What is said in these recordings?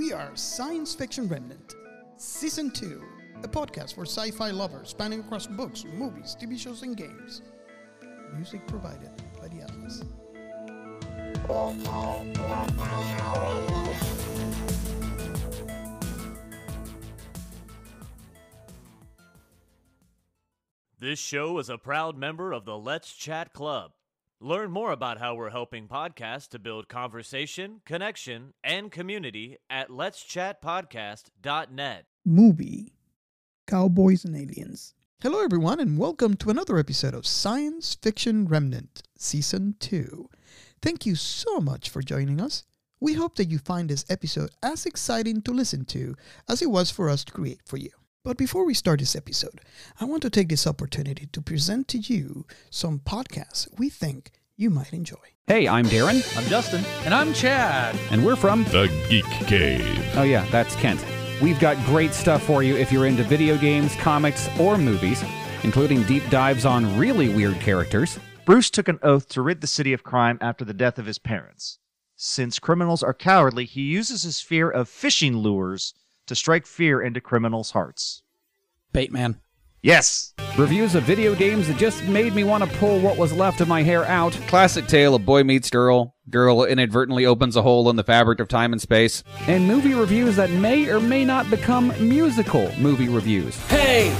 We are Science Fiction Remnant, Season 2, a podcast for sci fi lovers spanning across books, movies, TV shows, and games. Music provided by the Atlas. This show is a proud member of the Let's Chat Club. Learn more about how we're helping podcasts to build conversation, connection, and community at Let's Chat letschatpodcast.net. Movie Cowboys and Aliens. Hello, everyone, and welcome to another episode of Science Fiction Remnant, Season 2. Thank you so much for joining us. We hope that you find this episode as exciting to listen to as it was for us to create for you. But before we start this episode, I want to take this opportunity to present to you some podcasts we think you might enjoy. Hey, I'm Darren, I'm Justin. And I'm Chad. and we're from. The Geek Cave. Oh, yeah, that's Kent. We've got great stuff for you if you're into video games, comics, or movies, including deep dives on really weird characters. Bruce took an oath to rid the city of crime after the death of his parents. Since criminals are cowardly, he uses his fear of fishing lures to strike fear into criminals' hearts. Baitman. Yes! Reviews of video games that just made me want to pull what was left of my hair out. Classic tale of boy meets girl. Girl inadvertently opens a hole in the fabric of time and space. And movie reviews that may or may not become musical movie reviews. Hey!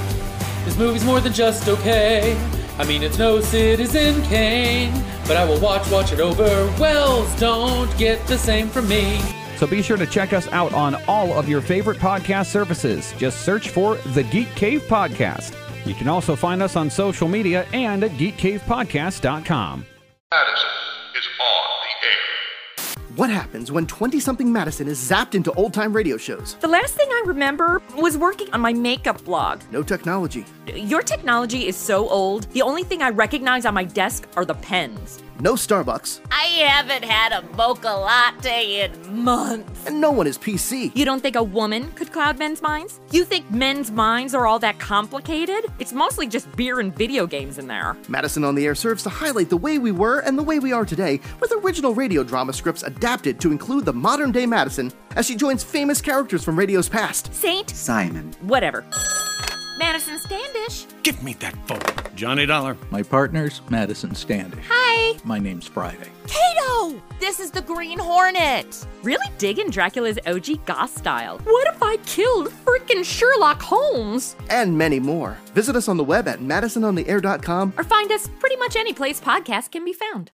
This movie's more than just okay. I mean, it's no Citizen Kane. But I will watch, watch it over. Wells don't get the same from me. So be sure to check us out on all of your favorite podcast services. Just search for The Geek Cave Podcast. You can also find us on social media and at geekcavepodcast.com. Madison is on the air. What happens when 20 something Madison is zapped into old time radio shows? The last thing I remember was working on my makeup blog. No technology, Your technology is so old, the only thing I recognize on my desk are the pens. No Starbucks, I haven't had a mocha latte in months. and no one is PC. You don't think a woman could cloud men's minds? You think men's minds are all that complicated? It's mostly just beer and video games in there. Madison on the Air serves to highlight the way we were and the way we are today with original radio drama scripts adapted to include the modern day Madison as she joins famous characters from radio's past. Saint? Simon. Whatever. Madison Standish. Give me that phone. Johnny Dollar. My partner's Madison Standish. Hi. My name's Friday. Kato! This is the Green Hornet. Really digging Dracula's OG goth style. What if I killed freaking Sherlock Holmes? And many more. Visit us on the web at madisonontheair.com. Or find us pretty much any place podcasts can be found.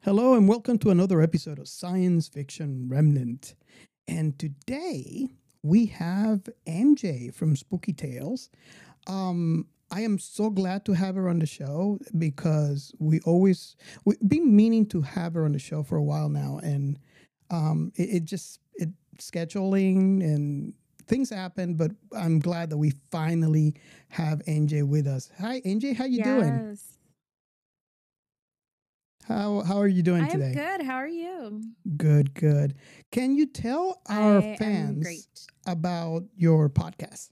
Hello, and welcome to another episode of Science Fiction Remnant. And today we have MJ from Spooky Tales. Um, I am so glad to have her on the show because we always we've been meaning to have her on the show for a while now, and um, it, it just it scheduling and things happen. But I'm glad that we finally have MJ with us. Hi, MJ, how you doing? How how are you doing I am today? good. How are you? Good, good. Can you tell our I fans about your podcast?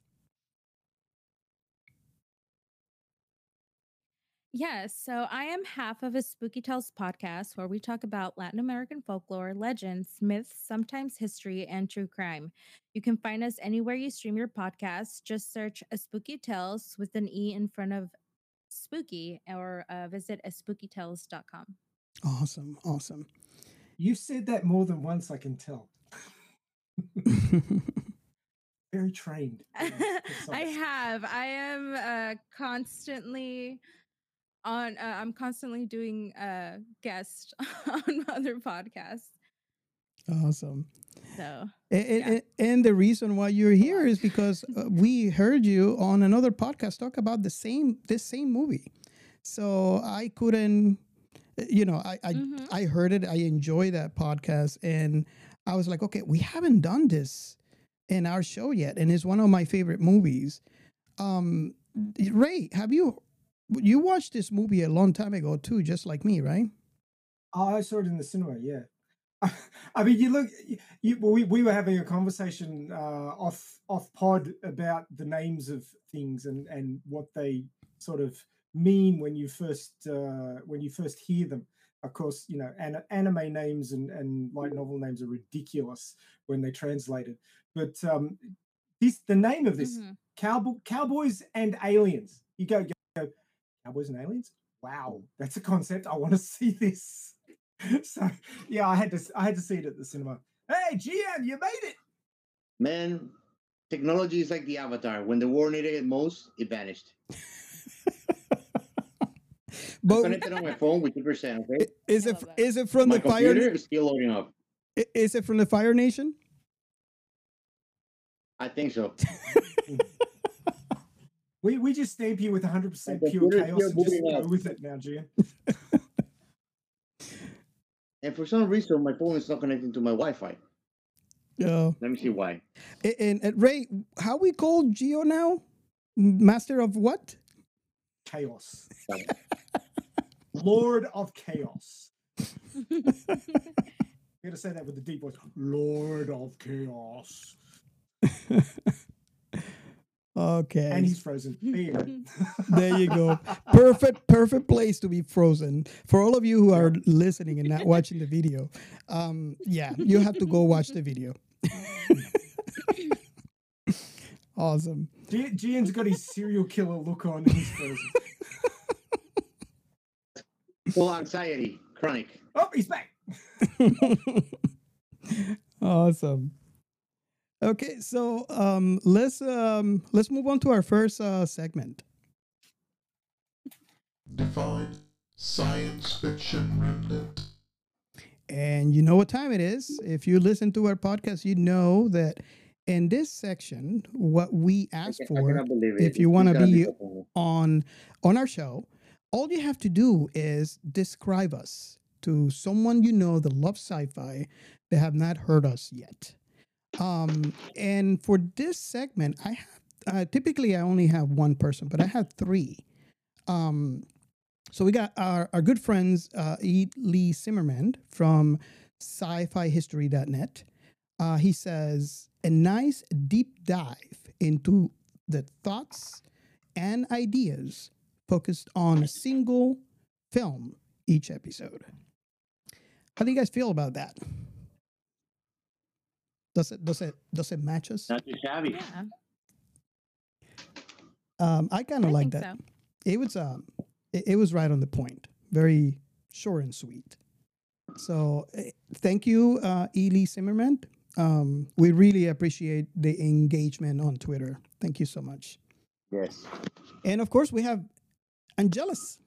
Yes, so I am half of a Spooky Tales podcast where we talk about Latin American folklore, legends, myths, sometimes history, and true crime. You can find us anywhere you stream your podcasts. Just search a Spooky Tales with an E in front of spooky or uh, visit a spookytales.com. Awesome, awesome. You said that more than once, I can tell. Very trained. I have. I am uh, constantly on. Uh, I'm constantly doing uh, guest on other podcasts. awesome. So And, and, and the reason why you're here is because uh, we heard you on another podcast talk about the same this same movie. So I couldn't, you know, I I, Mhm. I heard it. I enjoy that podcast, and I was like, okay, we haven't done this in our show yet, and it's one of my favorite movies. Um, Ray, have you you watched this movie a long time ago too, just like me, right? Oh, I saw it in the cinema. Yeah. I mean, you look. You, you, we we were having a conversation uh, off off pod about the names of things and and what they sort of mean when you first uh, when you first hear them. of course, you know, an, anime names and, and light novel names are ridiculous when they translate it. But um, this the name of this Mhm. cowboy cowboys and aliens. You go, you go cowboys and aliens. Wow, that's a concept. I want to see this. so yeah, I had to s- I had to see it at the cinema. Hey, Gian, you made it. Man, technology is like the avatar. When the war needed it most, it vanished. But I'm connected on my phone with 2%, okay? is it is it from my the Fire? computer Na- is still loading up. Is it from the Fire Nation? I think so. We we just stamp you with 100 percent My pure chaos and just go with it now, Gian. And for some reason, my phone is not connecting to my Wi-Fi. Yeah. Let me see why. A- And, and Ray, how we call Geo now? Master of what? Chaos. Lord of chaos. You gotta say that with the deep voice. Lord of chaos. Okay. And he's frozen. There you go. there you go. Perfect, perfect place to be frozen. For all of you who are listening and not watching the video, um, yeah, you have to go watch the video. awesome. Gian- Gian's got his serial killer look on and he's frozen. Full anxiety, chronic. Oh, he's back. Awesome. Okay, so um, let's um, let's move on to our first uh, segment. Define science fiction remnant. And you know what time it is. If you listen to our podcast, you know that in this section, what we ask for, cannot believe it. if you want to be be on on our show, all you have to do is describe us to someone you know that loves sci-fi that have not heard us yet. Um, and for this segment, I have uh, typically I only have one person, but I have three. Um, so we got our, our good friends, uh, E. Lee Zimmerman from sci-fi-history.net. Uh, he says, a nice deep dive into the thoughts and ideas focused on a single film each episode. How do you guys feel about that? Does it does it does it match us? Not too shabby. Yeah. Um, I kind of like that. so. It was um, it, it was right on the point. Very short and sweet. So eh, thank you, uh, Ely Zimmerman. Um, we really appreciate the engagement on Twitter. Thank you so much. Yes. And of course, we have Angelus.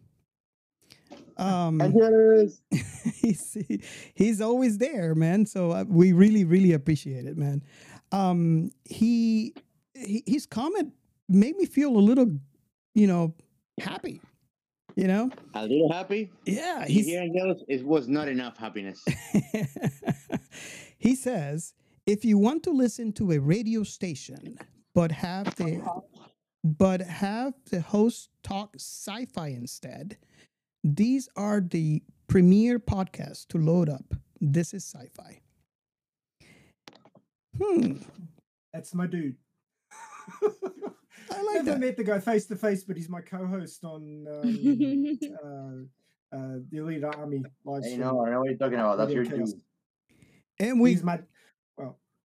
Um, Angelus. he's he- he's always there, man. So uh, we really really appreciate it, man. Um, he, he his comment made me feel a little, you know, happy. You know, A little happy? Yeah, he's- hear, Angelus? It was not enough happiness. he says if you want to listen to a radio station but have the but have the host talk sci-fi instead these are the premier podcasts to load up this is sci-fi hmm That's my dude. I like Never that. met the guy face to face, but he's my co-host on um, uh, uh, the Alita Army live I stream. know, I know what you're talking about. That's your dude. and we He's my well,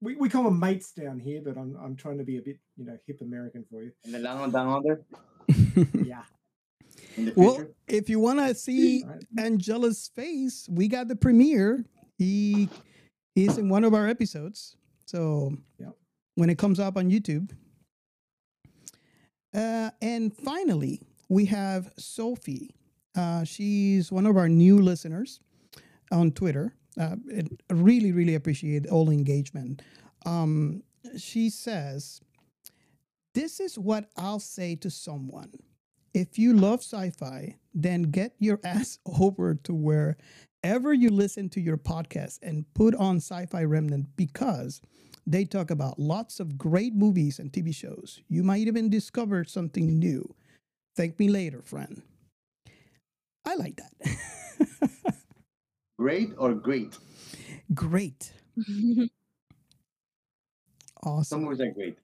we, we call them mates down here, but I'm I'm trying to be a bit you know hip American for you. And the down down under? yeah. Well if you want to see angela's face we got the premiere. He he's in one of our episodes. So when it comes up on youtube. Uh, and finally we have sophie. Uh, she's one of our new listeners on twitter uh, and I really really appreciate all engagement um, she says this is what i'll say to someone if you love sci-fi, then get your ass over to wherever you listen to your podcast and put on Sci-Fi Remnant because they talk about lots of great movies and TV shows. You might even discover something new. Thank me later, friend. I like that. Great or great? Great. Awesome. Some movies are great.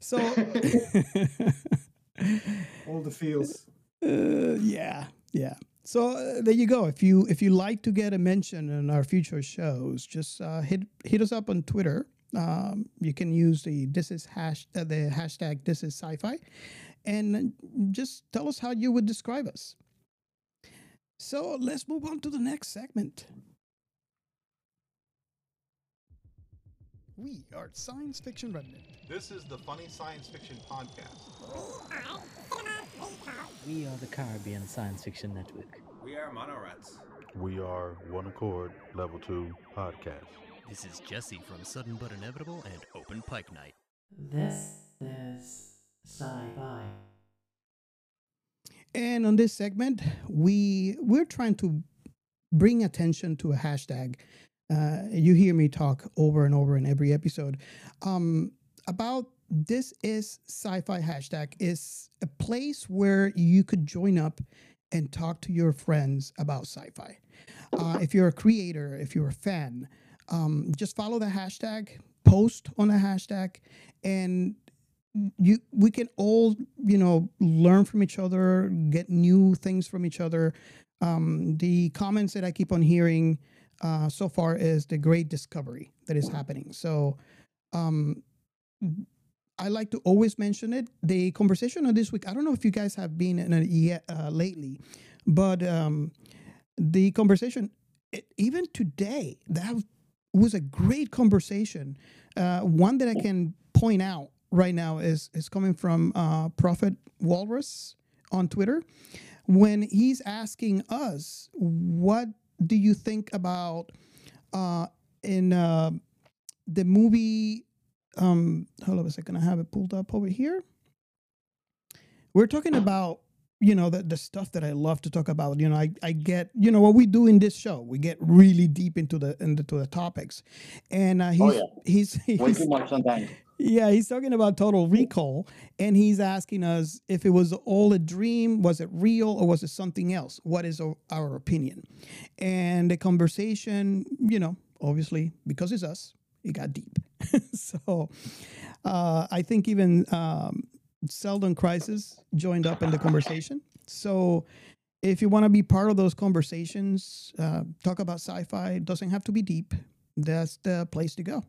So All the feels. Uh, yeah, yeah. So uh, there you go. If you if you like to get a mention in our future shows, just uh, hit hit us up on Twitter. Um, you can use the this is hash uh, the hashtag this is sci-fi, and just tell us how you would describe us. So let's move on to the next segment. We are Science Fiction Remnant. This is the Funny Science Fiction Podcast. We are the Caribbean Science Fiction Network. We are Monorats. We are One Accord Level 2 Podcast. This is Jesse from Sudden But Inevitable and Open Pike Night. This is Sci-Fi. And on this segment, we we're trying to bring attention to a hashtag. Uh, you hear me talk over and over in every episode um, about this is sci-fi hashtag is a place where you could join up and talk to your friends about sci-fi. Uh, if you're a creator, if you're a fan, um, just follow the hashtag, post on the hashtag, and you we can all you know learn from each other, get new things from each other. Um, the comments that I keep on hearing uh, so far is the great discovery that is happening. So um, I like to always mention it. The conversation of this week, I don't know if you guys have been in it yet uh, lately, but um, the conversation, it, even today, that was a great conversation. Uh, one that I can point out right now is is coming from uh, Prophet Walrus on Twitter when he's asking us, "What do you think about uh, in uh, the movie?" Um, hold on a second, I have it pulled up over here. We're talking about you know the, the stuff that I love to talk about. You know, I, I get you know what we do in this show. We get really deep into the into the topics, and uh, he's, Oh, yeah. he's he's Way too much sometimes. Yeah, he's talking about Total Recall, and he's asking us if it was all a dream, was it real, or was it something else? What is our opinion? And the conversation, you know, obviously because it's us, it got deep. so uh, I think even um, Seldon Crisis joined up in the conversation. So if you want to be part of those conversations, uh, talk about sci-fi. It doesn't have to be deep. That's the place to go.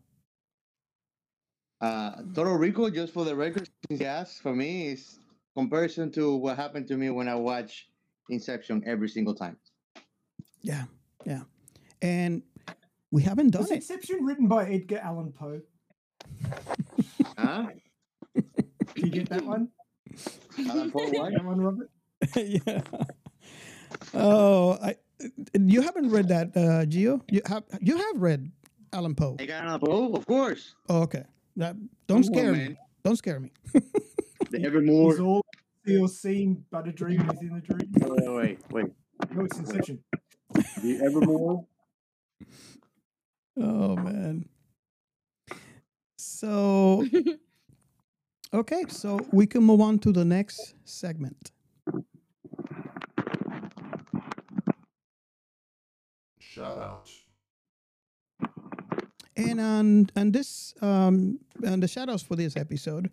Uh, Total Recall, just for the record, since you asked, for me is comparison to what happened to me when I watch Inception every single time. Yeah, yeah. And we haven't done Was it. Inception written by Edgar Allan Poe? Huh? Did you get that one? Allan Poe what? That one, Robert? yeah. Oh, I. You haven't read that, uh, Gio? You have. You have read Alan Poe. Edgar Allan Poe, of course. Oh, okay. That, don't Come on, scare me. man. Don't scare me. The Evermore. It's all you're seeing but a dream within a dream. Wait, wait, wait. No, it's Inception. The Evermore. Oh man. So okay, so we can move on to the next segment. Shout out. And on and this um and the shadows for this episode,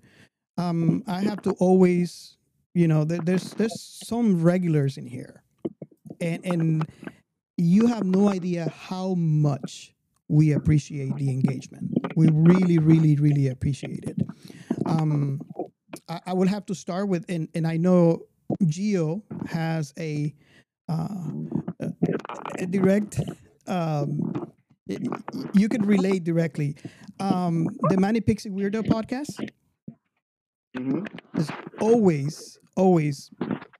um I have to always, you know, there, there's there's some regulars in here, and and you have no idea how much we appreciate the engagement. We really, really, really appreciate it. Um, I, I will have to start with, and and I know Geo has a uh, a, direct. Um, you can relate directly. Um, the Manny Pixie Weirdo podcast is always, always,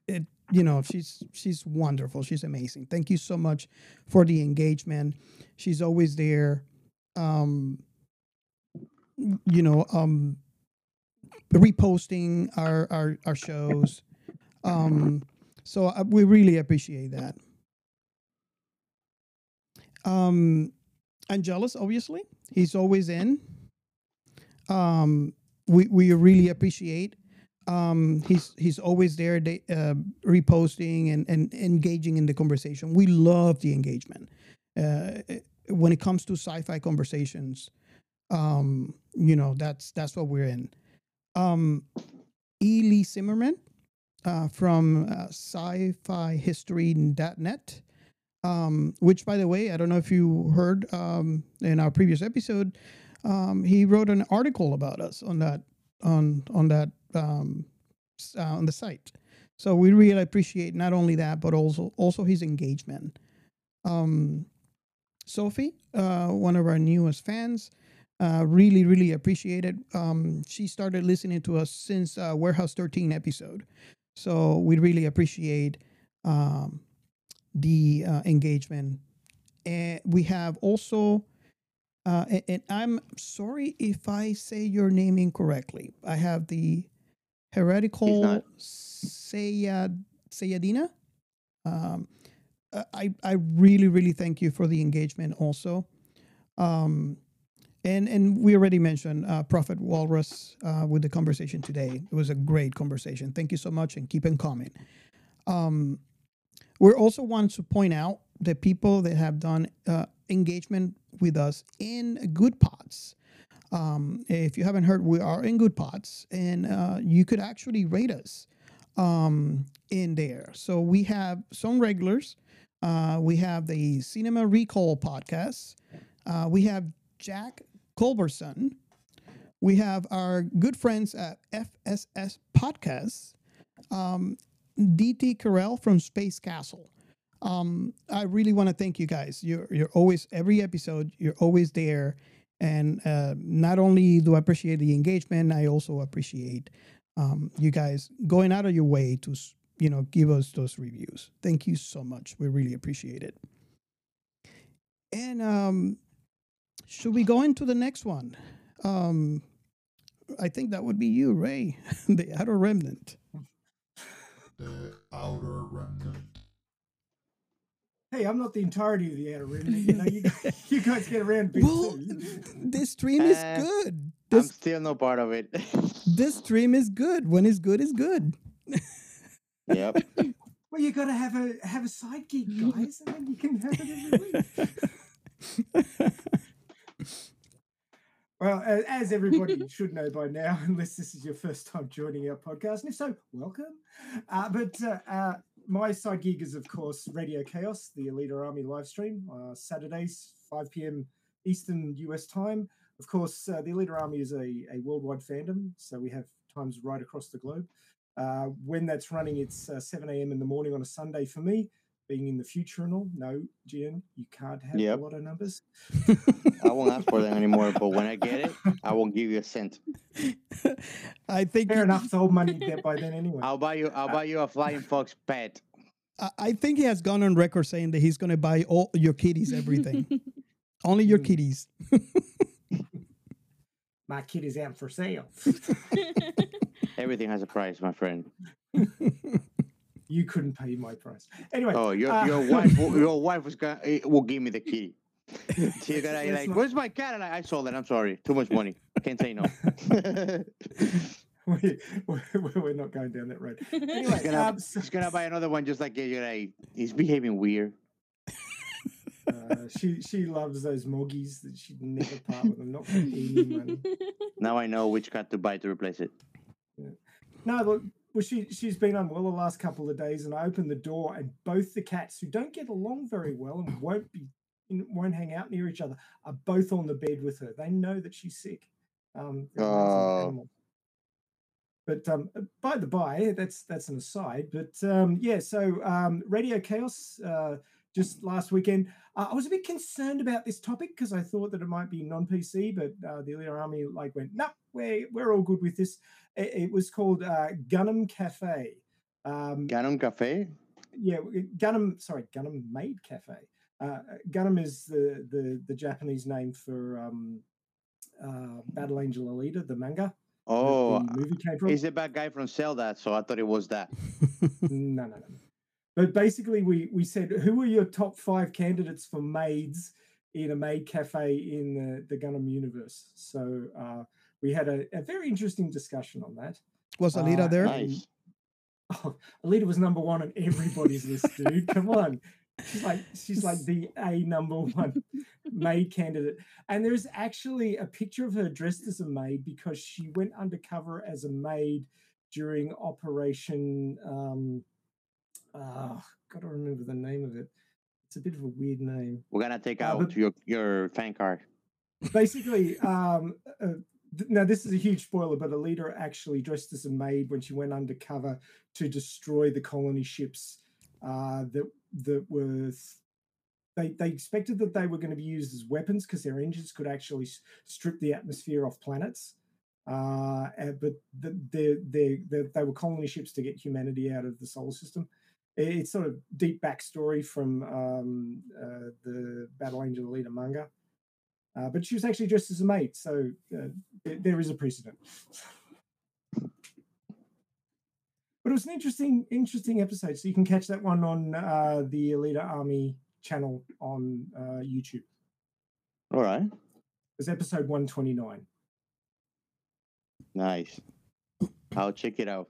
it, you know, she's she's wonderful. She's amazing. Thank you so much for the engagement. She's always there. Um, you know, um, reposting our our our shows. Um, so uh, we really appreciate that. Um, Angelus, obviously, he's always in. Um, we we really appreciate. Um, he's he's always there, they, uh, reposting and, and engaging in the conversation. We love the engagement. Uh, when it comes to sci-fi conversations, um, you know that's that's what we're in. Um, Ely Zimmerman, uh, from uh, sci-fi-history.net, um, which, by the way, I don't know if you heard um, in our previous episode, um, he wrote an article about us on that on on that um, uh, on the site. So we really appreciate not only that, but also also his engagement. Um, Sophie, uh, one of our newest fans, uh, really, really appreciate it. Um, she started listening to us since uh, Warehouse 13 episode. So we really appreciate um, the uh, engagement. And we have also, uh, and, and I'm sorry if I say your name incorrectly. I have the heretical Sayad, Sayadina. Um, uh, I, I really, really thank you for the engagement also. Um, and and we already mentioned uh, Prophet Walrus uh, with the conversation today. It was a great conversation. Thank you so much, and keep in comment. Um, we also want to point out the people that have done uh, engagement with us in Goodpods. Um, if you haven't heard, we are in Goodpods, and uh, you could actually rate us um, in there. So we have some regulars. Uh, we have the Cinema Recall podcast. Uh, we have Jack Culberson. We have our good friends at FSS Podcasts. Um, DT Carell from Space Castle. Um, I really want to thank you guys. You're you're always every episode. You're always there, and uh, not only do I appreciate the engagement, I also appreciate um, you guys going out of your way to you know give us those reviews. Thank you so much. We really appreciate it. And um, should we go into the next one? Um, I think that would be you, Ray, the Outer Remnant. The Outer Remnant. Hey, I'm not the entirety of the outer remnant. You know, you, you guys get around Well, too. This stream is Uh, good. I'm This still no part of it. this stream is good. When it's good, it's good. yep. Well, you got to have a have a side gig, guys, and then you can have it every week. Well, as everybody should know by now, unless this is your first time joining our podcast, and if so, welcome. Uh, but uh, uh, my side gig is, of course, Radio Chaos, the Alita Army live stream, uh, Saturdays, 5 p.m. Eastern US time. Of course, uh, the Alita Army is a, a worldwide fandom, so we have times right across the globe. Uh, when that's running, it's uh, 7 a.m. in the morning on a Sunday for me. Being in the future and all, no, Jen, you can't have Yep. a lot of numbers. I won't ask for them anymore, but when I get it, I will give you a cent. I think Fair he- enough. It's old money to get by then anyway. I'll buy you. I'll uh, buy you a flying fox pet. I, I think he has gone on record saying that he's going to buy all your kitties everything. Only your hmm. kitties. My kid is out for sale. Everything has a price, my friend. You couldn't pay my price. Anyway. Oh, your uh, your wife, your wife was gonna eh, will give me the key. She's gonna be like, not- "Where's my cat?" And I, I sold it. I'm sorry, too much money. Can't say no. we, we- we're not going down that road. She's Anyway, gonna, um, she's gonna buy another one just like you. You're like, he's behaving weird. uh, she she loves those moggies that she'd never part with them, not for any money. Now I know which cat to buy to replace it. No, look, well, she she's been unwell the last couple of days, and I opened the door, and both the cats who don't get along very well and won't be won't hang out near each other are both on the bed with her. They know that she's sick. Um, Oh. But um, uh, by the by, that's that's an aside. But um, yeah, so um, Radio Chaos uh, just last weekend. Uh, I was a bit concerned about this topic because I thought that it might be non-PC, but uh, the Alita Army like went, no, we're we're all good with this. It, it was called uh, Gunnm Cafe. Um, Ganon Cafe. yeah, Gunnm. Sorry, Gunnm Maid Cafe. Uh, Gunnm is the, the the Japanese name for um, uh, Battle Angel Alita, the manga. Oh, the movie came from. he's the bad guy from Zelda, so I thought it was that. no, no, no. No. But basically, we we said who are your top five candidates for maids in a maid cafe in the the Gunnm universe. So uh, we had a, a very interesting discussion on that. Was Alita Uh, there? and- Oh, Alita was number one on everybody's list, dude. Come on. She's like she's like the A number one maid candidate. And there's actually a picture of her dressed as a maid because she went undercover as a maid during Operation. Um, uh, gotta remember the name of it. It's a bit of a weird name. We're gonna take Uh, out your your fan card. basically, um, uh, th- now this is a huge spoiler, but Alita actually dressed as a maid when she went undercover to destroy the colony ships uh, that that was. They, they expected that they were going to be used as weapons because their engines could actually s- strip the atmosphere off planets. Uh, but the, they they they they were colony ships to get humanity out of the solar system. It's sort of deep backstory from um, uh, the Battle Angel Alita manga. Uh, but she was actually dressed as a maid, so uh, there- there is a precedent. But it was an interesting, interesting episode. So you can catch that one on uh, the Alita Army channel on uh, YouTube. All right. It's episode one twenty nine. Nice. I'll check it out.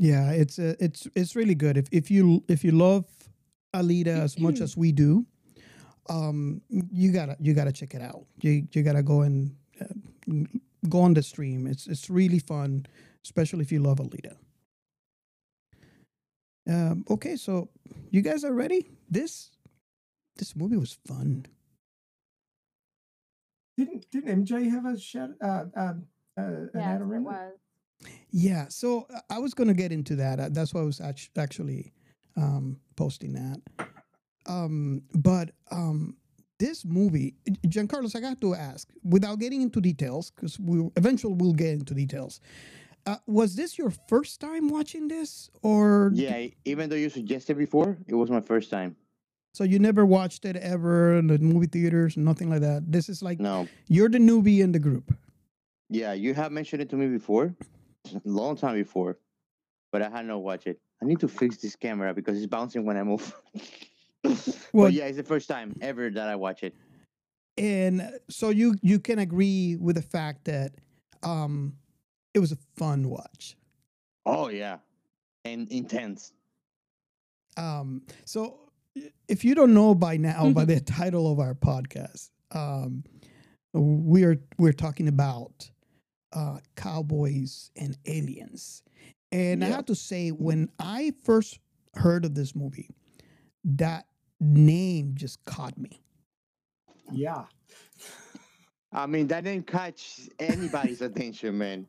Yeah, it's uh, it's it's really good. If if you if you love Alita as much as we do, um, you gotta you gotta check it out. You you gotta go and uh, go on the stream. It's it's really fun, especially if you love Alita. Um, okay, so you guys are ready. This this movie was fun. Didn't didn't MJ have a shout? Uh, um, uh, an Yes, Adam it was. Yeah, so uh, I was gonna get into that. Uh, That's why I was actually um, posting that. Um, but um, this movie, Giancarlos, I got to ask, without getting into details, because we eventually we'll get into details. Uh, was this your first time watching this, or Yeah, even though you suggested before, it was my first time. so you never watched it ever in the movie theaters, nothing like that? This is like No. you're the newbie in the group. Yeah, you have mentioned it to me before, long time before, but I had not watched it. I need to fix this camera because it's bouncing when I move. Well- but yeah, it's the first time ever that I watch it. and so you you can agree with the fact that um it was a fun watch Oh yeah, and intense. um so if you don't know by now by the title of our podcast um we are we're talking about uh cowboys and aliens and i have to say when i first heard of this movie that name just caught me Yeah. I mean, that didn't catch anybody's attention, man.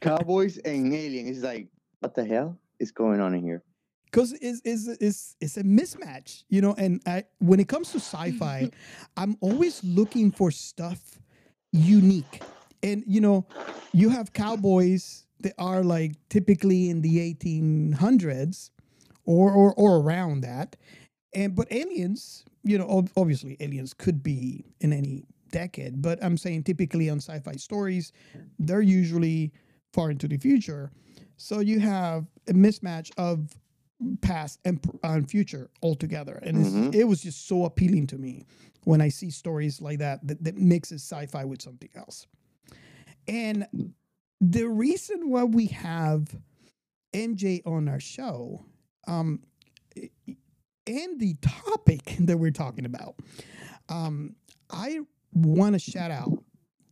Cowboys and aliens. It's like, what the hell is going on in here? because it's, it's, it's, it's a mismatch, you know. And I, when it comes to sci-fi, I'm always looking for stuff unique. And you know, you have cowboys that are like typically in the 1800s, or or, or around that, and but aliens, you know, ob- obviously aliens could be in any decade, but I'm saying typically on sci-fi stories, they're usually far into the future. So you have a mismatch of past and, pr- and future altogether, and it's, Mhm. it was just so appealing to me when I see stories like that that, that mixes sci-fi with something else. And the reason why we have MJ on our show, um, and the topic that we're talking about, um, I want to shout out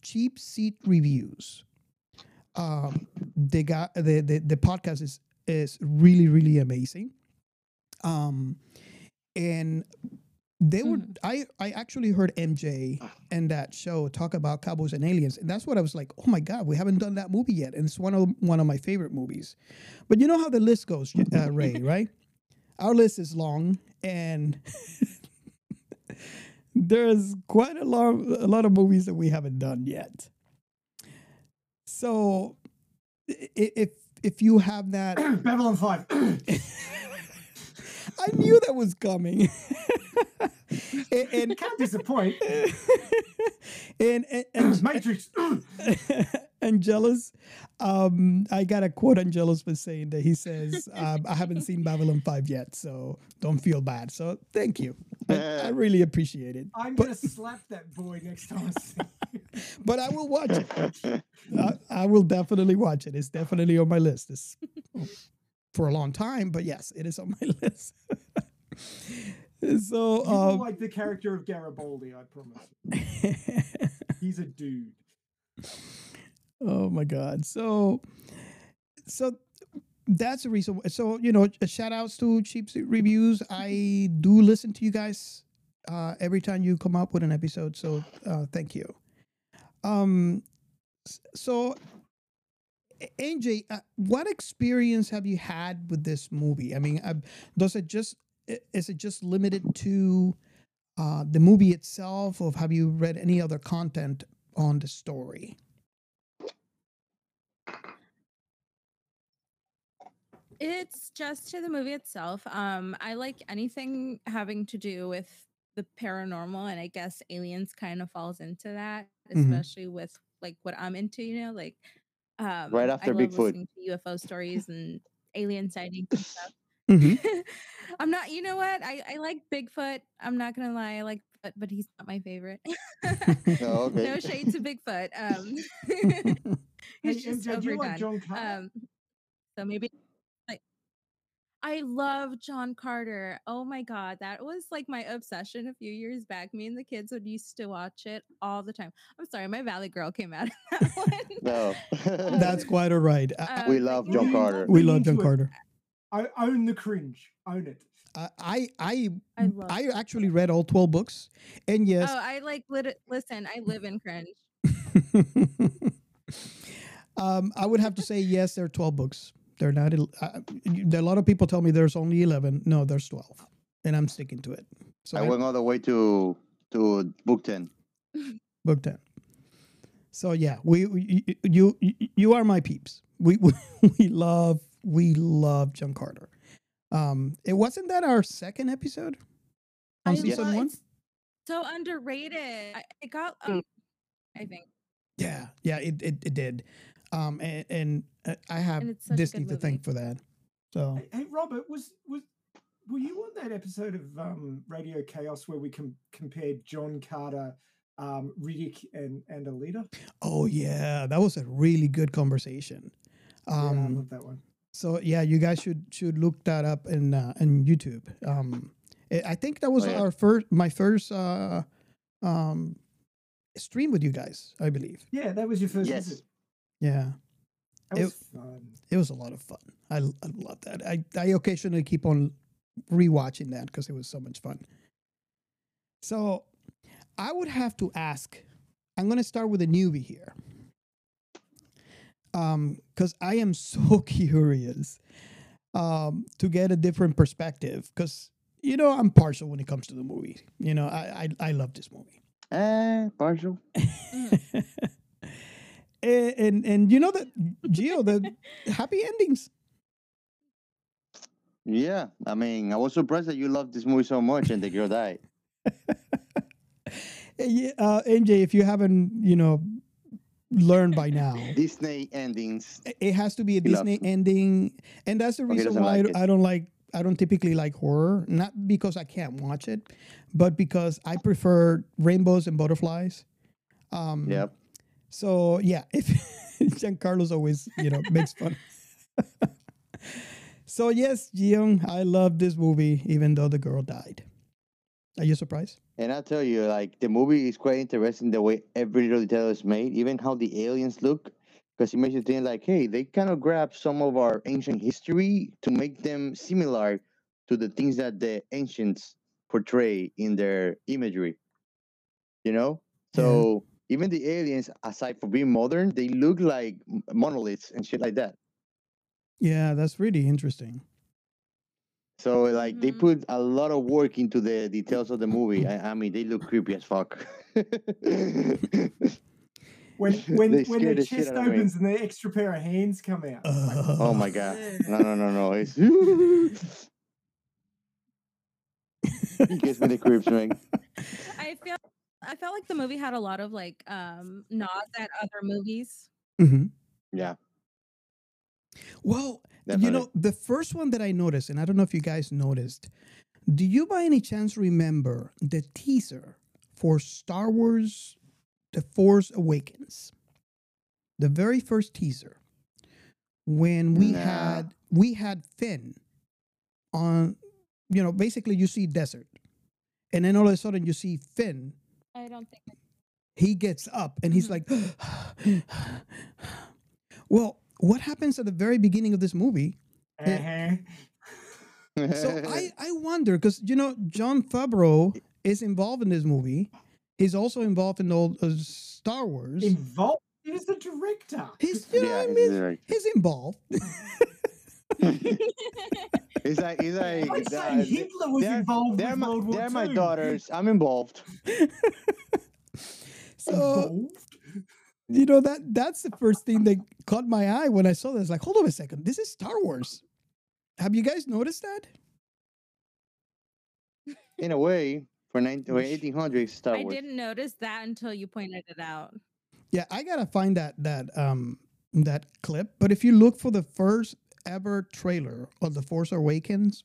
Cheap Seat Reviews. Um, they got the, the the podcast is is really really amazing. Um, and they were I I actually heard MJ and that show talk about cowboys and aliens, and that's what I was like, oh my god, we haven't done that movie yet, and it's one of one of my favorite movies. But you know how the list goes, uh, Ray, right? Our list is long, and there's quite a lot a lot of movies that we haven't done yet. So i- i- if if you have that Babylon 5. I knew that was coming. and, and can't disappoint. and, and, and Matrix. Angelus, um, I got a quote Angelus was saying that he says, um, I haven't seen Babylon 5 yet, so don't feel bad. So thank you. I, I really appreciate it. I'm But- gonna slap that boy next time I see. but I will watch it. I, I will definitely watch it. It's definitely on my list. It's for a long time, but yes, it is on my list. so, You um, like the character of Garibaldi, I promise. He's a dude. oh my god. So, so that's the reason. So you know, shout outs to Cheap Seat Reviews. I do listen to you guys uh, every time you come up with an episode. So uh, thank you. Um, so AJ, uh, what experience have you had with this movie? I mean, uh, does it just is it just limited to uh, the movie itself, or have you read any other content on the story? It's just to the movie itself. Um, I like anything having to do with the paranormal, and I guess aliens kind of falls into that, Mhm. especially with like what I'm into. You know, like um, Right I after love Bigfoot. listening to UFO stories and alien sightings and stuff. Mm-hmm. I'm not. You know what? I I like Bigfoot. I'm not gonna lie. I like, but but he's not my favorite. Oh, okay. no shade to Bigfoot. Um, Hey, he's just MJ, overdone. like John Um, so maybe like I love John Carter. Oh my god, that was like my obsession a few years back. Me and the kids would used to watch it all the time. I'm sorry, my Valley Girl came out. No. That's quite all right. I- we love John Carter. we love John. Carter. I own the cringe. Own it. I I I, I love I actually read all twelve books, and yes, Oh, I like lit- listen. I live in cringe. um, I would have to say yes. There are twelve books. They're not. Uh, you- there are a lot of people tell me there's only eleven. No, there's twelve, and I'm sticking to it. So I I- went all the way to to book ten. book ten. So yeah, we, we you, you you are my peeps. We we, we love we love John Carter. Um, it wasn't that our second episode on I season love- one. so underrated. It got. Um, I think. Yeah, yeah, it it, it did. Um, and, and uh, I have And it's such a Disney to thank for that. So Hey, hey, Robert, was was were you on that episode of um, Radio Chaos where we com- compared John Carter, um, Riddick, and and Alita? Oh yeah, that was a really good conversation. yeah, I Um, love that one. So yeah, you guys should should look that up in uh, in YouTube. Um, I I think that was Oh, yeah. our first, my first uh, um, stream with you guys. I believe. Yeah, that was your first Yes. visit. Yeah, That It- was fun. it was a lot of fun. I, I love that. I I occasionally keep on rewatching that because it was so much fun. So I would have to ask. I'm going to start with a newbie here. Um, because I am so curious um to get a different perspective. Because you know I'm partial when it comes to the movie. You know I I, I love this movie. Eh, partial. And, and and you know that Gio the happy endings. Yeah, I mean, I was surprised that you loved this movie so much and the girl died. Eh, Yeah, uh, MJ, if you haven't, you know, learned by now, Disney endings. it has to be a He Disney ending, and that's the reason why I like I don't like. I don't typically like horror, not because I can't watch it, but because I prefer rainbows and butterflies. Um, Yep. So yeah, if Giancarlo's always, you know, makes fun. so yes, Gion, I love this movie, even though the girl died. Are you surprised? And I tell you, like the movie is quite interesting the way every little detail is made, even how the aliens look, because it makes you think like, hey, they kind of grab some of our ancient history to make them similar to the things that the ancients portray in their imagery. You know, so even the aliens, aside from being modern, they look like monoliths and shit like that. Yeah, that's really interesting. So like they put a lot of work into the details of the movie. I, I mean, they look creepy as fuck. When when They when scared their the chest out of me. opens and the extra pair of hands come out. it's like, oh my god! No, no, no, no! It's it gives me the creeps, man. I feel. I felt like the movie had a lot of like um nods at other movies. hmm Yeah. Well, you know, the first one that I noticed, and I don't know if you guys noticed, do you by any chance remember the teaser for Star Wars The Force Awakens? The very first teaser. When we Nah. had we had Finn on you know, basically you see desert. And then all of a sudden you see Finn I don't think. he gets up and he's mm-hmm. like well what happens at the very beginning of this movie? Uh-huh. So I, I wonder because you know Jon Favreau is involved in this movie. He's also involved in all uh, Star Wars. Involved? He was the director. He's you know Yeah, what I he's mean? the director. He's involved. He's like, he's like, I'd say uh, Hitler was they're, involved they're with my, World War They're my daughters. I'm involved. So you know that that's the first thing that caught my eye when I saw this. Like, hold on a second, this is Star Wars. Have you guys noticed that? In a way, for 19, 1800 Star I Wars. didn't notice that until you pointed it out. Yeah, I gotta find that that um that clip. But if you look for the first ever trailer of The Force Awakens,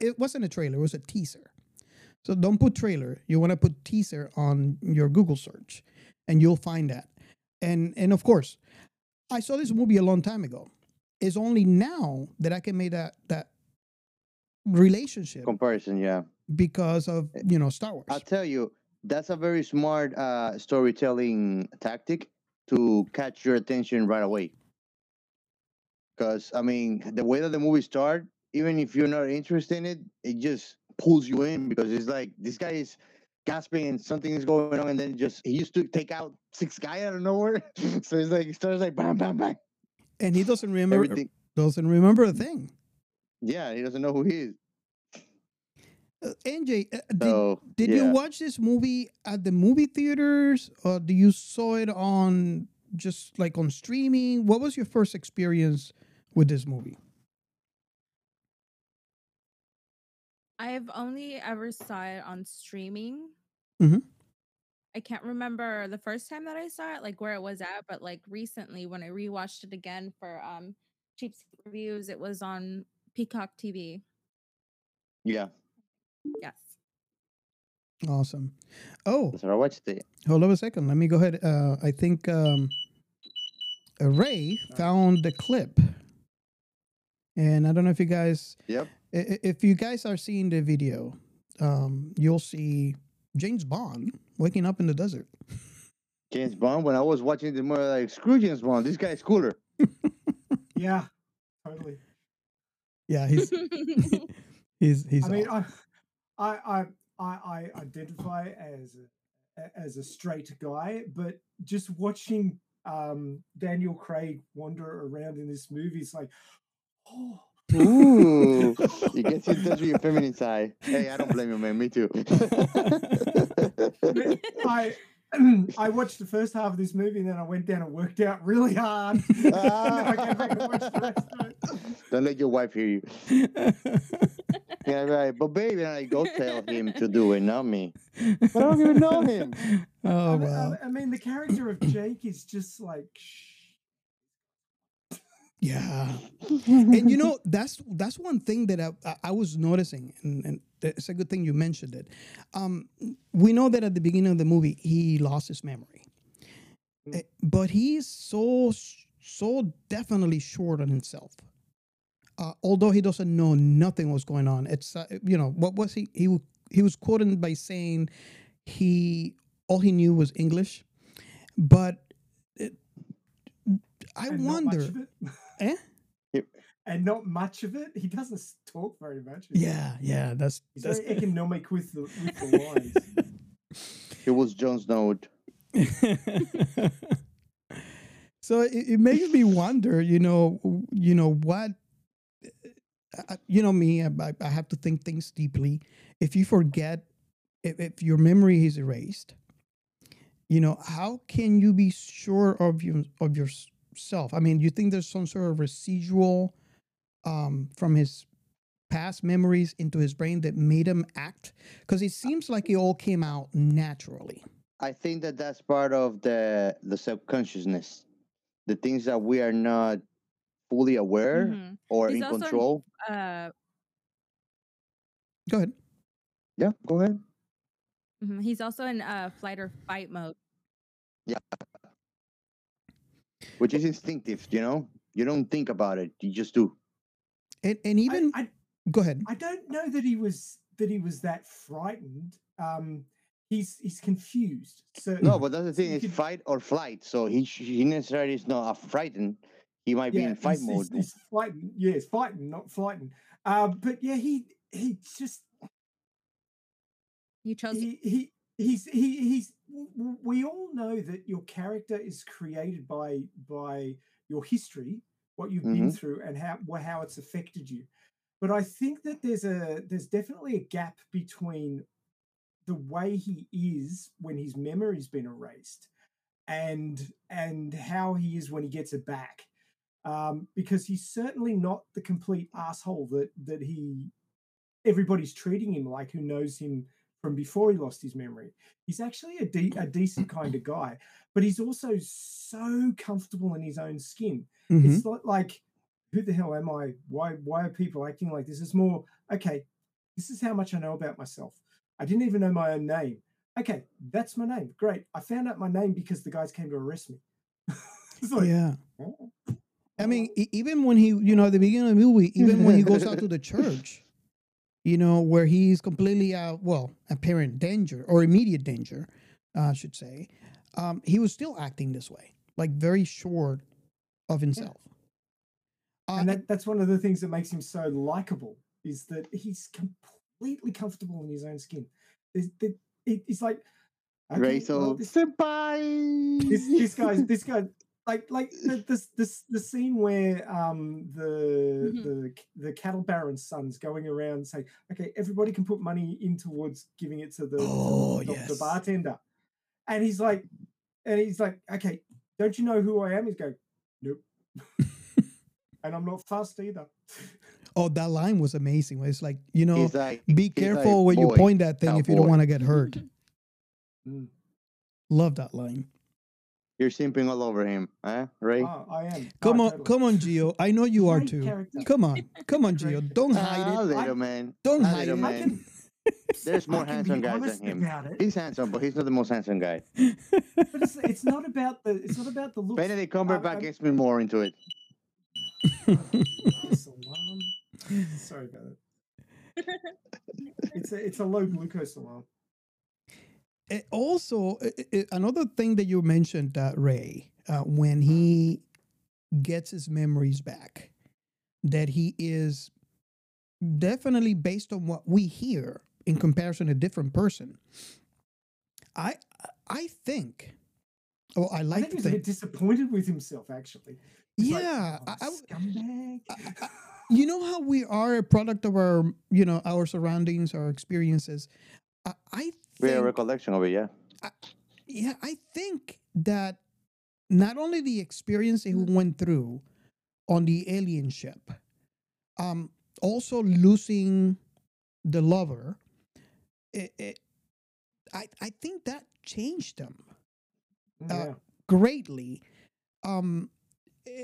it wasn't a trailer; it was a teaser. So don't put trailer. You want to put teaser on your Google search, and you'll find that. And and of course, I saw this movie a long time ago. It's only now that I can make that that relationship Comparison, yeah. because of you know Star Wars. I'll tell you, that's a very smart uh, storytelling tactic to catch your attention right away. Because I mean, the way that the movie starts, even if you're not interested in it, it just pulls you in because it's like this guy is gasping and something is going on, and then just he used to take out six guy out of nowhere. so he's like he starts like bam, bam, bam. and he doesn't remember Everything. doesn't remember a thing. Yeah, he doesn't know who he is. Uh, MJ, uh, did, So did yeah. you watch this movie at the movie theaters or do you saw it on just like on streaming? What was your first experience with this movie? I've only ever saw it on streaming. Mhm. I can't remember the first time that I saw it, like where it was at, but like recently when I rewatched it again for um cheap reviews, it was on Peacock TV. Yeah, Yes. Awesome. Oh, that's what I watched it. hold on a second. Let me go ahead. Uh, I think um, Ray found the clip. And I don't know if you guys, Yep. I- i- if you guys are seeing the video, um, you'll see James Bond waking up in the desert. James Bond. When I was watching the more like screw James Bond, this guy's cooler. Yeah, totally. Yeah, he's he's he's. I mean, I, I, I, I, I identify as a, a- as a straight guy, but just watching um, Daniel Craig wander around in this movie is like, oh, Ooh, you get in touch with your feminine side. Hey, I don't blame you, man. Me too. I. I watched the first half of this movie and then I went down and worked out really hard. and then I came back and watched the rest of it. don't let your wife hear you. yeah, right. But baby, I go tell him to do it, not me. But I don't even know him. Oh I, wow. I, I mean, the character of Jake is just like, Yeah, and you know that's that's one thing that I, I- I was noticing, and, and it's a good thing you mentioned it. Um, we know that at the beginning of the movie he lost his memory, Eh, but he's so so definitely short on himself. Uh, although he doesn't know nothing was going on, it's uh, you know what was he he he was quoted by saying he all he knew was English, but it, I much wonder. it. Eh? and not much of it. He doesn't talk very much. Yeah, yeah, that's He's that's very economic with the with the lines. It was Jon Snow. so it, it makes me wonder, you know, you know what, uh, you know me, I, I- have to think things deeply. If you forget, if, if your memory is erased, you know, how can you be sure of your of yourself? I mean, do you think there's some sort of residual um, from his past memories into his brain that made him act? Because it seems like it all came out naturally. I think that that's part of the the subconsciousness, the things that we are not fully aware Mhm. or He's in also control. Uh, Go ahead. Yeah, go ahead. mhm, he's also in uh, flight or fight mode. Yeah. Which is instinctive, you know? You don't think about it, you just do. And and even I, go ahead. I don't know that he was that he was that frightened. Um, he's he's confused. So No, but that's the thing, you it's could- fight or flight. So he he necessarily is not uh, frightened. He might be in fight he's, mode. He's, he's fighting. Yeah, he's fighting, not fighting. Um, but yeah, he he just You chose he, he he's he he's we all know that your character is created by by your history what you've been Mhm. through and how how it's affected you but i think that there's a there's definitely a gap between the way he is when his memory's been erased and and how he is when he gets it back um, because he's certainly not the complete asshole that that he everybody's treating him like who knows him from before he lost his memory. He's actually a, de- a decent kind of guy, but he's also so comfortable in his own skin. It's mm-hmm. not like, who the hell am I? Why why are people acting like this? It's more, okay, this is how much I know about myself. I didn't even know my own name. Okay, that's my name. Great. I found out my name because the guys came to arrest me. It's like, yeah. oh, I mean, even when he, you know, at the beginning of the movie, even when he goes out to the church, you know, where he's completely out, well, apparent danger or immediate danger, uh, I should say, um, he was still acting this way, like very sure of himself. Uh, and that, that's one of the things that makes him so likable is that he's completely comfortable in his own skin. There's, there, it, it's like okay, well, Rachel this, Senpai. this this guy's this guy like like the this this the scene where um the the c- the cattle baron's son's going around saying okay everybody can put money in towards giving it to the, to the- Oh, the, the yes. bartender and he's like and he's like okay don't you know who i am he's going nope and i'm not fast either oh, that line was amazing. It's like, you know, like, be careful like, when you point that thing if you don't want to get hurt. Mm. Love that line. You're simping all over him, huh? Ray? oh, i am Come Oh, on, totally. come on, Gio. I know you are Great too. character. Come on, come on, Gio. Don't Ah, hide it. little man. Don't Ah, hide little it. man. There's more handsome guys than him. He's handsome, but he's not the most handsome guy. but it's, it's not about the it's not about the looks Benedict Cumberbatch gets me more into it. Glucose alarm. Sorry about it. It's a it's a low glucose alarm. Eh, also eh, eh, eh, another thing that you mentioned uh, ray uh, when he gets his memories back that he is definitely based on what we hear in comparison a different person i i think oh i I like think to he was a bit disappointed with himself actually. He's like, yeah "Oh, I- I- scumbag. you know how we are a product of our you know our surroundings our experiences i, I We have a think recollection of it, yeah. yeah, I think that not only the experience he went through on the alien ship, um, also losing the lover, it, it, I I think that changed him uh, yeah. greatly. Um, a-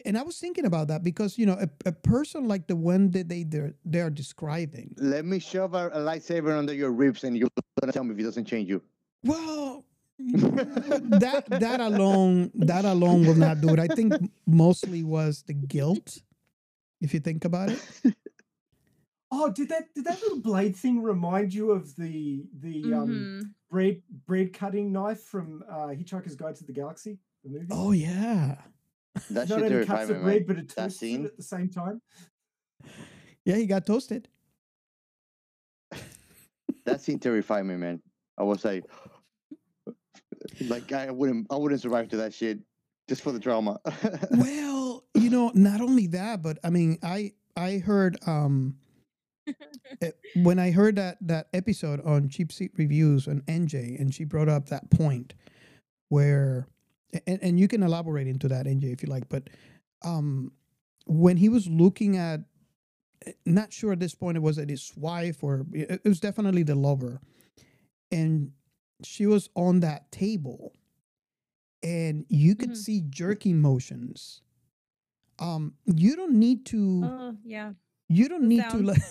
and I was thinking about that because you know a, a person like the one that they they're, they're describing. Let me shove a, a lightsaber under your ribs and you're gonna tell me if it doesn't change you. Well, that that alone that alone will not do it. I think mostly was the guilt. If you think about it, Oh, did that did that little blade thing remind you of the the Mm-hmm. um bread bread cutting knife from uh, Hitchhiker's Guide to the Galaxy, the movie? oh yeah, That Not shit only terrified cuts me, the bread, man. but it That toasts it scene. at the same time. yeah, he got toasted. That scene terrified me, man. I was like, like I wouldn't, I wouldn't survive to that shit just for the drama. Well, you know, not only that, but I mean, I I heard um when I heard that that episode on Cheap Seat Reviews on MJ, and she brought up that point where, and, and you can elaborate into that MJ if you like, but um when he was looking at, not sure at this point it was at his wife or it it was definitely the lover, and she was on that table and you could see jerky motions. Um, you don't need to. Oh, yeah. you don't the need to like.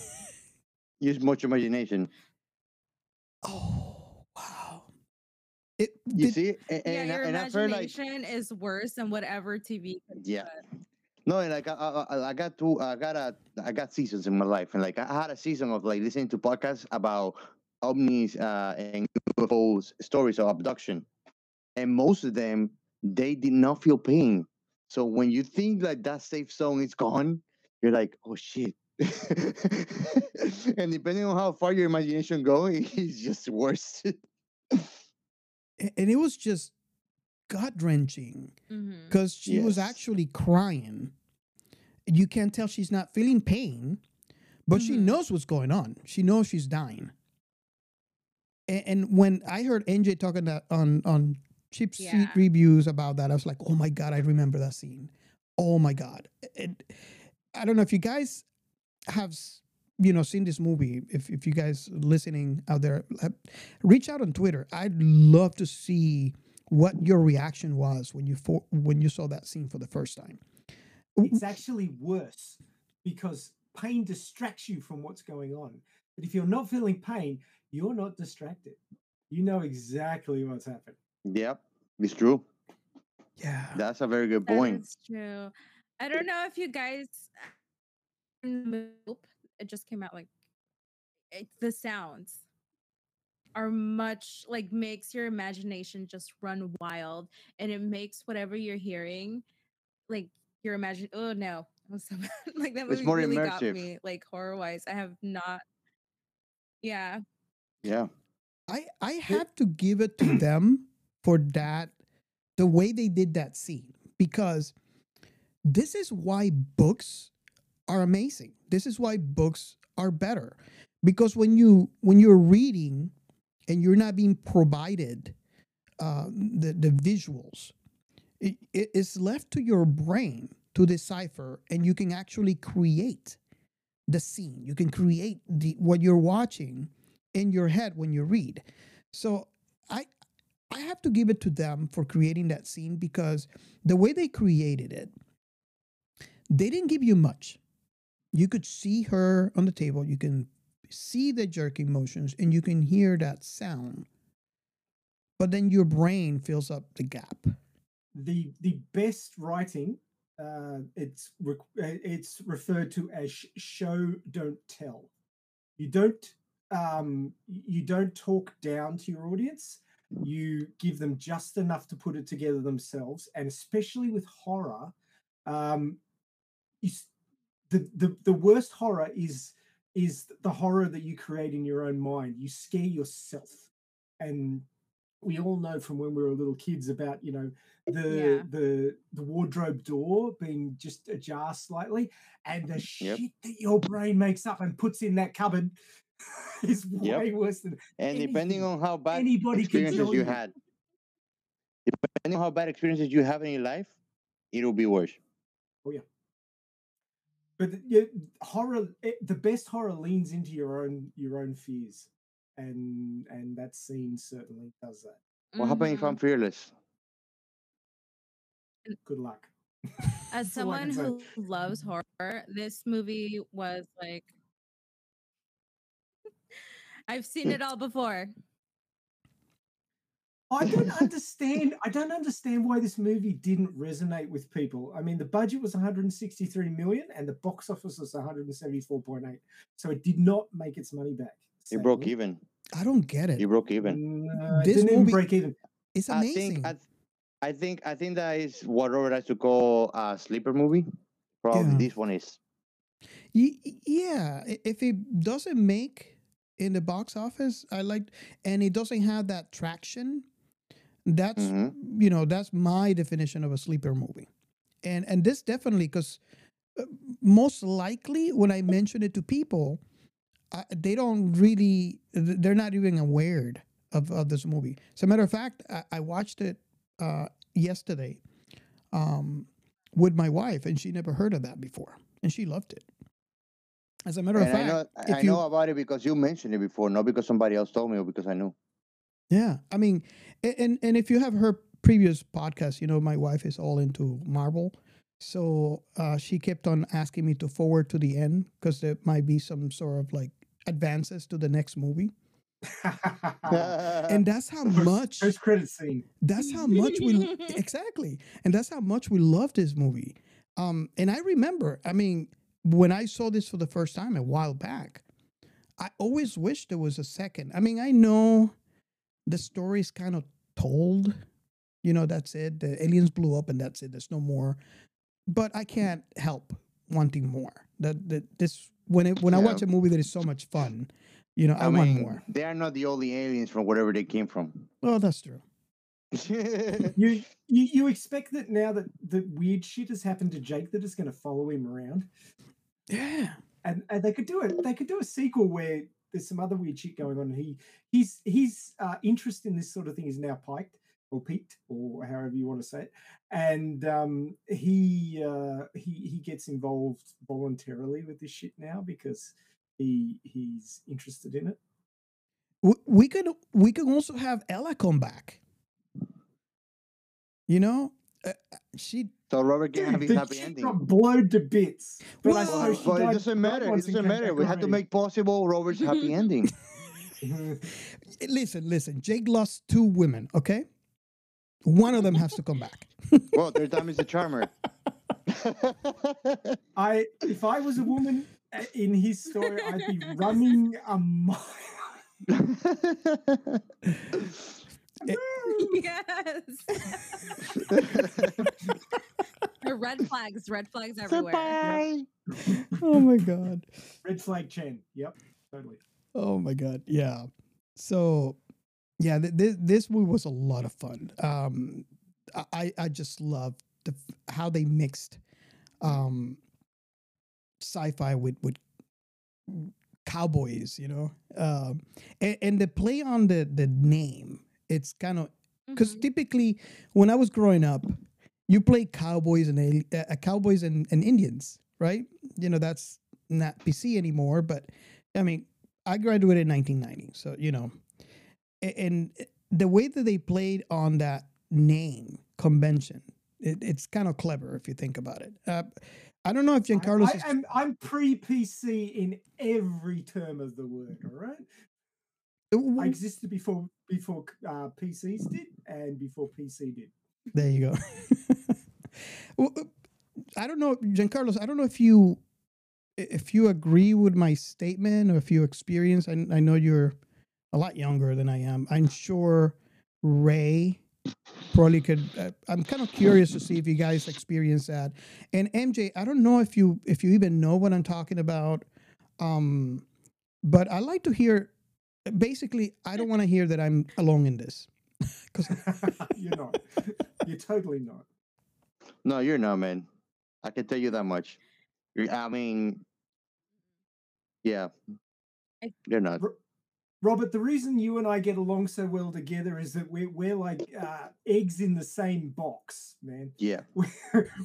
Use much imagination. It, You did- see, and, yeah, and, your I- and I've heard like, imagination is worse than whatever TV. could yeah. put. No, and like I, I, I- I got two, I got a, I got seasons in my life, and like I had a season of like listening to podcasts about ovnis uh, and UFOs stories of abduction, and most of them they did not feel pain. So when you think like that safe zone is gone, you're like, oh shit. and depending on how far your imagination goes, it's just worse. A- and it was just gut wrenching because mm-hmm. she was actually crying. You can tell she's not feeling pain, but she mm-hmm. knows what's going on. She knows she's dying. And, and when I heard MJ talking that on on cheap seat Yeah. reviews about that, I was like, oh my god, I remember that scene. Oh my god. And I don't know if you guys have s- you know seen this movie. If if you guys listening out there, uh, reach out on Twitter. I'd love to see what your reaction was when you for, when you saw that scene for the first time. It's actually worse because pain distracts you from what's going on. But if you're not feeling pain, you're not distracted. You know exactly what's happening. yep, it's true. Yeah. That's a very good point. is true. I don't know if you guys. Nope. It just came out like it, the sounds are much like makes your imagination just run wild, and it makes whatever you're hearing like your imagine. Oh no, it was so bad. like that It's movie more really got me like horror wise. I have not. Yeah. Yeah. I I have to give it to them for that the way they did that scene because this is why books are amazing. This is why books are better because when you when you're reading and you're not being provided uh, the the visuals, it, it is left to your brain to decipher, and you can actually create the scene. You can create the what you're watching in your head when you read. So I I have to give it to them for creating that scene because the way they created it, they didn't give you much. You could see her on the table, you can see the jerking motions, and you can hear that sound. But then your brain fills up the gap. The the best writing, uh, it's re- uh, it's referred to as sh- show don't tell. You don't um, you don't talk down to your audience. You give them just enough to put it together themselves, and especially with horror, um, you, the, the the worst horror is is the horror that you create in your own mind. You scare yourself, and we all know from when we were little kids about you know the Yeah. the the wardrobe door being just ajar slightly, and the mm-hmm. Yep. shit that your brain makes up and puts in that cupboard is Yep. way worse than And depending on how bad anybody can experiences you you. had, depending on how bad experiences you have in your life, it'll be worse. Oh yeah. But the- yeah, horror, it, the best horror leans into your own your own fears, and and that scene certainly does that. What happens if I'm mm-hmm. fearless? Good luck. As That's all I someone who loves horror, this movie was like I've seen it all before. I don't understand. I don't understand why this movie didn't resonate with people. I mean, the budget was 163 million, and the box office was 174.8. So it did not make its money back. It broke even. I don't get it. You broke even. No, it This didn't even movie- break even. It's I amazing. think I, th- I think I think that is what Robert likes to call a sleeper movie. Probably Yeah. this one is. Y- y- yeah, if it doesn't make in the box office, I like, and it doesn't have that traction. That's Mm-hmm. you know that's my definition of a sleeper movie, and and this definitely because most likely when I mention it to people, uh, they don't really they're not even aware of of this movie. As a matter of fact, I, I watched it uh, yesterday um, with my wife, and she never heard of that before, and she loved it. As a matter of And I fact, know if I you know about it because you mentioned it before, not because somebody else told me or because I knew. Yeah, I mean, and and if you have her previous podcast, you know, my wife is all into Marvel, so uh, she kept on asking me to forward to the end because there might be some sort of like advances to the next movie, and that's how much Post credit scene. that's how much we exactly, and that's how much we love this movie. Um, and I remember, I mean, when I saw this for the first time a while back, I always wished there was a second. I mean, I know the story is kind of told You know, that's it. The aliens blew up, and that's it. There's no more. But I can't help wanting more. That that this when it when I watch a movie that is so much fun, you know, I, I, want more. they are not the only aliens from wherever they came from. Oh, that's true. you, you you expect that now that the weird shit has happened to Jake that is going to follow him around. Yeah, and and they could do it. They could do a sequel where there's some other weird shit going on. He he's his uh, interest in this sort of thing is now piked or peaked or however you want to say it, and um, he uh, he he gets involved voluntarily with this shit now because he he's interested in it. We could we could also have Ella come back. You know, uh, uh, she. So Robert Dude, his the happy ending. got blown to bits. But I Well, suppose she But it doesn't matter. It doesn't matter. We had to make possible Robert's happy ending. Listen, listen. Jake lost two women. Okay, one of them has to come back. well, their time is the charmer. I if I was a woman uh, in his story, I'd be running a mile. yes. red flags, red flags everywhere. oh my god. Red flag chain. Yep, totally. Oh my god. Yeah. So, yeah, th- th- this movie was a lot of fun. Um, I- I I just love the f- how they mixed um sci-fi with with cowboys. You know, um, and, and the play on the the name. It's kind of because typically when I was growing up, you play cowboys and ali- uh, cowboys and, and Indians, right? You know that's not PC anymore, but I mean, I graduated in 1990, so you know, and the way that they played on that name convention, it, it's kind of clever if you think about it. Uh, I don't know if Giancarlo. I, am I'm pre PC in every term of the word. All right. I existed before before uh, PCs did and before PC did. There you go. Well, uh, I don't know, Giancarlo. I don't know if you if you agree with my statement or if you experience. I, I know you're a lot younger than I am. I'm sure Ray probably could. Uh, I'm kind of curious to see if you guys experience that. And MJ, I don't know if you if you even know what I'm talking about. Um, but I like to hear. Basically, I don't want to hear that I'm alone in this. Because You're not. You're totally not. No, you're not, man. I can tell you that much. You're, I mean, yeah, you're not. Robert, the reason you and I get along so well together is that we're we're like uh, eggs in the same box, man. Yeah. we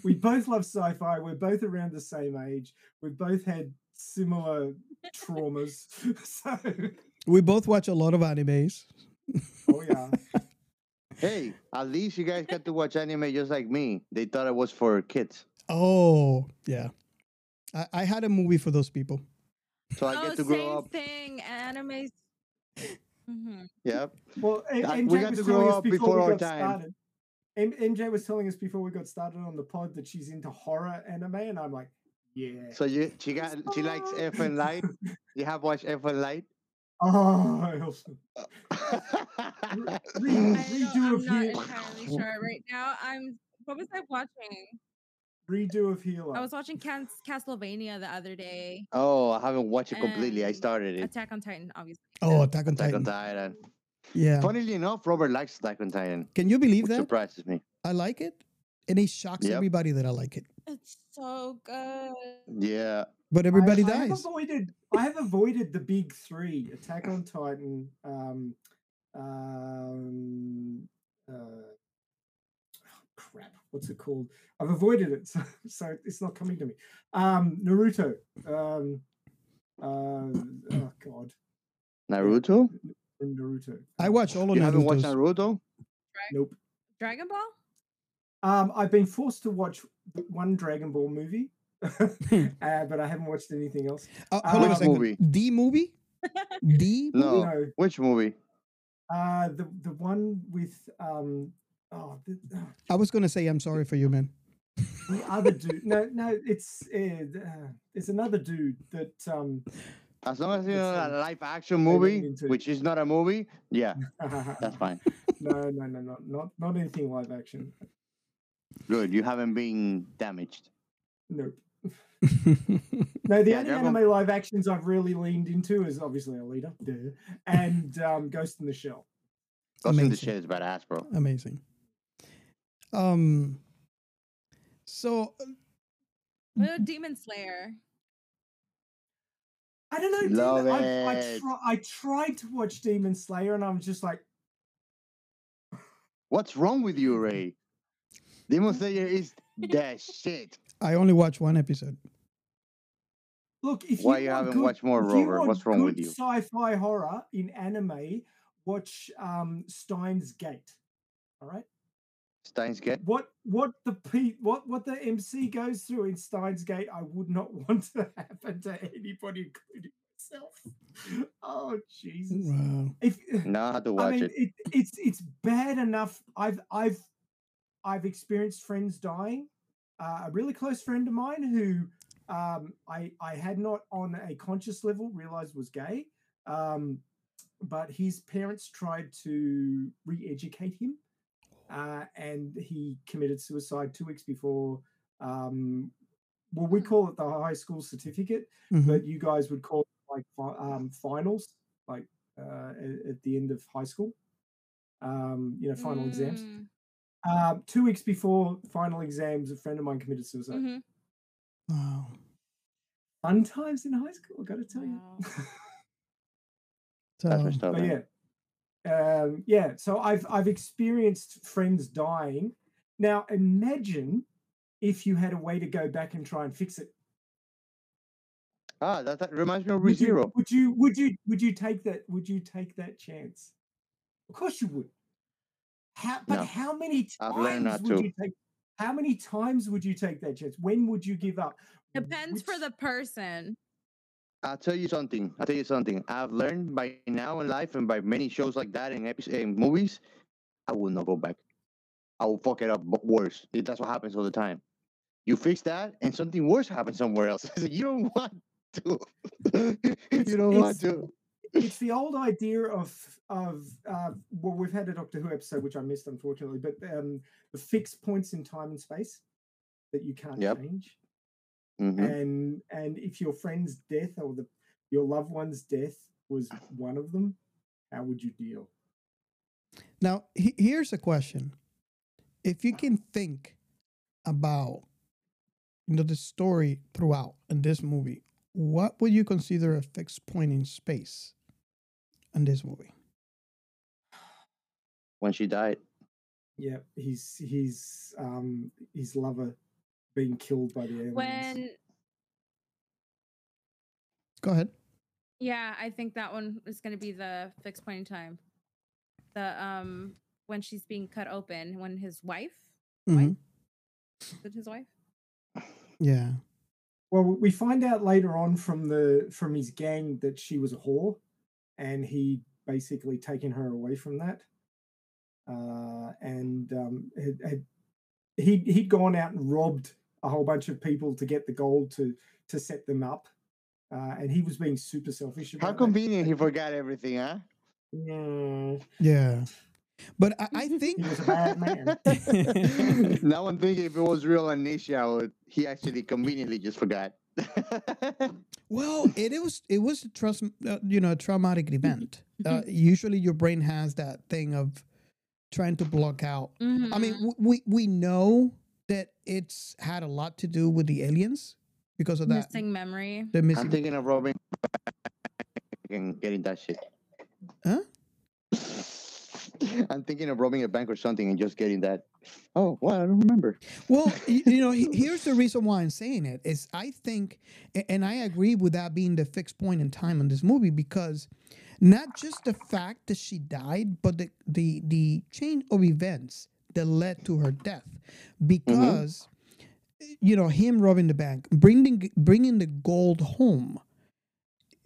we both love sci-fi. We're both around the same age. We've both had similar traumas. so, We both watch a lot of animes. oh yeah. Hey, at least you guys got to watch anime just like me. They thought it was for kids, Oh, yeah. I, I had a movie for those people. so I oh, get to grow up. same up. thing. Anime. hmm Yep. Well, M- I- MJ we got was to telling grow us up before, before we our got time. started. M- MJ was telling us before we got started on the pod that she's into horror anime, and I'm like, yeah. So you, she got, she likes Elfen Lied. You have watched Elfen Lied. Oh, I also- Re- I redo don't, of I'm not Heal- entirely sure right now. I'm. What was I watching? redo of Healer. I was watching Cas- Castlevania the other day. Oh, I haven't watched it completely. I and started it. Attack on Titan, obviously. Oh, Attack on Attack Titan. on Titan. Yeah. Funnily enough, Robert likes Attack on Titan. Can you believe Which that? surprises me. I like it. And it shocks Yep. everybody that I like it. It's so good. Yeah. But everybody I, I have dies. avoided. I have avoided the big three: Attack on Titan, um, um, uh, crap. What's it called? I've avoided it, so, so it's not coming to me. Um, Naruto. Um, uh, oh God, Naruto? Naruto. I watch all of You haven't watched Naruto's. Naruto? Nope. Dragon Ball? Um, I've been forced to watch one Dragon Ball movie, uh, but I haven't watched anything else. Uh, hold on a Um, second. movie? The movie? The No. movie? No. Which movie? Uh, the the one with um, oh, the, uh, I was gonna say I'm sorry for you, man. the other dude. No, no, it's uh, uh, it's another dude that um. As long as you It's, know um, a live action movie, which is not a movie, yeah, that's fine. no, no, no, no, not not anything live action. Good, you haven't been damaged. Nope. No, the only anime live actions I've really leaned into is obviously Alita, duh, and um, Ghost in the Shell. Ghost in the Amazing. Shell is badass, bro. Amazing. Um. So Oh, Demon Slayer. I don't know. Love Demon, I, I, it. try, I tried to watch Demon Slayer, and I'm just like, What's wrong with you, Ray? Demon Slayer is the shit. I only watched one episode. Look, if Why you you want haven't good- watched more, if you Rover? What's wrong with you? Sci-fi horror in anime. Watch um, Steins Gate. All right. Steins Gate. What what the P, what what the MC goes through in Steins Gate, I would not want to happen to anybody, including myself. Oh Jesus! Wow. If Now I have to I watch mean, it. it, it's it's bad enough. I've I've I've experienced friends dying. Uh, a really close friend of mine who um, I I had not on a conscious level realized was gay, um, but his parents tried to re-educate him, uh, and he committed suicide two weeks before. Um, well, we call it the high school certificate, Mhm. but you guys would call it like um, finals, like uh, at, the end of high school. Um, you know, final exams. Mm, Um, two weeks before final exams, a friend of mine committed suicide. mhm. Wow. Fun times in high school, I've got to tell you. That's So, but yeah, um, yeah. So I've I've experienced friends dying. Now imagine if you had a way to go back and try and fix it. Ah, that, that reminds me of Would you, would you would you would you take that would you take that chance? Of course you would. How but No. how many I've learned times not would to. you take how many times would you take that chance? When would you give up? Depends for the person. I'll tell you something. I'll tell you something. I've learned by now in life and by many shows like that and, episodes in movies, I will not go back. I will fuck it up b- worse. That's what happens all the time. You fix that, and something worse happens somewhere else. you don't want to. you don't want to. It's the old idea of of uh, well, we've had a Doctor Who episode which I missed unfortunately, but um, the fixed points in time and space that you can't Yep. change, Mhm. and and if your friend's death or the your loved one's death was one of them, how would you deal? now he- here's a question: If you can think about, you know, the story throughout in this movie, what would you consider a fixed point in space in this movie? When she died. Yeah, his his um his lover being killed by the aliens. When Go ahead. yeah, I think that one is going to be the fixed point in time. The um when she's being cut open, when his wife, Mhm. is it his wife? Yeah. Well, we find out later on from the from his gang that she was a whore, and he basically taken her away from that. Uh, and um, had, had he he'd gone out and robbed a whole bunch of people to get the gold to to set them up, uh, and he was being super selfish. How about that. convenient he forgot everything, huh? Yeah. Yeah. But I, I think he was a bad man. now I'm thinking if it was real amnesia, would- he actually conveniently just forgot. Well, it was it was a trust, uh, you know, a traumatic event. Uh, usually, your brain has that thing of trying to block out. I mean, Mm-hmm. w- we we know that it's had a lot to do with the aliens because of that. Missing memory. The missing. I'm thinking of robbing and getting that shit. Huh? I'm thinking of robbing a bank or something and just getting that. Oh, well, I don't remember. Well, you know, here's the reason why I'm saying it is I think, and I agree with that being the fixed point in time in this movie because not just the fact that she died, but the the the chain of events that led to her death, because mm-hmm. you know him robbing the bank, bringing bringing the gold home,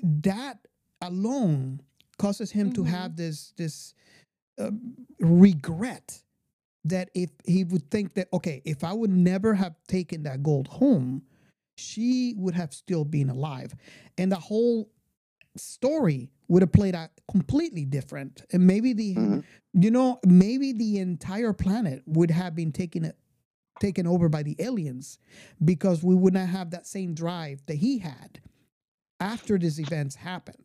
that alone causes him to mm-hmm. have this this regret that if he would think that okay if i would never have taken that gold home she would have still been alive. And the whole story would have played out completely different, and maybe the you know maybe the entire planet would have been taken taken over by the aliens because we would not have that same drive that he had after these events happened.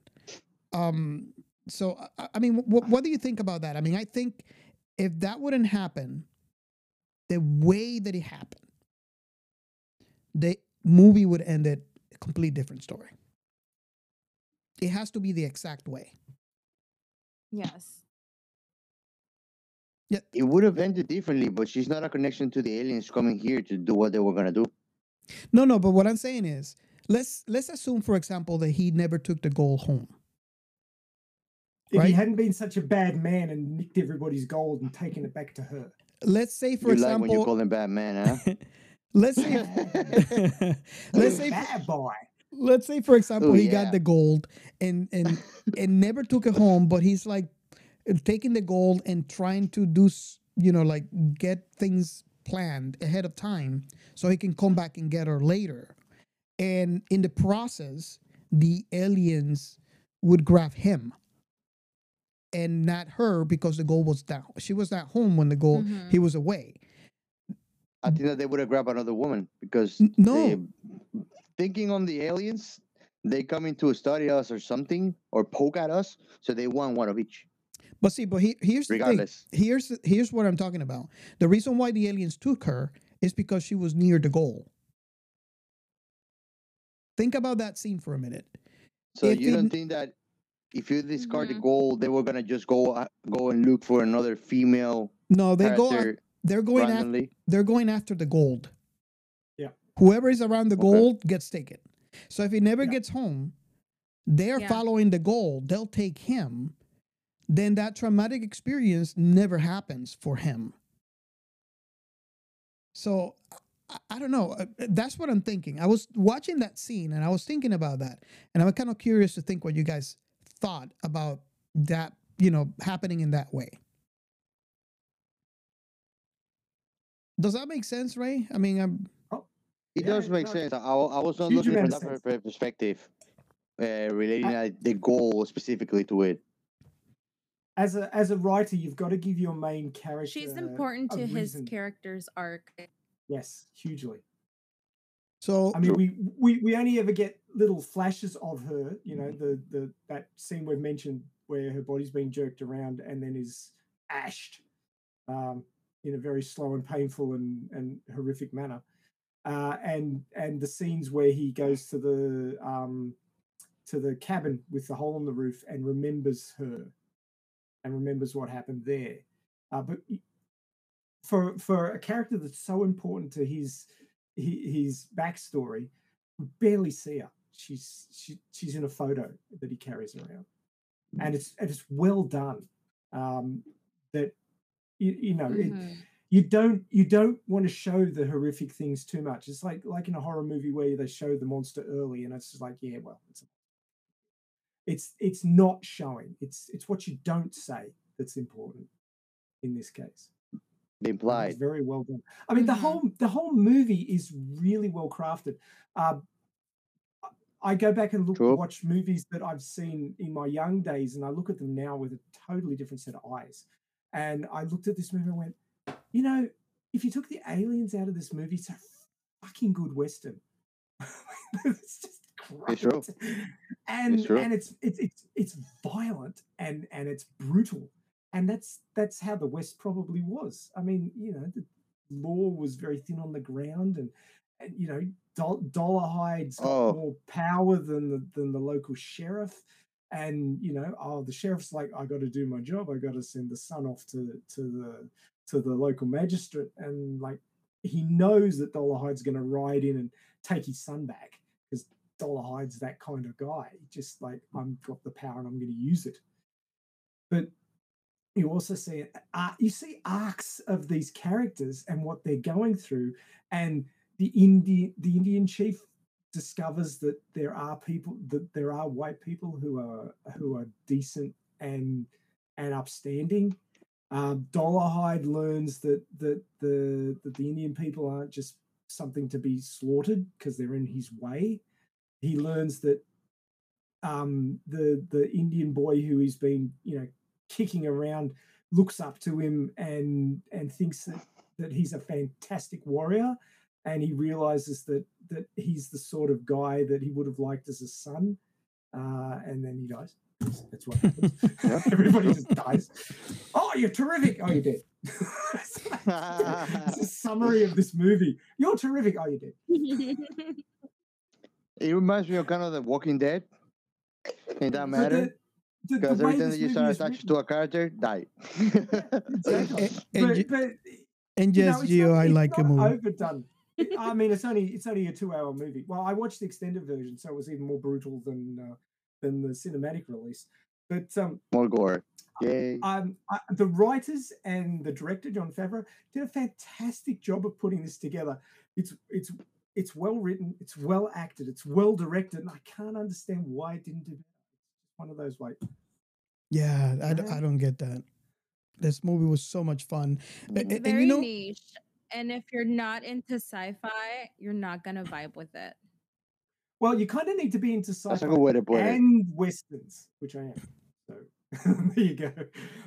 Um, so I, I mean, what, what do you think about that? I mean, I think if that wouldn't happen, the way that it happened, the movie would end it a complete different story. It has to be the exact way. Yes. Yeah. It would have ended differently, but she's not a connection to the aliens coming here to do what they were gonna do. No, no, but what I'm saying is, let's let's assume, for example, that he never took the gold home. If Right. he hadn't been such a bad man and nicked everybody's gold and taken it back to her. Let's say, for you example, like when you call them Batman, huh? let's say, let's say, bad boy. let's say, for example, Oh, he yeah. got the gold and and and never took it home, but he's like taking the gold and trying to do, you know, like get things planned ahead of time so he can come back and get her later. And in the process, the aliens would grab him and not her because the gold was down. She was not home when the gold mm-hmm. he was away. I think that they would have grabbed another woman because no. they- thinking on the aliens, they come in to study us or something or poke at us, so they want one of each. But see, but he, here's the Regardless. thing. Here's here's what I'm talking about. The reason why the aliens took her is because she was near the goal. Think about that scene for a minute. So If you they don't n- think that if you discard Mm-hmm. the gold, they were gonna just go uh, go and look for another female? No, they go. character They're going after. They're going after the gold. Yeah. Whoever is around the gold gets taken. So if he never gets home, they're Yeah. following the gold. They'll take him. Then that traumatic experience never happens for him. So I, I don't know. Uh, That's what I'm thinking. I was watching that scene and I was thinking about that, and I'm kind of curious to think what you guys thought about that. You know, happening in that way. Does that make sense, Ray? I mean, I'm. It does make sense. I, I was not looking from amount that of perspective, uh, relating uh, the goal specifically to it. As a as a writer, you've got to give your main character. She's important to his reason. character's arc. Yes, hugely. So I mean, we, we we only ever get little flashes of her. You know, the the that scene we've mentioned where her body's being jerked around and then is ashed, um, in a very slow and painful and and horrific manner. Uh, and and the scenes where he goes to the um, to the cabin with the hole in the roof and remembers her, and remembers what happened there. Uh, but for for a character that's so important to his hi- his backstory, we barely see her. She's she, she's in a photo that he carries around, and it's and it's well done. Um, that you, you know it, Mhm. you don't you don't want to show the horrific things too much. It's like like in a horror movie where they show the monster early, and it's just like yeah, well, it's it's it's not showing. It's it's what you don't say that's important in this case. The It's implied. very well done. I mean, the whole the whole movie is really well crafted. Uh, I go back and look Sure. watch movies that I've seen in my young days, and I look at them now with a totally different set of eyes. And I looked at this movie and went, you know, if you took the aliens out of this movie, it's a fucking good western. it's just It's true. and true. and it's it's it's it's violent and and it's brutal and that's that's how the west probably was. I mean you know the law was very thin on the ground and and you know Dol- Dolarhyde's got Oh. more power than the than the local sheriff. And you know oh the sheriff's like i got to do my job. I got to send the son off to to the to the local magistrate. And like he knows that Dolarhyde's going to ride in and take his son back because Dolarhyde's that kind of guy. Just like i'm got the power and i'm going to use it. But you also see uh, you see arcs of these characters and what they're going through and the indian the indian chief discovers that there are people that there are white people who are who are decent and and upstanding um, Dolarhyde learns that that the that the Indian people aren't just something to be slaughtered because they're in his way. He learns that um, the the Indian boy who he's been you know kicking around looks up to him and and thinks that that he's a fantastic warrior, and he realizes that that he's the sort of guy that he would have liked as a son, uh, and then he dies. That's, that's what happens. Everybody just dies. Oh, you're terrific. Oh, you're dead. it's, like- it's a summary of this movie. You're terrific. Oh, you're dead. It reminds me of kind of The Walking Dead. It doesn't the- matter. The- the Because way every time that you start is attached to a character, die. Exactly. And but, ju- but And you know, yes, Gio, not- I like a movie. Overdone. I mean, it's only it's only a two-hour movie. Well, I watched the extended version, so it was even more brutal than uh, than the cinematic release. But um, More gore. Yay. um, I, the writers and the director Jon Favreau did a fantastic job of putting this together. It's it's it's well written, it's well acted, it's well directed, and I can't understand why it didn't do better. It's one of those like Yeah, I, d- Yeah. I don't get that. This movie was so much fun. A- a- and, very you know, niche. And if you're not into sci-fi, you're not gonna vibe with it. Well, you kind of need to be into sci-fi good way to put it. and westerns, which I am. So there you go.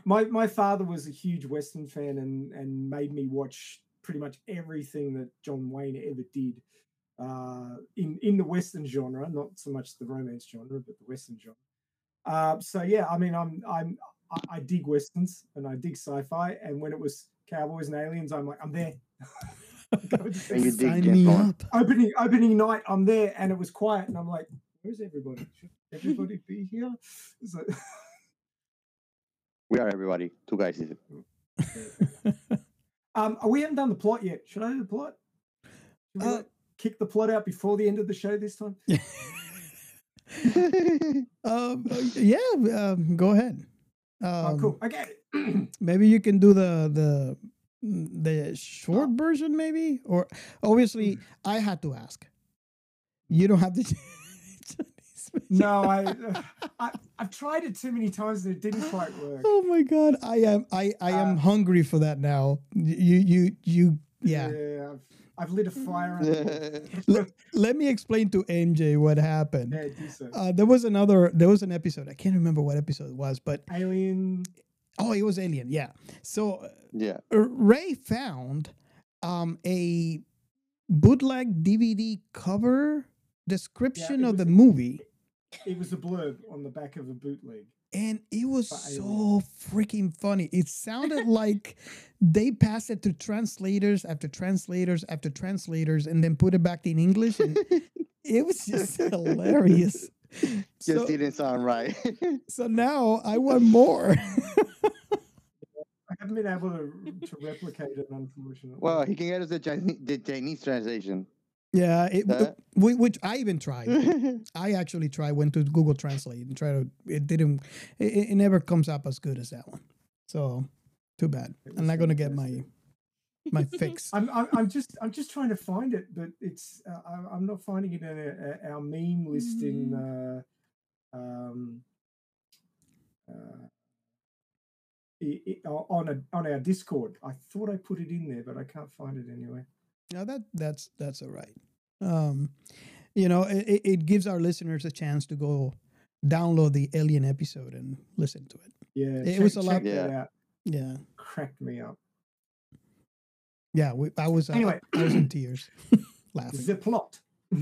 My my father was a huge western fan and and made me watch pretty much everything that John Wayne ever did uh, in in the western genre, not so much the romance genre, but the western genre. Uh, so yeah, I mean, I'm I'm I, I dig westerns and I dig sci-fi, and when it was cowboys and aliens, I'm like, I'm there. Go to And you dig sign me up. opening opening night, I'm there, and it was quiet, and I'm like, "Where's everybody? Should everybody be here?" It's like- We are everybody. Two guys. is it? um, we haven't done the plot yet. Should I do the plot? Should we Uh, like, kick the plot out before the end of the show this time? um, uh, yeah, um, go ahead. Um, oh, cool. Okay. Maybe you can do the the mm, the short version, maybe. Or obviously, I had to ask. You don't have to. no, I, I I've tried it too many times and it didn't quite work. Oh my god, I am I I Uh, am hungry for that now. You you you yeah. Yeah, I've, I've lit a fire. under. Let, let me explain to MJ what happened. Yeah, so. Uh, there was another. There was an episode. I can't remember what episode it was, but Alien. oh, it was Alien. Yeah. So uh, Yeah. Ray found um, a bootleg DVD cover description it of the was- movie, It was a blurb on the back of a bootleg. And it was For so freaking funny. It sounded like they passed it to translators after translators after translators, and then put it back in English, and it was just hilarious. Just So, didn't sound right. so now I want more. I haven't been able to to replicate it, unfortunately. well, he can get us the Chinese, the Chinese translation. Yeah, it, Uh, whi- which I even tried. I actually tried. Went to Google Translate and tried to. It didn't. It, it it never comes up as good as that one. So too bad. I'm not gonna get my my fix. I'm, I'm I'm just I'm just trying to find it, but it's uh, I- I'm not finding it in a, a, our meme list in uh, um uh, i- i- o- on a on our Discord. I thought I put it in there, but I can't find it anyway. No, that that's that's all right. Um, you know, it, it- it gives our listeners a chance to go download the Alien episode and listen to it. Yeah, It check- was a lot- Yeah. Yeah, Cracked me up. yeah. We, I was uh, Anyway. I was in tears, laughing. The plot.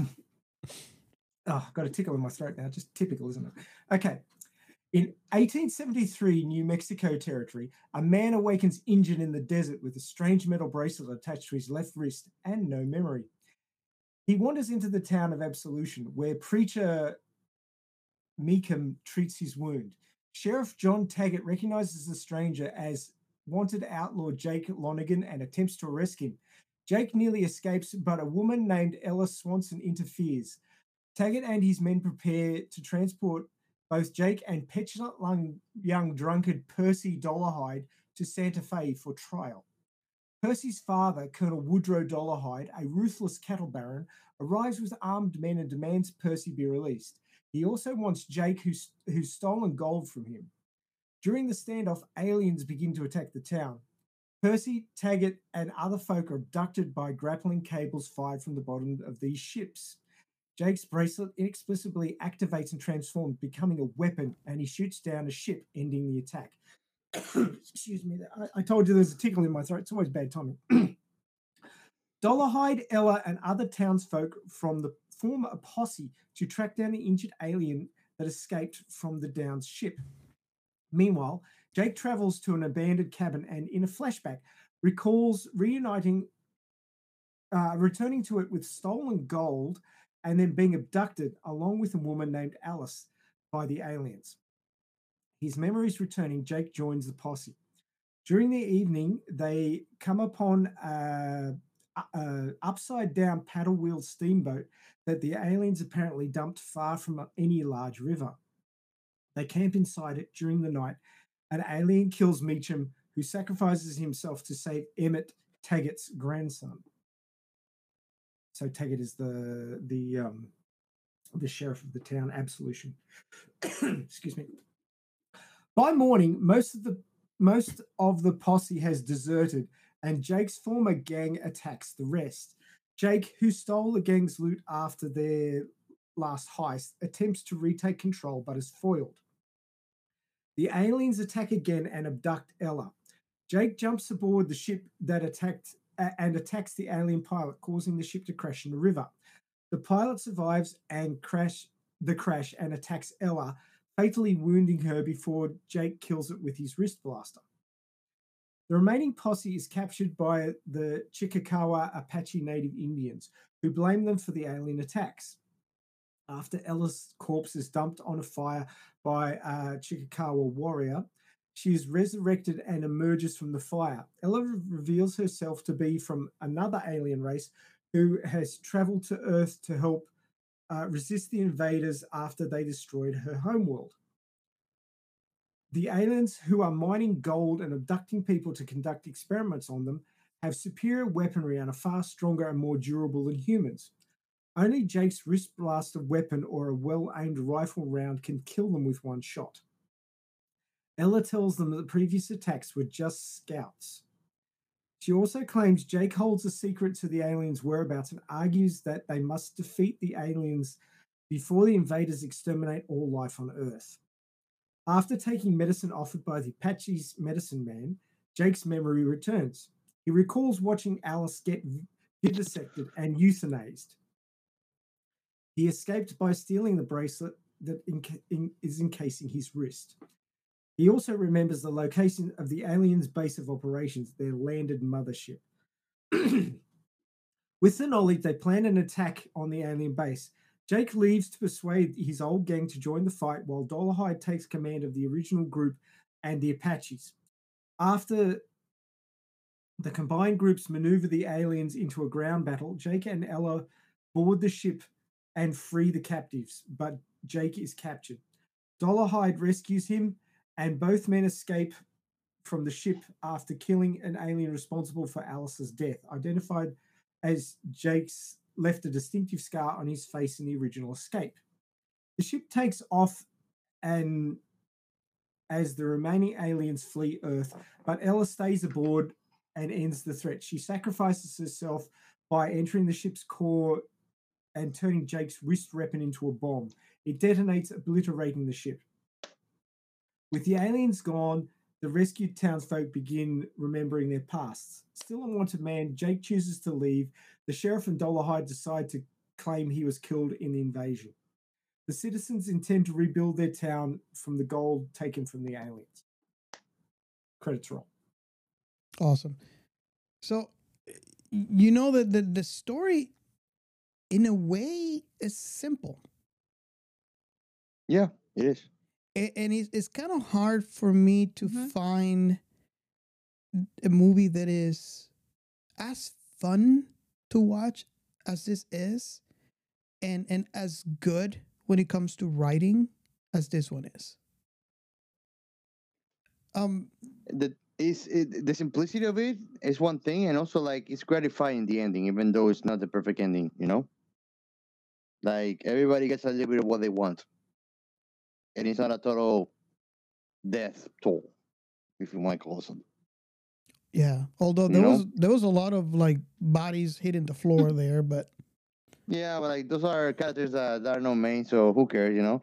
oh, got a tickle in my throat now. Just typical, isn't it? Okay. In 1873, New Mexico territory, a man awakens injured in the desert with a strange metal bracelet attached to his left wrist and no memory. He wanders into the town of Absolution, where preacher Meacham treats his wound. Sheriff John Taggart recognizes the stranger as wanted outlaw Jake Lonergan and attempts to arrest him. Jake nearly escapes, but a woman named Ella Swanson interferes. Taggart and his men prepare to transport both Jake and petulant young drunkard Percy Dolarhyde to Santa Fe for trial. Percy's father, Colonel Woodrow Dolarhyde, a ruthless cattle baron, arrives with armed men and demands Percy be released. He also wants Jake, who's, who's stolen gold from him. During the standoff, aliens begin to attack the town. Percy, Taggart, and other folk are abducted by grappling cables fired from the bottom of these ships. Jake's bracelet inexplicably activates and transforms, becoming a weapon, and he shoots down a ship, ending the attack. Excuse me. I, I told you there's a tickle in my throat. It's always bad timing. Dolarhyde, Ella, and other townsfolk from the form a posse to track down the injured alien that escaped from the downed ship. Meanwhile, Jake travels to an abandoned cabin and, in a flashback, recalls reuniting, uh, returning to it with stolen gold and then being abducted along with a woman named Alice by the aliens. His memories returning, Jake joins the posse. During the evening, they come upon a, a upside down paddle wheel steamboat that the aliens apparently dumped far from any large river. They camp inside it during the night. An alien kills Meacham, who sacrifices himself to save Emmett Taggart's grandson. So Taggart is the the um, the sheriff of the town. Absolution. Excuse me. By morning, most of the most of the posse has deserted, and Jake's former gang attacks the rest. Jake, who stole the gang's loot after their last heist, attempts to retake control but is foiled. The aliens attack again and abduct Ella. Jake jumps aboard the ship that attacked and attacks the alien pilot, causing the ship to crash in the river. The pilot survives and crash the crash and attacks Ella, fatally wounding her before Jake kills it with his wrist blaster. The remaining posse is captured by the Chickasaw Apache Native Indians, who blame them for the alien attacks. After Ella's corpse is dumped on a fire by a Chickasaw warrior, she is resurrected and emerges from the fire. Ella reveals herself to be from another alien race who has traveled to Earth to help uh, resist the invaders after they destroyed her homeworld. The aliens who are mining gold and abducting people to conduct experiments on them have superior weaponry and are far stronger and more durable than humans. Only Jake's wrist blaster weapon or a well aimed rifle round can kill them with one shot. Ella tells them that the previous attacks were just scouts. She also claims Jake holds a secret to the aliens' whereabouts and argues that they must defeat the aliens before the invaders exterminate all life on Earth. After taking medicine offered by the Apache's medicine man, Jake's memory returns. He recalls watching Alice get vivisected and euthanized. He escaped by stealing the bracelet that inca- in, is encasing his wrist. He also remembers the location of the aliens' base of operations, their landed mothership. With the knowledge, they plan an attack on the alien base. Jake leaves to persuade his old gang to join the fight while Dolarhyde takes command of the original group and the Apaches. After the combined groups maneuver the aliens into a ground battle, Jake and Ella board the ship and free the captives, but Jake is captured. Dolarhyde rescues him, and both men escape from the ship after killing an alien responsible for Alice's death, identified as Jake's left a distinctive scar on his face in the original escape. The ship takes off and as the remaining aliens flee Earth, but Ella stays aboard and ends the threat. She sacrifices herself by entering the ship's core and turning Jake's wrist weapon into a bomb. It detonates, obliterating the ship. With the aliens gone, the rescued townsfolk begin remembering their pasts. Still a wanted man, Jake chooses to leave. The sheriff and Dolarhyde decide to claim he was killed in the invasion. The citizens intend to rebuild their town from the gold taken from the aliens. Credits roll. Awesome. So, you know that the, the story, in a way, is simple. Yeah, it is. A- And it's, it's kind of hard for me to find a movie that is as fun to watch as this is and and as good when it comes to writing as this one is. Um the is it, the simplicity of it is one thing, and also like it's gratifying the ending, even though it's not the perfect ending. You know, like everybody gets a little bit of what they want, and it's not a total death toll, if you might call it something. Yeah, although You there know? was there was a lot of like bodies hitting the floor there, but Yeah, but like those are characters that, that are no main, so who cares, you know?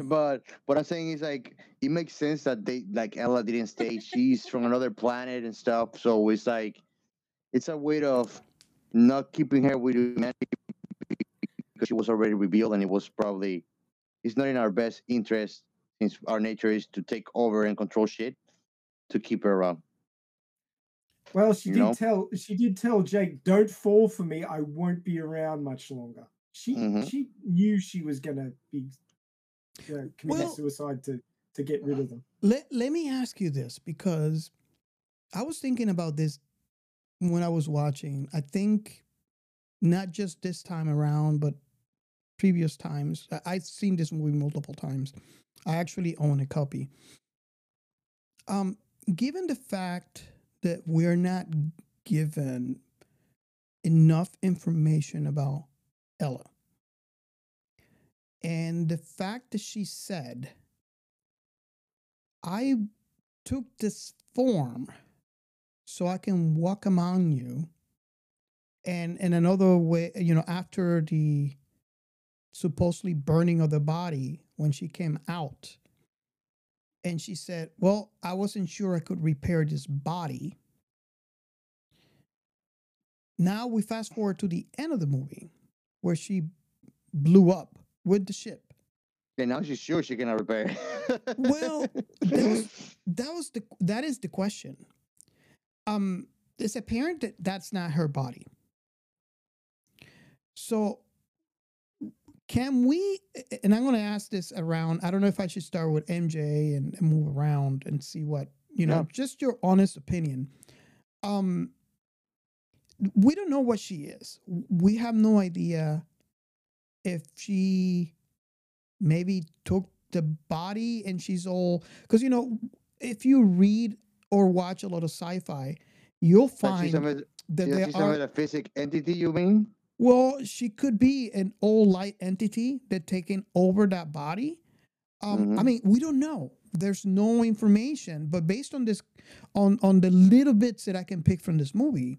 but what I'm saying is like it makes sense that they like Ella didn't stay. She's from another planet and stuff, so it's like it's a way of not keeping her with humanity because she was already revealed, and it was probably it's not in our best interest since our nature is to take over and control shit to keep her around. Well, she You did know? tell she did tell Jake, "Don't fall for me. I won't be around much longer." She Mhm. she knew she was gonna be you know, committing Well- suicide to to get rid of them. Let let me ask you this because I was thinking about this when I was watching. I think not just this time around, but previous times. I've seen this movie multiple times. I actually own a copy. Um, given the fact that we're not given enough information about Ella, and the fact that she said I took this form so I can walk among you. And in another way, you know, after the supposedly burning of the body when she came out, and she said, Well, I wasn't sure I could repair this body. Now we fast forward to the end of the movie where she blew up with the ship. And now she's sure she cannot repair. well, that was, that was the that is the question. Um, it's apparent that that's not her body. So, can we? And I'm going to ask this around. I don't know if I should start with MJ and, and move around and see what you know. Yeah. Just your honest opinion. Um, we don't know what she is. We have no idea if she maybe took the body and she's all because you know if you read or watch a lot of sci-fi you'll find she's a, met- that yeah, there she's are a metaphysic entity, you mean? Well she could be an all light entity that taking over that body um i Mhm. mean we don't know there's no information but based on this on on the little bits that i can pick from this movie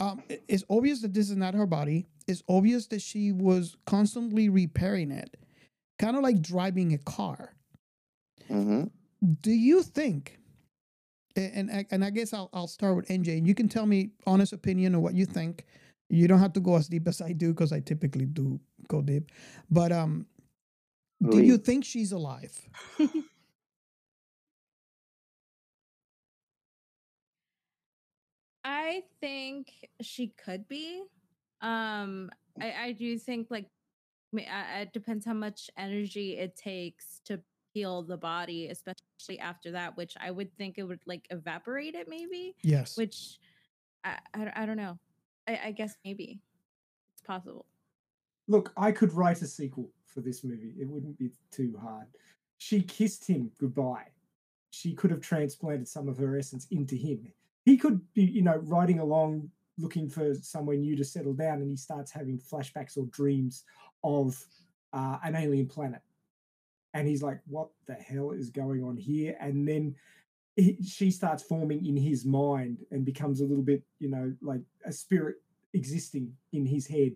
um it's obvious that this is not her body it's obvious that she was constantly repairing it kind of like driving a car Mm-hmm. do you think a- and I- and I guess I'll I'll start with MJ and you can tell me honest opinion of what you think. You don't have to go as deep as I do because I typically do go deep. But um do you think she's alive? I think she could be. Um, I, I do think like uh, it depends how much energy it takes to heal the body, especially after that. Which I would think it would like evaporate it, maybe. Yes. Which I I, I don't know. I, I guess maybe it's possible. Look, I could write a sequel for this movie. It wouldn't be too hard. She kissed him goodbye. She could have transplanted some of her essence into him. He could be, you know, riding along looking for somewhere new to settle down, and he starts having flashbacks or dreams of uh, an alien planet. And he's like, what the hell is going on here? And then he, she starts forming in his mind and becomes a little bit, you know, like a spirit existing in his head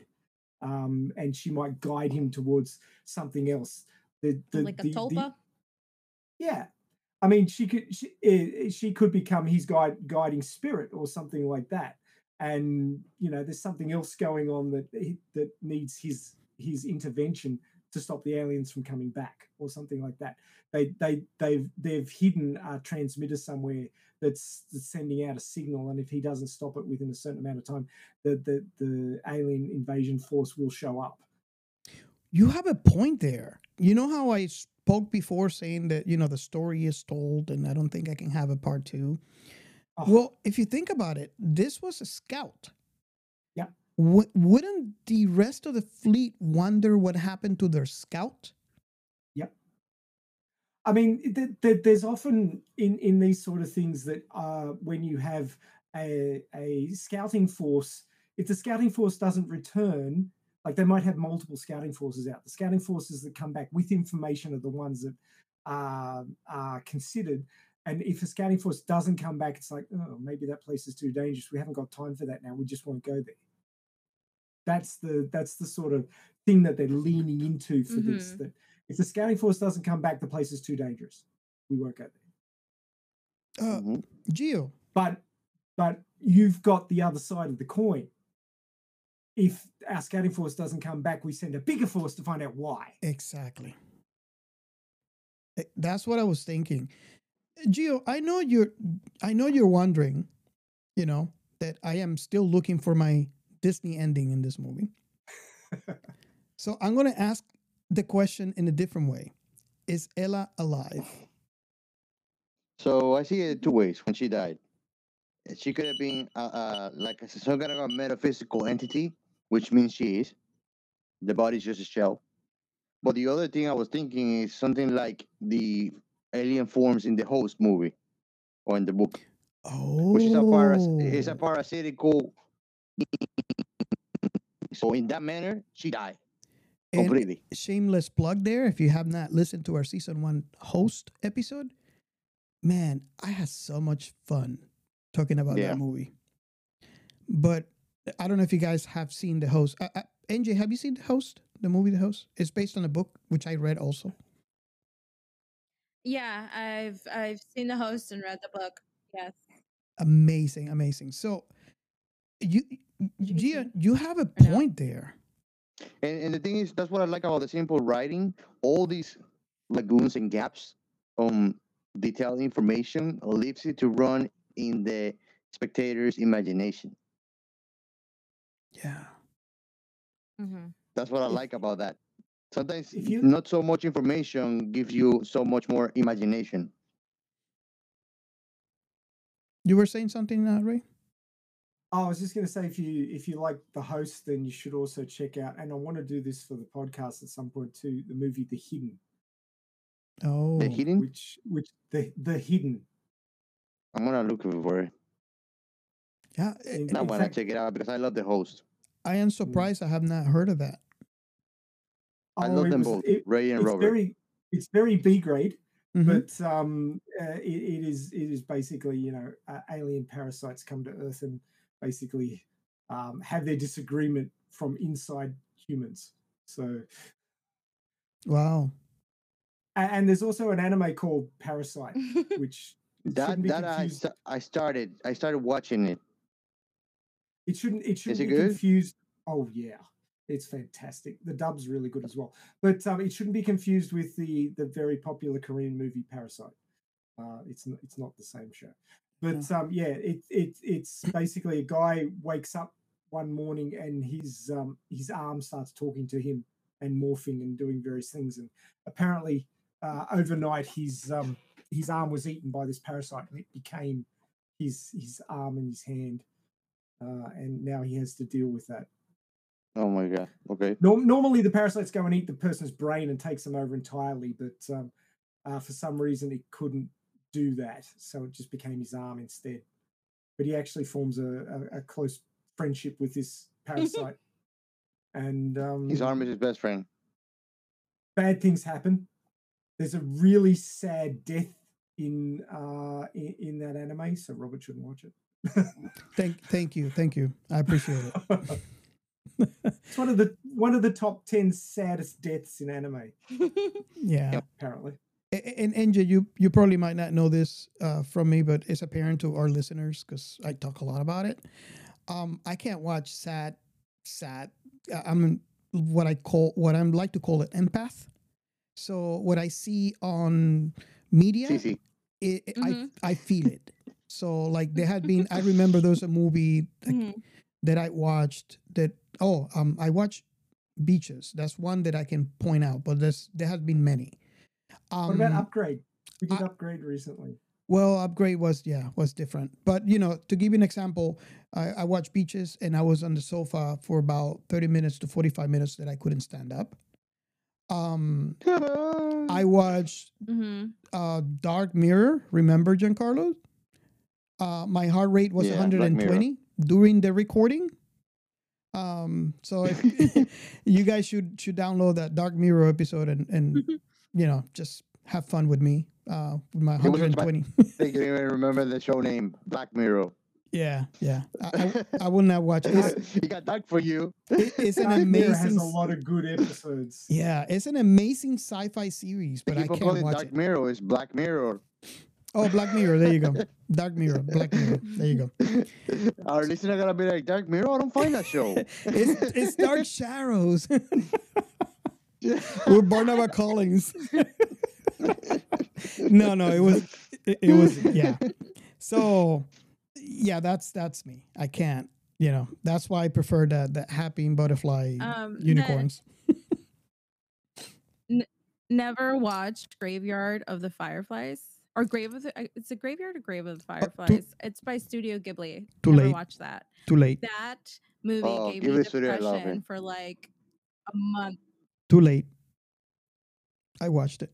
um, and she might guide him towards something else. The, the, like a the- the- tulpa. yeah, I mean, she could she, eh, she could become his guide guiding spirit or something like that. And you know, there's something else going on that that needs his his intervention to stop the aliens from coming back or something like that. They they they've they've hidden a transmitter somewhere that's, that's sending out a signal, and if he doesn't stop it within a certain amount of time, the the, the alien invasion force will show up. You have a point there. You know how I spoke before saying that, you know, the story is told and I don't think I can have a part two. Ah. Well, if you think about it, this was a scout. W- wouldn't the rest of the fleet wonder what happened to their scout? Yep. I mean, th- th- there's often in in these sort of things that uh, when you have a a scouting force, if the scouting force doesn't return, like they might have multiple scouting forces out. The scouting forces that come back with information are the ones that are are considered. And if a scouting force doesn't come back, it's like, oh, maybe that place is too dangerous. We haven't got time for that now. We just won't go there. That's the that's the sort of thing that they're leaning into for this. Mhm. That if the scouting force doesn't come back, the place is too dangerous. We won't go there. Uh, Gio. But but you've got the other side of the coin. If our scouting force doesn't come back, we send a bigger force to find out why. Exactly. Eh, That's what I was thinking. Gio, I know you're I know you're wondering, you know, that I am still looking for my Disney ending in this movie. so I'm gonna ask the question in a different way. Is Ella alive? So I see it two ways when she died. She could have been uh, uh, like a- some kind of a metaphysical entity, which means she is. The body's just a shell. But the other thing I was thinking is something like the alien forms in the host movie or in the book, Oh which is a paras- is a parasitical. So in that manner, she died And completely. shameless plug there. If you have not listened to our season one host episode, man, I had so much fun talking about Yeah. that movie. But I don't know if you guys have seen the host. Uh, uh, MJ, have you seen the host? The movie, the host. It's based on a book which I read also. Yeah, I've I've seen the host and read the book. Yes. Amazing, amazing. So, you, Gia, you have a point there. And, and the thing is, that's what I like about the simple writing. All these lagoons and gaps on detailed information leaves it to run in the spectator's imagination. Yeah. Mm-hmm. That's what I like about that. Sometimes If you- not so much information gives you so much more imagination. You were saying something, uh, Ray? Oh, I was just going to say, if you if you like the host, then you should also check out. And I want to do this for the podcast at some point too. The movie The Hidden, Oh, The hidden? which which the the Hidden. I'm gonna look for it. yeah. In, I in wanna check it out because I love the host. I am surprised I have not heard of that. I oh, love them was- both, it- Ray and it's Robert. very it's very B grade, Mhm. but um, uh, it, it is it is basically you know uh, alien parasites come to Earth and basically um, have their disagreement from inside humans. So Wow. a- and, there's also an anime called Parasyte, which That be that I, confused. sta- I started I started watching it. It shouldn't. It shouldn't it be good? confused. Oh yeah, it's fantastic. The dub's really good as well. But um, it shouldn't be confused with the the very popular Korean movie Parasite. Uh, it's n- it's not the same show. But um, yeah, it it it's basically a guy wakes up one morning and his um his arm starts talking to him and morphing and doing various things. And apparently, uh, overnight his um his arm was eaten by this parasite and it became his his arm and his hand uh, and now he has to deal with that. Oh my god. Okay. Norm- normally, the parasites go and eat the person's brain and takes them over entirely, but um, uh, for some reason, it couldn't do that, so it just became his arm instead. But he actually forms a, a, a close friendship with this parasite, and um, His arm is his best friend. bad things happen. There's a really sad death in uh, in, in that anime, so Robert shouldn't watch it. Thank, thank you, thank you. I appreciate it. It's one of the one of the top ten saddest deaths in anime. Yeah. apparently. A- a- And MJ, you you probably might not know this uh, from me, but it's apparent to our listeners because I talk a lot about it. Um, I can't watch sad, sad. uh, I'm what I call what I'm like to call it empath. So what I see on media, CC. it, it- Mhm. I I feel it. So like there had been, I remember there was a movie like, Mhm. that I watched that. Oh, um, I watched Beaches. That's one that I can point out, but there's there have been many. What about Um, upgrade? We did upgrade recently. well, upgrade was yeah was different, but you know to give you an example, I, I watched Beaches and I was on the sofa for about thirty minutes to forty five minutes that I couldn't stand up. Um, I watched Mm-hmm. uh, Dark Mirror. Remember Giancarlo? Uh, my heart rate was Yeah, 120 during the recording. Um, so if you guys should should download that Dark Mirror episode and and you know just have fun with me uh, with my It wasn't Black- 120. I can't even remember the show name. Black Mirror. Yeah, yeah. I, I, I will not watch it. It's, he got dark for you. it- it's an Black Mirror has amazing. a lot of good episodes. Yeah, it's an amazing sci-fi series, but I People call can't it watch Dark it. Mirror. is Black Mirror. Oh, Black Mirror. There you go. Dark Mirror. Black Mirror. There you go. Our listener gonna be like, Dark Mirror? I don't find that show. It's it's Dark Shadows. With Barnabas Collins. no, no, it was it, it was yeah. So yeah, that's that's me. I can't. You know, that's why I prefer the the happy butterfly Um, the- unicorns. N- never watched Graveyard of the Fireflies or Grave of the. uh, It's a Graveyard or Grave of the Fireflies. it's by Studio Ghibli. Too never late. watched that. Too late. That movie Oh, gave Ghibli me Studio, I love depression it. for like a month. Too late. I watched it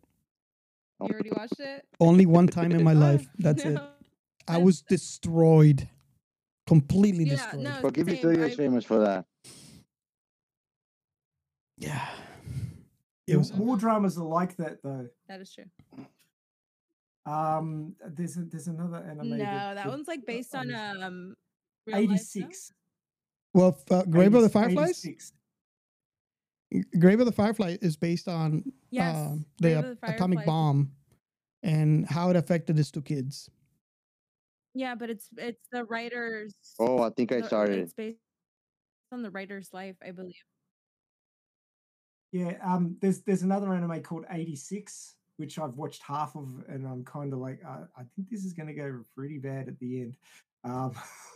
You already watched it? only one time in my life. That's it. I was destroyed, completely Yeah, destroyed. no, But Ghibli same, Studio is I- famous for that. Yeah. It was- more dramas are like that though. That is true. Um, there's a, there's another anime. No, that one's like based on um. real life, no? eighty six. Well, f- uh, Grave of the 80 Fireflies. 86. Grave of the Firefly is based on Yes, um, Grave the of the atomic bomb and how it affected these two kids. Yeah, but it's it's the writer's. Oh, I think I the- started It's based on the writer's life, I believe. Yeah, um, there's there's another anime called 86, which I've watched half of, and I'm kind of like, uh, I think this is going to go pretty bad at the end. Um,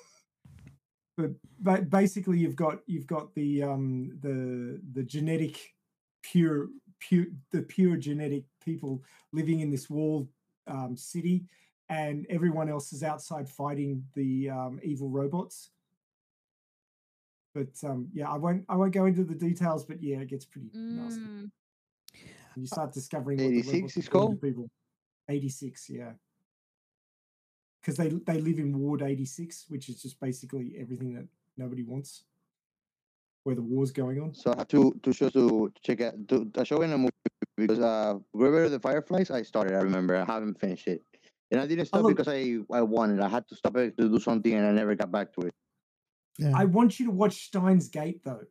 but but basically, you've got you've got the um the the genetic pure pure the pure genetic people living in this walled um, city, and everyone else is outside fighting the um, evil robots but um, yeah, I won't. I won't go into the details. But yeah, it gets pretty nasty. And You start discovering what the 86 robots is are doing to called? people. Eighty six, yeah, because they they live in Ward eighty six, which is just basically everything that nobody wants, where the war's going on. So I have to to show to check out to, a show in a movie because uh River of the Fireflies I started. I remember I haven't finished it, and I didn't stop look- because I I wanted. I had to stop it to do something, and I never got back to it. I want you to watch Steins Gate though,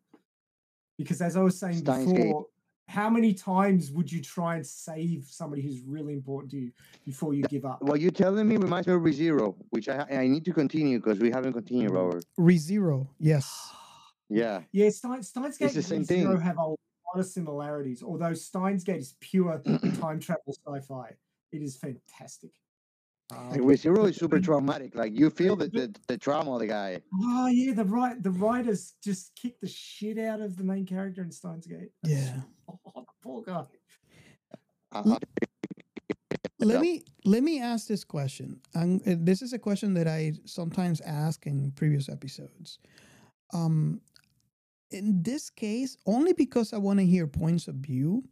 because as I was saying Steins Gate. Before, how many times would you try and save somebody who's really important to you before you give up? What you're telling me reminds me of ReZero, which I I need to continue because we haven't continued, mm-hmm. Robert. ReZero, yes. Yeah. Yeah, Stein, Steins Gate It's and same ReZero have a lot of similarities, although Steins Gate is pure time travel sci-fi. It is fantastic. Like Um, ReZero is super traumatic. Like you feel the, the, the trauma of the guy. oh yeah, the right the writers just kicked the shit out of the main character in Steins Gate. Yeah. Oh, poor guy. Uh, Let me let me ask this question. And this is a question that I sometimes ask in previous episodes. Um, in this case, only because I want to hear points of view,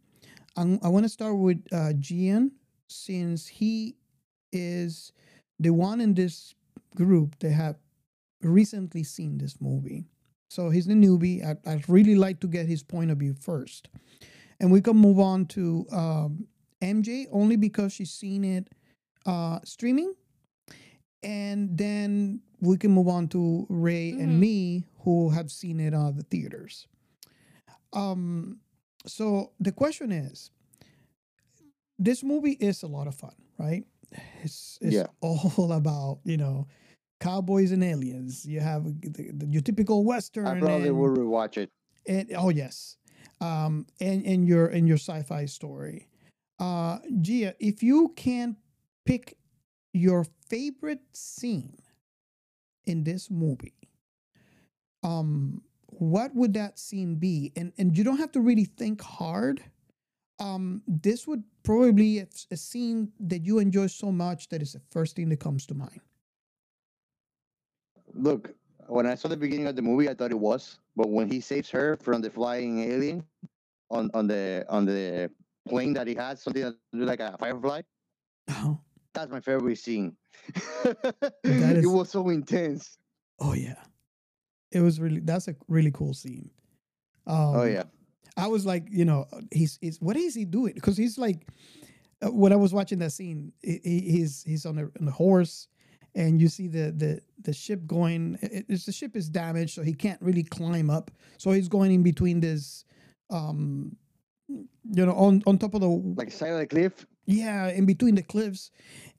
I'm, I want to start with uh, Gian, since he is the one in this group that have recently seen this movie. So he's the newbie. I, I'd really like to get his point of view first. And we can move on to um, MJ only because she's seen it uh, streaming. And then we can move on to Ray and me who have seen it on the theaters. Um, so the question is this movie is a lot of fun, right? It's, it's Yeah. all about, you know, cowboys and aliens. You have the, the, your typical Western. I probably and- will rewatch it. and oh yes um and and your and your sci-fi story uh gia if you can pick your favorite scene in this movie um what would that scene be and and you don't have to really think hard um this would probably be a, a scene that you enjoy so much that is the first thing that comes to mind Look, when I saw the beginning of the movie, I thought it was, but when he saves her from the flying alien on on the on the plane that he has, something like a firefly. Oh. That's my favorite scene. That it was so intense. oh yeah it was really that's a really cool scene um, oh yeah. I was like, you know, he's he's what is he doing? Because he's like, uh, when I was watching that scene, he, he- he's he's on a, on a horse, and you see the the the ship going. It, it's the ship is damaged, so he can't really climb up. So he's going in between this, um, you know, on on top of the like side of the cliff. Yeah, in between the cliffs,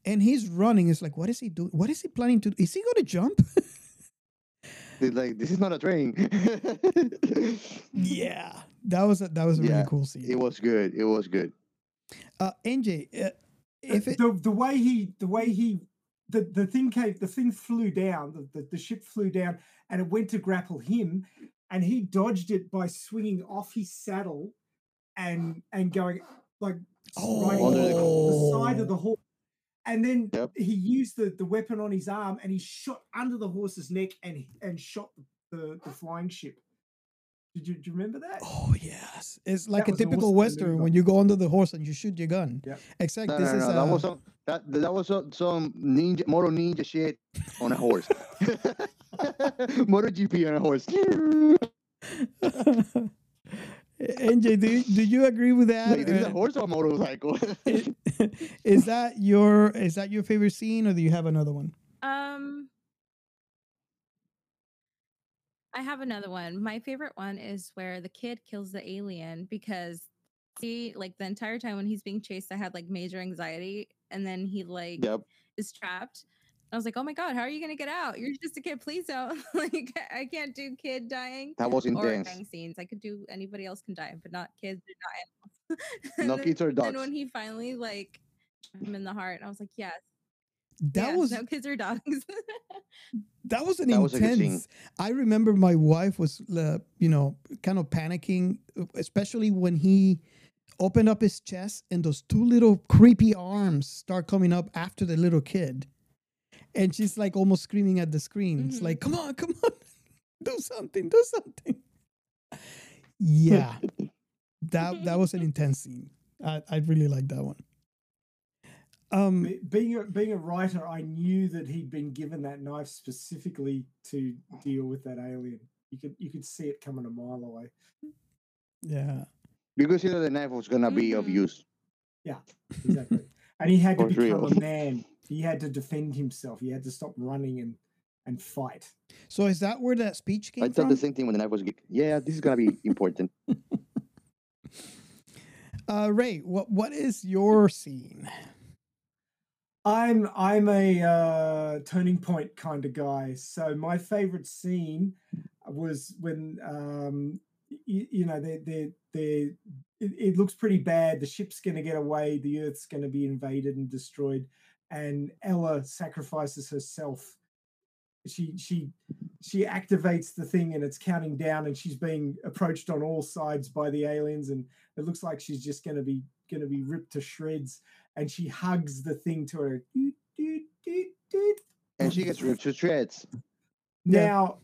and he's running. It's like, what is he doing? What is he planning to? do? Is he going to jump? Like this is not a train. yeah, that was a, that was a Yeah, really cool scene. It was good. It was good. Uh, MJ, uh, if it, the the way he the way he the the thing came the thing flew down the, the the ship flew down and it went to grapple him and he dodged it by swinging off his saddle and and going like riding Under the- the side of the horse and then he used the, the weapon on his arm and he shot under the horse's neck and and shot the, the flying ship. Did you, do you remember that? Oh yes, it's like That a typical awesome western maneuver. when you go under the horse and you shoot your gun. Yeah, except No, this no, is no, that uh, was some that that was some, some ninja moto ninja shit on a horse. Moto GP on a horse. MJ. Do you, do you agree with that? Like, is a Uh, horse or a motorcycle? is that your is that your favorite scene, or do you have another one? Um, I have another one. My favorite one is where the kid kills the alien because see, like the entire time when he's being chased, I had like major anxiety, and then he like Yep. is trapped. I was like, "Oh my god, how are you gonna get out? You're just a kid. Please don't. like, I can't do kid dying. That was Or intense. dying scenes. I could do anybody else can die, but not kids or not animals. No kids or then- And when he finally like him in the heart, I was like, "Yes, That yes, was no kids or dogs." that was an That was a good intense. scene. I remember my wife was, uh, you know, kind of panicking, uh, especially when he opened up his chest and those two little creepy arms start coming up after the little kid, and she's like almost screaming at the screen. It's like, "Come on, come on, do something, do something." Yeah, that that was an intense scene. I I really like that one. Um, Be- being a, being a writer, I knew that he'd been given that knife specifically to deal with that alien. You could you could see it coming a mile away. yeah. because you know the knife was gonna be of use. Yeah, exactly. and he had to For become real. a man. He had to defend himself. He had to stop running and and fight. So is that where that speech came I thought from? the same thing when the knife was. Yeah, this is gonna be important. Uh, Ray, what what is your scene? I'm I'm a uh, turning point kind of guy. So my favorite scene was when um, you, you know they they they it, it looks pretty bad. The ship's going to get away. The Earth's going to be invaded and destroyed, and Ella sacrifices herself. She she she activates the thing and it's counting down and she's being approached on all sides by the aliens and it looks like she's just going to be going to be ripped to shreds and she hugs the thing to her. Doot, doot, doot, doot. and she gets ripped to shreds. Now,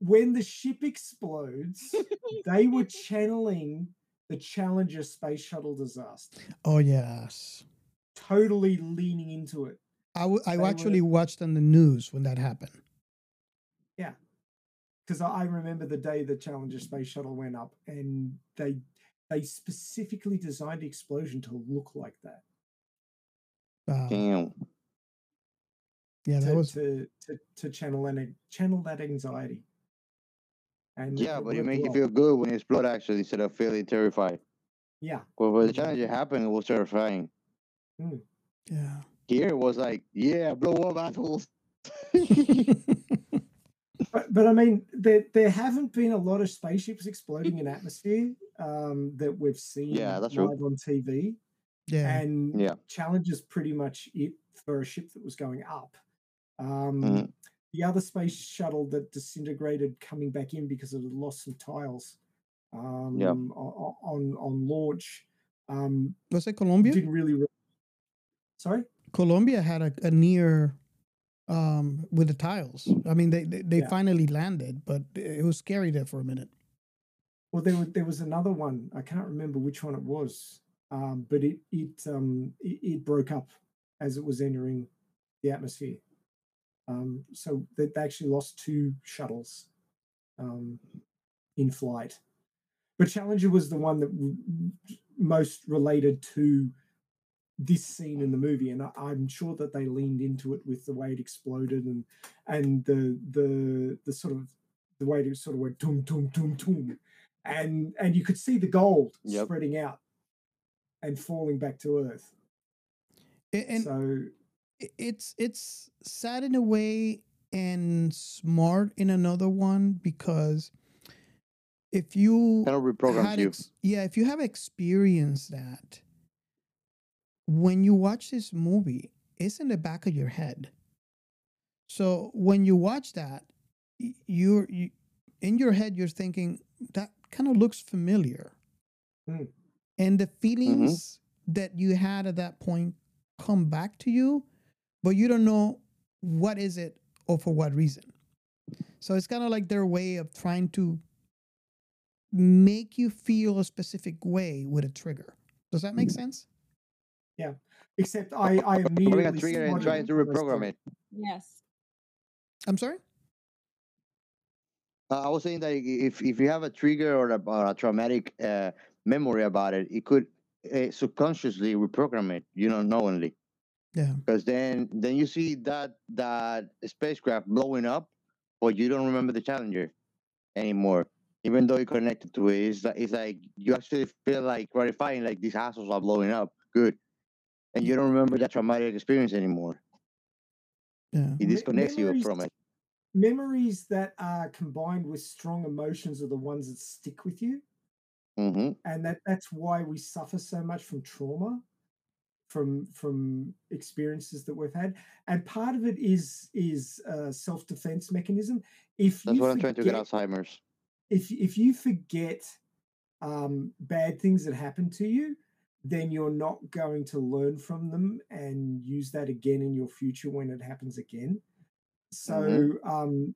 when the ship explodes, they were channeling the Challenger space shuttle disaster, Oh yes, totally leaning into it. I, w- I They were- actually watched on the news when that happened. Yeah. Because I I remember the day the Challenger space shuttle went up and they they specifically designed the explosion to look like that. Wow. Damn. Yeah, that to, was to, to, to channel and channel that anxiety. And Yeah, but it makes you feel good when you explode actually instead of feeling terrified. Yeah. But when the challenge happened, it was terrifying. Mm. Yeah. Here it was like, yeah, blow up assholes. But, but I mean, there there haven't been a lot of spaceships exploding in atmosphere um, that we've seen Yeah, that's true. on TV. Yeah. And Yeah. Challenger's pretty much it for a ship that was going up. Um, Mhm. The other space shuttle that disintegrated coming back in because it had lost some tiles um, o- o- on on launch. Um, was it Columbia? didn't really. Re- Sorry. Columbia had a, a near um with the tiles. I mean, they they, they Yeah. finally landed, but it was scary there for a minute. Well, there was there was another one. I can't remember which one it was, um, but it it um it, it broke up as it was entering the atmosphere. Um, so they, they actually lost two shuttles um, in flight. But Challenger was the one that w- most related to this scene in the movie, and I, I'm sure that they leaned into it with the way it exploded and and the the the sort of the way it sort of went tum tum tum tum, and and you could see the gold Yep. spreading out and falling back to earth. And so it's it's sad in a way and smart in another one because if you Kind of reprograms you. ex- yeah, if you have experienced that, when you watch this movie, it's in the back of your head. So when you watch that, you're you, in your head, you're thinking that kind of looks familiar, Mm. And the feelings that you had at that point come back to you, but you don't know what is it or for what reason. So it's kind of like their way of trying to make you feel a specific way with a trigger. Does that make sense? yeah, except I I Having a immediately trigger and spotted trying to I saw reprogram it. Yes. I'm sorry. Uh, I was saying that if if you have a trigger or a, or a traumatic uh, memory about it, it could uh, subconsciously reprogram it. You know, knowingly. Yeah. Because then then you see that that spacecraft blowing up, but you don't remember the Challenger anymore. Even though you're connected to it, it's like, it's like you actually feel like gratifying, like these assholes are blowing up. Good. And you don't remember that traumatic experience anymore. Yeah. It Me- disconnects you from it. Memories that are combined with strong emotions are the ones that stick with you. Hmm and that that's why we suffer so much from trauma from from experiences that we've had and part of it is is a self-defense mechanism if That's you what I'm trying to get Alzheimer's. if if you forget um, bad things that happen to you then you're not going to learn from them and use that again in your future when it happens again so Mhm. um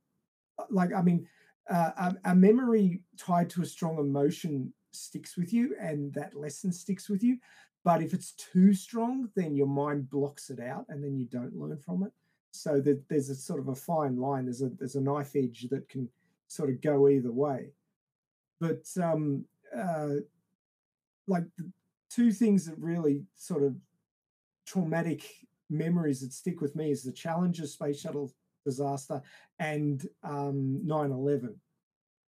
like i mean uh, a, a memory tied to a strong emotion sticks with you and that lesson sticks with you. But if it's too strong then your mind blocks it out and then you don't learn from it. So that there's a sort of a fine line. There's a there's a knife edge that can sort of go either way. But um uh like the two things that really sort of traumatic memories that stick with me is the challenger space shuttle disaster and um 9-11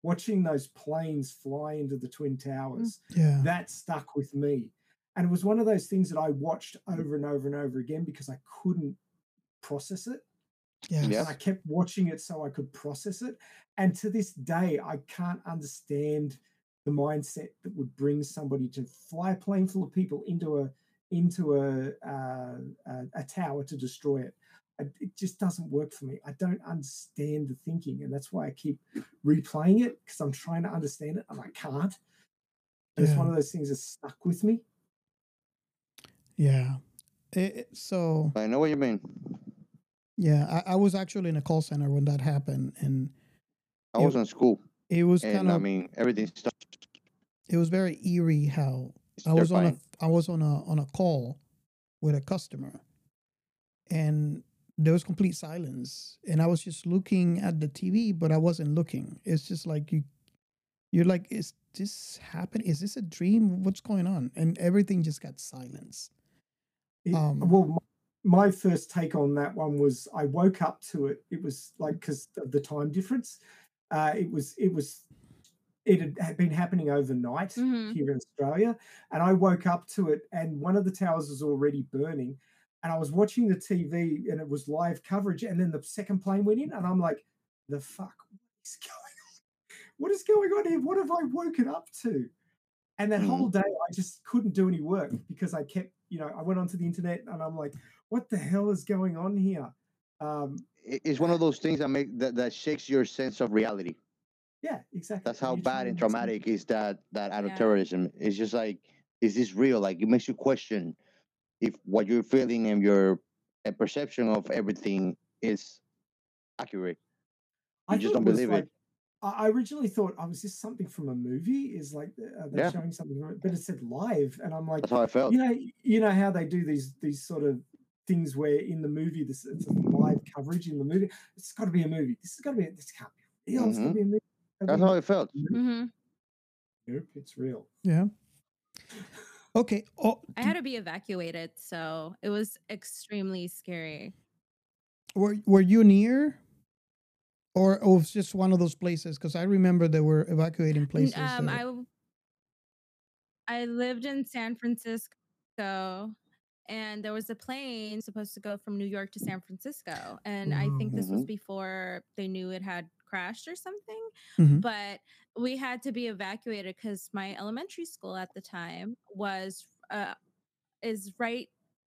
watching those planes fly into the twin towers Yeah. that stuck with me and it was one of those things that i watched over and over and over again because i couldn't process it Yes. and I kept watching it so I could process it. And to this day, I can't understand the mindset that would bring somebody to fly a plane full of people into a into a uh, a, a tower to destroy it. I, it just doesn't work for me. I don't understand the thinking, and that's why I keep replaying it because I'm trying to understand it and I can't. And It's one of those things that stuck with me. Yeah. It- it- so I know what you mean. yeah, I, I was actually in a call center when that happened, and I It- was in school, it was and kind I mean everything stopped. it was very eerie how It's I was on a terrifying. I was on a on a call with a customer, and there was complete silence, and I was just looking at the TV, but I wasn't looking. It's just like you, you're like, is this happening? Is this a dream? What's going on? And everything just got silence. It- Um, well, my, my first take on that one was I woke up to it. It was like because of the time difference. Uh, it was it was it had, had been happening overnight Mhm. here in Australia, and I woke up to it, and one of the towers was already burning, and I was watching the TV, and it was live coverage, and then the second plane went in, and I'm like, the fuck, what is going on? What is going on here? What have I woken up to? And that whole day, I just couldn't do any work because I kept, you know, I went onto the internet and I'm like, what the hell is going on here? Um, It's one of those things that make that, that shakes your sense of reality. yeah, exactly. That's how you bad and and traumatic is that that act of Yeah. terrorism. It's just like, is this real? Like it makes you question if what you're feeling and your uh, perception of everything is accurate. I just don't it believe like, it. I I originally thought, oh, was this something from a movie? Is like, uh, are they Yeah. showing something? from? But it said live, and I'm like, That's how I felt. you know, you know how they do these these sort of things where in the movie this it's a live coverage in the movie. It's got to be a movie. This has got to be. This can't be real. It's got to Mhm. be a movie. It's gotta That's how I felt. Mm-hmm. Nope, it's real. Yeah. Okay. Oh, I had to be evacuated, so it was extremely scary. were were you near, or, it was just one of those places? Because I remember they were evacuating places. Um, that- I I lived in San Francisco, and there was a plane supposed to go from New York to San Francisco, and I think this was Mhm. before they knew it had crashed or something. Mhm. But we had to be evacuated because my elementary school at the time was uh is right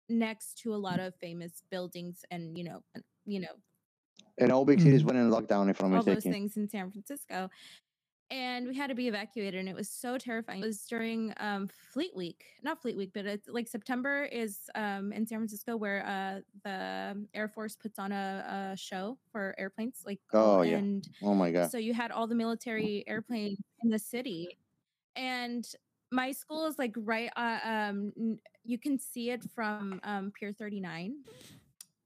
next to a lot of famous buildings and you know and, you know And all big cities went in lockdown, if I'm all not those things in San Francisco. And we had to be evacuated, and it was so terrifying. It was during um, Fleet Week, not Fleet Week, but it's like September is um, in San Francisco where uh, the Air Force puts on a, a show for airplanes. Like, Oh, yeah. Oh my god. so you had all the military airplanes in the city, and my school is like right. Uh, um, you can see it from um, Pier Thirty Nine,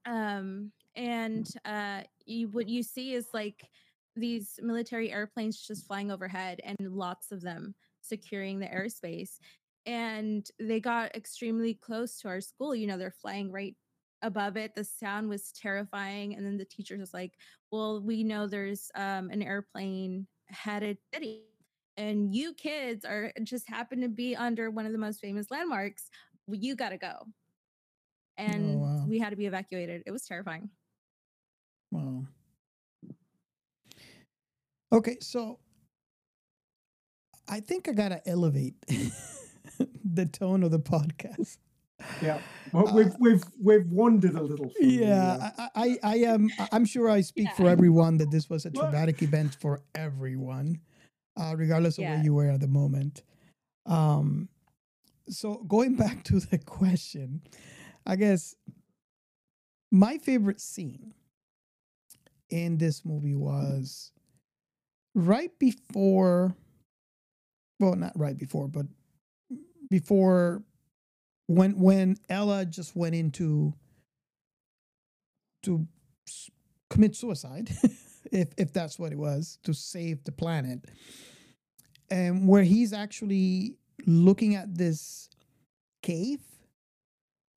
um, and uh, you what you see is like these military airplanes just flying overhead, and lots of them securing the airspace. And they got extremely close to our school. You know, they're flying right above it. The sound was terrifying. And then the teacher was like, Well, we know there's um, an airplane headed city, and you kids are just happen to be under one of the most famous landmarks. Well, you got to go. And wow. we had to be evacuated. It was terrifying. Wow. Okay, so I think I gotta elevate the tone of the podcast. Yeah, well, we've we've we've wandered a little. From the, uh, Yeah, I, I, I am. I'm sure I speak for everyone that this was a traumatic event for everyone, uh, regardless of where you were at the moment. Um, so going back to the question, I guess my favorite scene in this movie was right before. Well, not right before, but before when when Ella just went into to commit suicide, if if that's what it was, to save the planet, and where he's actually looking at this cave.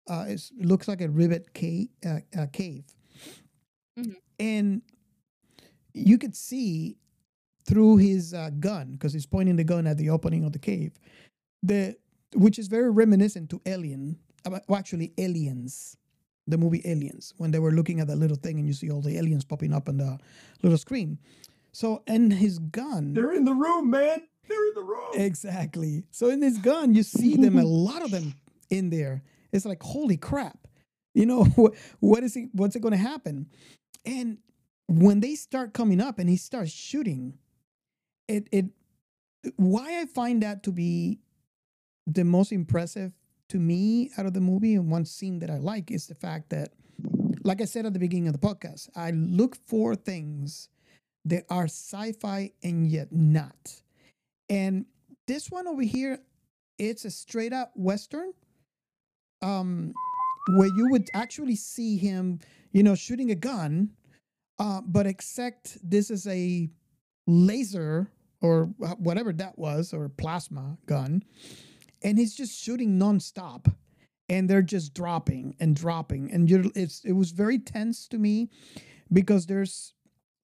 Uh, it looks like a rivet cave, uh, uh, cave, and you could see through his uh, gun because he's pointing the gun at the opening of the cave, the which is very reminiscent to Alien, well, actually Aliens, the movie Aliens, when they were looking at that little thing and you see all the aliens popping up on the little screen. So, and his gun. They're in the room, man. They're in the room. Exactly. So in this gun, you see them, a lot of them in there. It's like, holy crap. You know, what, what is it, what's it going to happen? And when they start coming up and he starts shooting, it, it, why I find that to be the most impressive to me out of the movie and one scene that I like is the fact that, like I said at the beginning of the podcast, I look for things that are sci-fi and yet not. And this one over here, it's a straight up western. Um, where you would actually see him, you know, shooting a gun, uh, but except this is a laser or whatever that was, or plasma gun, and he's just shooting nonstop, and they're just dropping and dropping, and it's it was very tense to me because there's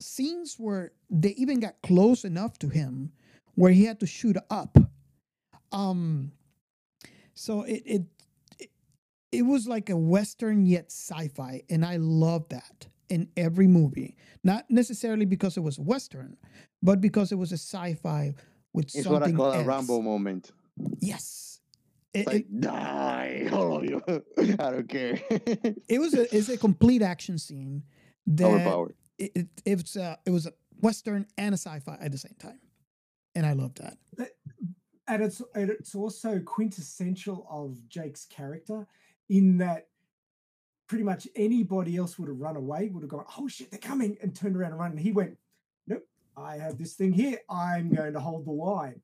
scenes where they even got close enough to him where he had to shoot up. Um, so it it it, it was like a western yet sci-fi, and I love that in every movie. Not necessarily because it was western, but because it was a sci-fi with It's what I something call a. Rambo moment. Yes. It, like, die, all of you. I don't care. it was a it's a complete action scene that Overpowered. it, it, it's a, it was a western and a sci-fi at the same time and i love that and it's and it's also quintessential of Jake's character in that pretty much anybody else would have run away, would have gone, oh shit, they're coming, and turned around and run. And he went, nope, I have this thing here. I'm going to hold the line.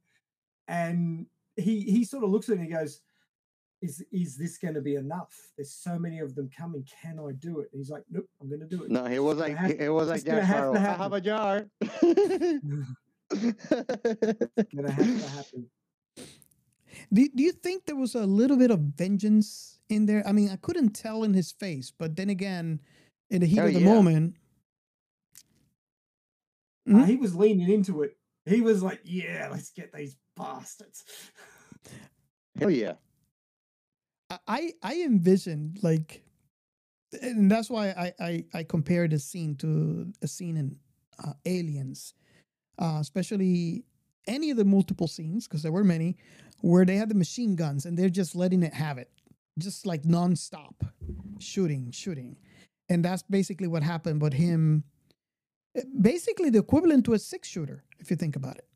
And he he sort of looks at it and he goes, is is this going to be enough? There's so many of them coming. Can I do it? And he's like, nope, I'm going to do it. No, he was It's like, it was like it's gonna Jack have Sparrow. to I have a jar. It's gonna have to happen. Do, do you think there was a little bit of vengeance in there? I mean, I couldn't tell in his face, but then again, in the heat Hell of the yeah. moment, Uh, he was leaning into it. He was like, "Yeah, let's get these bastards." Hell yeah. I- I I envisioned like, and that's why I I, I compared the scene to a scene in uh, Aliens, uh, especially any of the multiple scenes because there were many where they had the machine guns and they're just letting it have it, just like nonstop, shooting, shooting, and that's basically what happened. But him, basically the equivalent to a six shooter if you think about it.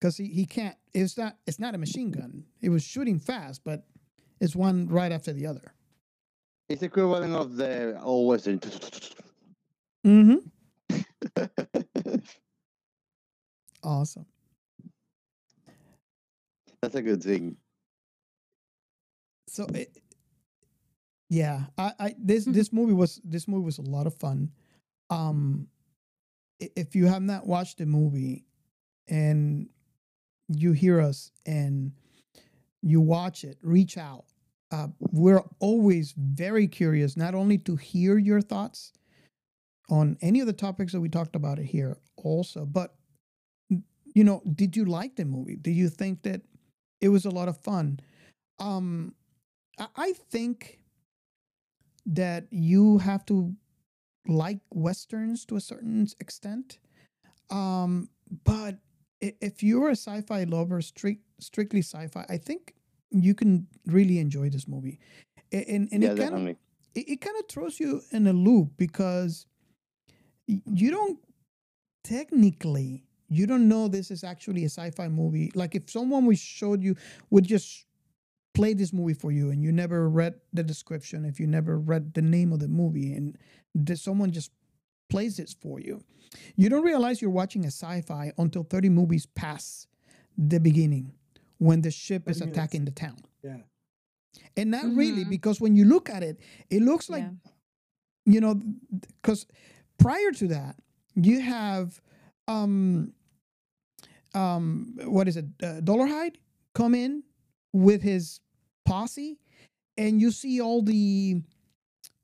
Because he, he can't it's not it's not a machine gun. It was shooting fast but it's one right after the other. It's equivalent of the old western. mm-hmm. Awesome. That's a good thing. so it, yeah i i this this movie was this movie was a lot of fun um if you have not watched the movie and you hear us and you watch it reach out. Uh, we're always very curious not only to hear your thoughts on any of the topics that we talked about here also but you know did you like the movie? Do you think that it was a lot of fun? Um I think that you have to like westerns to a certain extent um but if you're a sci-fi lover strict strictly sci-fi i think you can really enjoy this movie. And, and Yeah, it kind of it, it kind of throws you in a loop because you don't technically you don't know this is actually a sci-fi movie. Like if someone we showed you would just play this movie for you and you never read the description if you never read the name of the movie and that someone just plays it for you you don't realize you're watching a sci-fi until 30 movies pass the beginning when the ship is 30 minutes. attacking the town Yeah. and not really because when you look at it it looks like you know because prior to that you have um um what is it uh, Dolarhyde come in with his posse and you see all the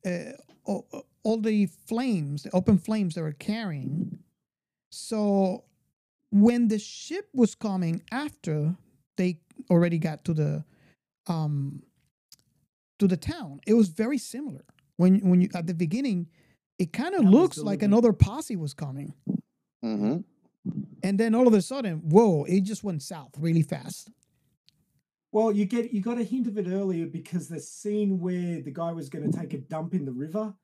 uh, all, all the flames the open flames they were carrying. So when the ship was coming after they already got to the um to the town it was very similar. When when you at the beginning it kind of looks like another posse was coming. Mm-hmm. and then all of a sudden whoa it just went south really fast Well, you get you got a hint of it earlier because the scene where the guy was going to take a dump in the river,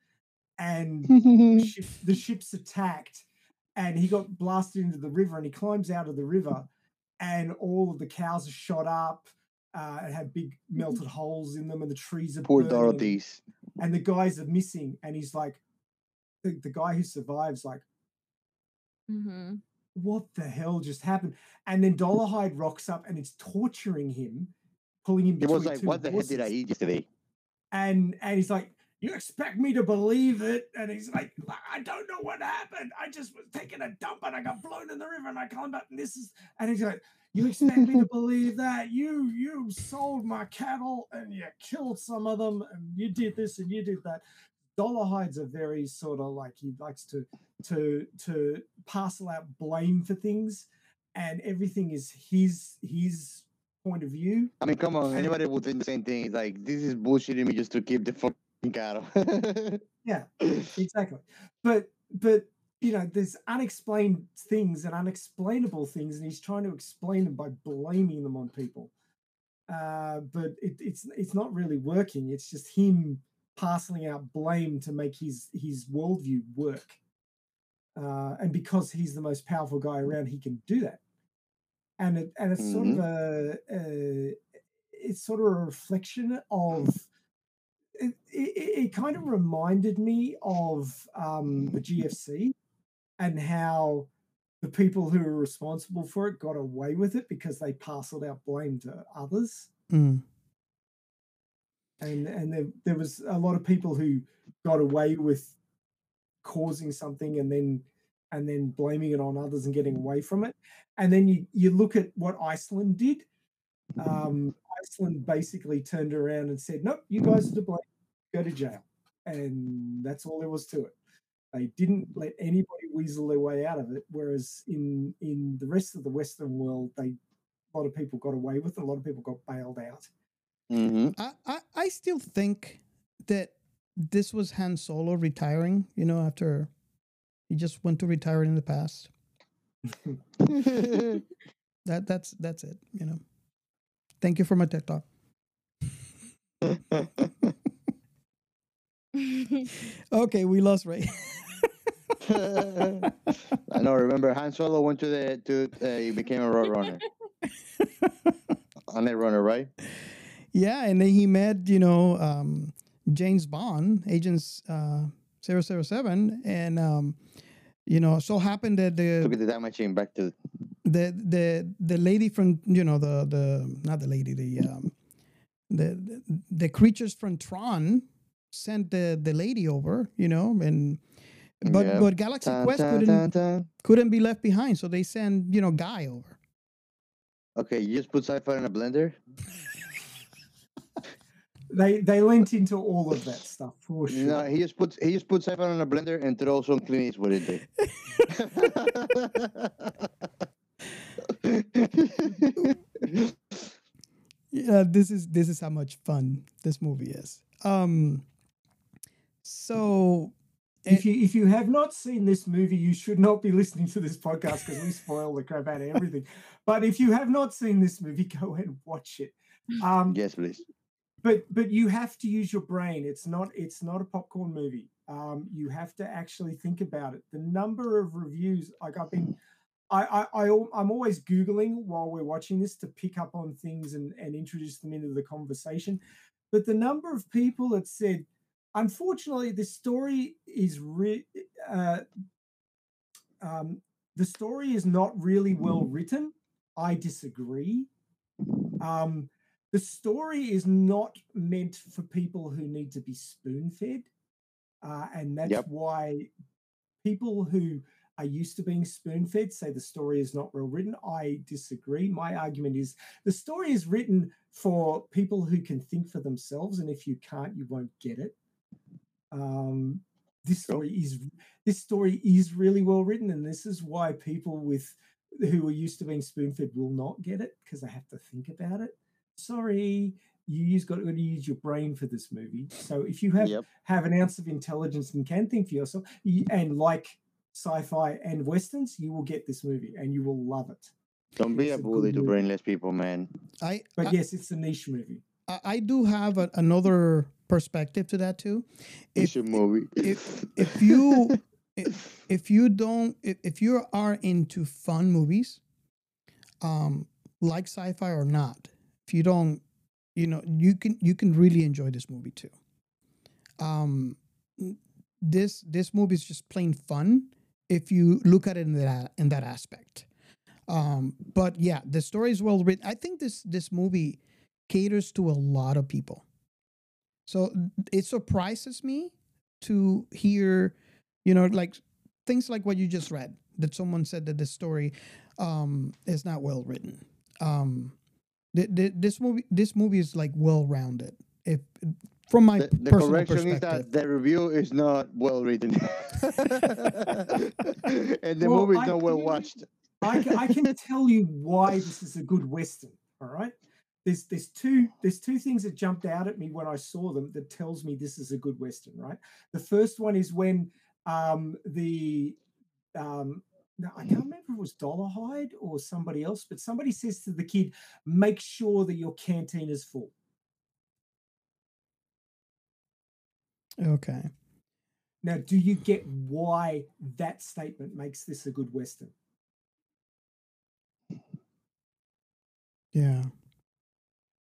and the, ship, the ship's attacked, and he got blasted into the river, and he climbs out of the river, and all of the cows are shot up, uh, and have big melted holes in them, and the trees are Poor burning, Dorothy's. and the guys are missing, and he's like, the, the guy who survives, like, Mm-hmm. what the hell just happened? And then Dolarhyde rocks up and it's torturing him, pulling him. He was like, "What the heck did I eat yesterday?" And and he's like, "You expect me to believe it?" And he's like, "I don't know what happened. I just was taking a dump and I got blown in the river and I climbed up and this is." And he's like, "You expect me to believe that? You you sold my cattle and you killed some of them and you did this and you did that." Dollar Dolarhyde's a very sort of like he likes to to to parcel out blame for things, and everything is his his point of view. I mean, come on, anybody would think the same thing. It's like this is bullshitting me just to keep the fucking cattle. Yeah, exactly. But but you know, there's unexplained things and unexplainable things, and he's trying to explain them by blaming them on people. Uh, but it, it's it's not really working. It's just him parceling out blame to make his his worldview work. Uh, and because he's the most powerful guy around, he can do that. And it, and it's sort of a, a it's sort of a reflection of it, it, it kind of reminded me of um, the GFC and how the people who were responsible for it got away with it because they parceled out blame to others. Mm. And and there, there was a lot of people who got away with causing something and then and then blaming it on others and getting away from it. And then you you look at what Iceland did um, Iceland basically turned around and said, "Nope, you guys are to blame. Go to jail," and that's all there was to it. They didn't let anybody weasel their way out of it. Whereas in in the rest of the Western world, they a lot of people got away with it. A lot of people got bailed out. Mm-hmm. I, I, I still think that this was Han Solo retiring, you know, after he just went to retire in the past. that that's that's it, you know. Thank you for my TED talk. okay, we lost Ray. I know. Remember, Han Solo went to the to uh, he became a road runner, a net runner, right? Yeah, and then he met, you know, um, James Bond, Agents uh, 007, and um, you know, so happened that the Took the the time machine back to the the the lady from you know the the not the lady the um the the, creatures from Tron sent the the lady over, you know, and but Yeah. but Galaxy Dun, Quest dun, couldn't dun. couldn't be left behind, so they send you know Guy over. Okay, you just put sci-fi in a blender. They they lent into all of that stuff for sure. No, he just puts he just puts sci-fi in a blender and throws some Clint Eastwood in there. Yeah, this is this is how much fun this movie is. Um, so If you if you have not seen this movie, you should not be listening to this podcast because we spoil the crap out of everything. But if you have not seen this movie, go ahead and watch it. Um, yes, please. But but you have to use your brain. It's not it's not a popcorn movie. Um, you have to actually think about it. The number of reviews, like I've been, I I, i i'm always googling while we're watching this to pick up on things and and introduce them into the conversation. But the number of people that said, unfortunately, the story is re- uh, um, the story is not really well written. I disagree. Um, the story is not meant for people who need to be spoon fed. Uh, and that's Yep. why people who are used to being spoon fed say the story is not well written. I disagree. My argument is the story is written for people who can think for themselves. And if you can't, you won't get it. Um, this story is this story is really well written, and this is why people with who are used to being spoon fed will not get it because they have to think about it. Sorry, you use got to use your brain for this movie. So if you have Yep. have an ounce of intelligence and can think for yourself, and like sci-fi and westerns, you will get this movie and you will love it. Don't be It's a a bully to brainless people, man. I But I, yes, it's a niche movie. I, I do have a, another perspective to that too. It's a movie. if if you if, if you don't if, if you are into fun movies um like sci-fi or not you don't you know you can you can really enjoy this movie too. Um this this movie is just plain fun if you look at it in that in that aspect. Um but yeah the story is well written. I think this this movie caters to a lot of people. So it surprises me to hear, you know, like things like what you just read that someone said that the story um, is not well written. Um, this movie, this movie is like well rounded. If from my The, the personal correction perspective, is that the review is not well written, and the Well, movie is not well watched. I, I can tell you why this is a good western. All right, there's there's two there's two things that jumped out at me when I saw them that tells me this is a good western. Right, the first one is when um, the um, I can't remember if it was Dolarhyde or somebody else, but somebody says to the kid, "Make sure that your canteen is full." okay, Now, do you get why that statement makes this a good western? yeah,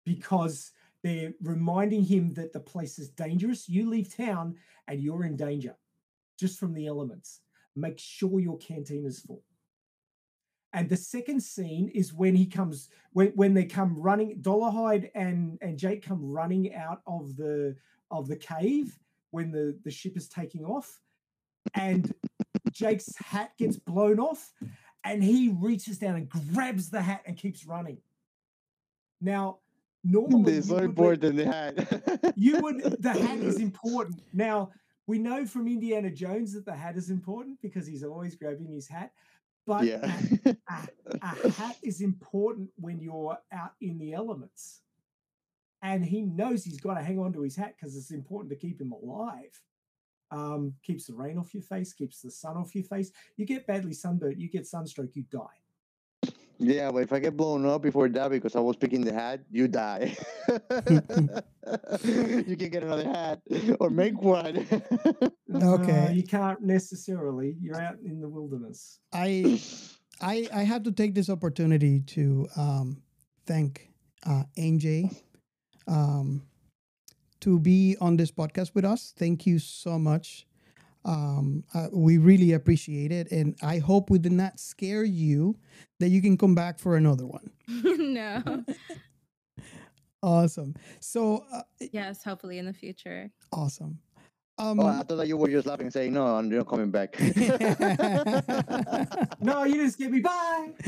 because they're reminding him that the place is dangerous. You leave town and you're in danger just from the elements. Make sure your canteen is full. And the second scene is when he comes when when they come running, Dolarhyde and and Jake come running out of the of the cave when the the ship is taking off, and Jake's hat gets blown off, and he reaches down and grabs the hat and keeps running. Now, normally They're so you would the hat. you would the hat is important. Now we know from Indiana Jones that the hat is important because he's always grabbing his hat. But Yeah. a, a- a hat is important when you're out in the elements. And he knows he's got to hang on to his hat because it's important to keep him alive. Um, keeps the rain off your face, keeps the sun off your face. You get badly sunburnt, you get sunstroke, you die. Yeah, but if I get blown up before that because I was picking the hat, you die. you can get another hat or make one. Uh, Okay. you can't necessarily. You're out in the wilderness. I I I have to take this opportunity to um, thank uh, AJ um, to be on this podcast with us. Thank you so much. Um, uh, we really appreciate it, and I hope we did not scare you that you can come back for another one. no. Awesome. So uh, Yes, hopefully in the future. awesome. Um, oh, I thought that you were just laughing, saying, "No, I'm not coming back." No, you just get me. Bye.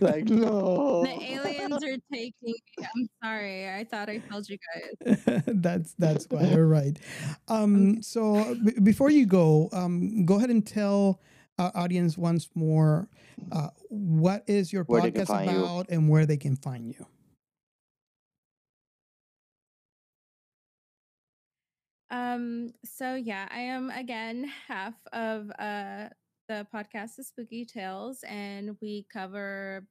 like no. The aliens are taking me. I'm sorry. I thought I told you guys. that's that's quite all right. Um, so b- before you go, um, go ahead and tell our audience once more uh, what is your Where podcast find you. about and where they can find you. Um, so yeah, I am again half of uh the podcast The Spooky Tales, and we cover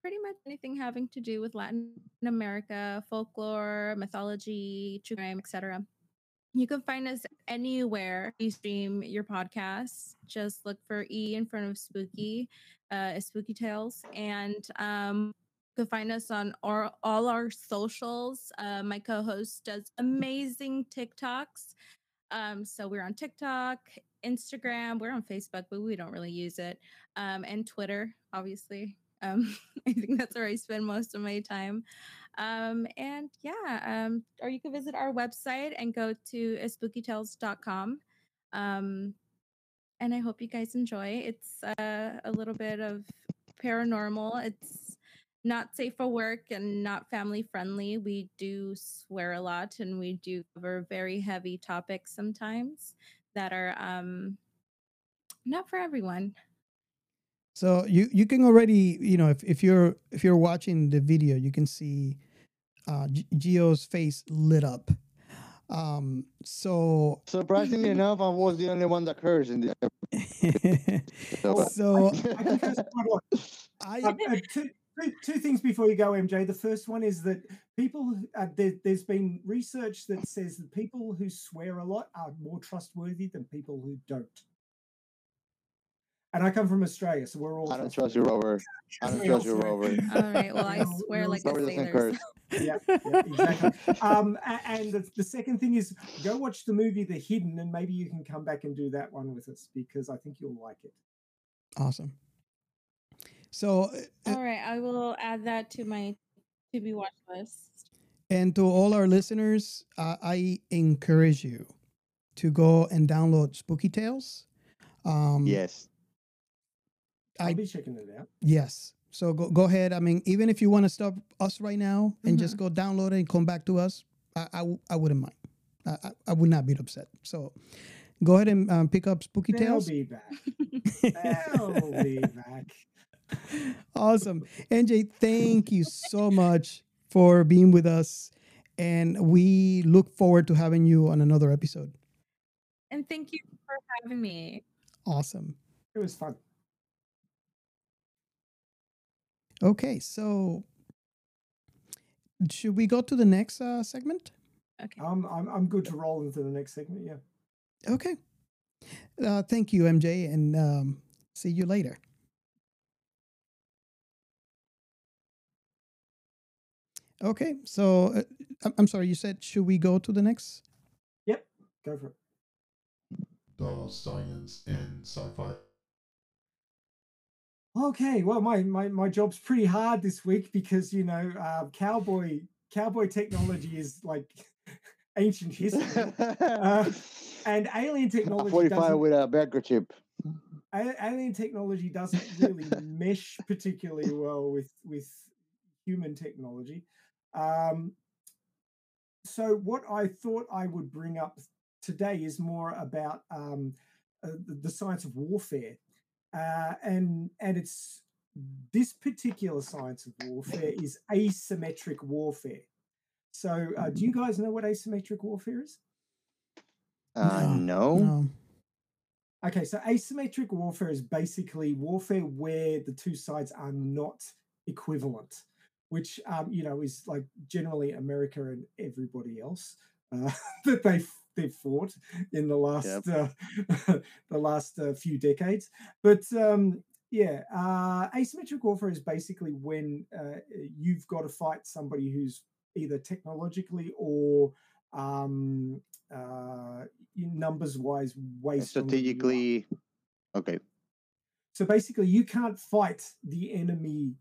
pretty much anything having to do with Latin America, folklore, mythology, true crime, etc. You can find us anywhere you stream your podcasts. Just look for E in front of Spooky, uh, Spooky Tales, and um, can find us on all, all our socials. Uh, my co-host does amazing TikToks. Um, so we're on TikTok, Instagram, we're on Facebook, but we don't really use it, um, and Twitter, obviously. Um, I think that's where I spend most of my time. Um, and yeah, um, or you can visit our website and go to spookytales.com. Um, and I hope you guys enjoy. It's uh, a little bit of paranormal. It's not safe for work and not family friendly. We do swear a lot and we do cover very heavy topics sometimes that are um, not for everyone. So you you can already you know if, if you're if you're watching the video you can see uh, G- Gio's face lit up. Um, so Surprisingly enough, I was the only one that cursed in this. episode. so I can curse quite. I uh, two, two, two things before you go, MJ. The first one is that people, uh, there, there's been research that says that people who swear a lot are more trustworthy than people who don't. And I come from Australia, so we're all. I don't trust you, Rover. I don't trust you, Rover. All right. Well, I swear we all like a sailor. yeah, yeah, exactly. Um, and the, the second thing is go watch the movie The Hidden, and maybe you can come back and do that one with us because I think you'll like it. awesome. So uh, All right. I will add that to my to be watch list. And to all our listeners, uh, I encourage you to go and download Spooky Tales. Um, Yes. I'll I be checking it out. yes. So go go ahead. I mean, even if you want to stop us right now and just go download it and come back to us, I I wouldn't mind. I, I I would not be upset. So go ahead and um, pick up Spooky They'll Tales. be back. They'll be back. Awesome. MJ, thank you so much for being with us. And we look forward to having you on another episode. And thank you for having me. Awesome. It was fun. Okay, so should we go to the next uh, segment? Okay. Um, I'm I'm good to roll into the next segment. Yeah. Okay. Uh, thank you, MJ, and um, see you later. Okay, so uh, I'm- I'm sorry, you said should we go to the next? Yep. Go for it. The science and sci-fi. Okay, well, my, my my job's pretty hard this week because you know, uh, cowboy cowboy technology is like ancient history, uh, and alien technology. 45 doesn't- with a burger chip. a- alien technology doesn't really mesh particularly well with with human technology. Um, so what I thought I would bring up today is more about um, uh, the, the science of warfare, uh, and and it's this particular science of warfare is asymmetric warfare. So, uh, do you guys know what asymmetric warfare is? Uh, no. Okay, so asymmetric warfare is basically warfare where the two sides are not equivalent, which um, you know is like generally America and everybody else uh, that they they've fought in the last uh, the last uh, few decades. But um, yeah, uh, asymmetric warfare is basically when uh, you've got to fight somebody who's either technologically or um, uh, numbers wise way stronger than you are. Strategically, okay. So basically, you can't fight the enemy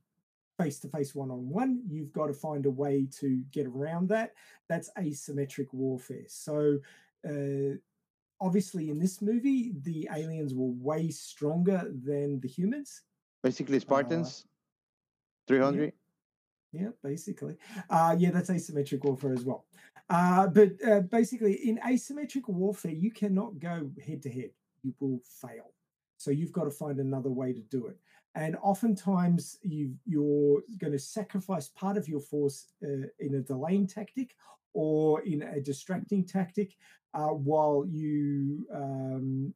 face to face, one on one. You've got to find a way to get around that. That's asymmetric warfare. So, uh, obviously, in this movie, the aliens were way stronger than the humans. Basically, Spartans. Three hundred. Yeah, basically. Uh, yeah, that's asymmetric warfare as well. Uh, but uh, basically, in asymmetric warfare, you cannot go head to head. You will fail. So you've got to find another way to do it. And oftentimes, you you're going to sacrifice part of your force uh, in a delaying tactic or in a distracting tactic, uh, while you um,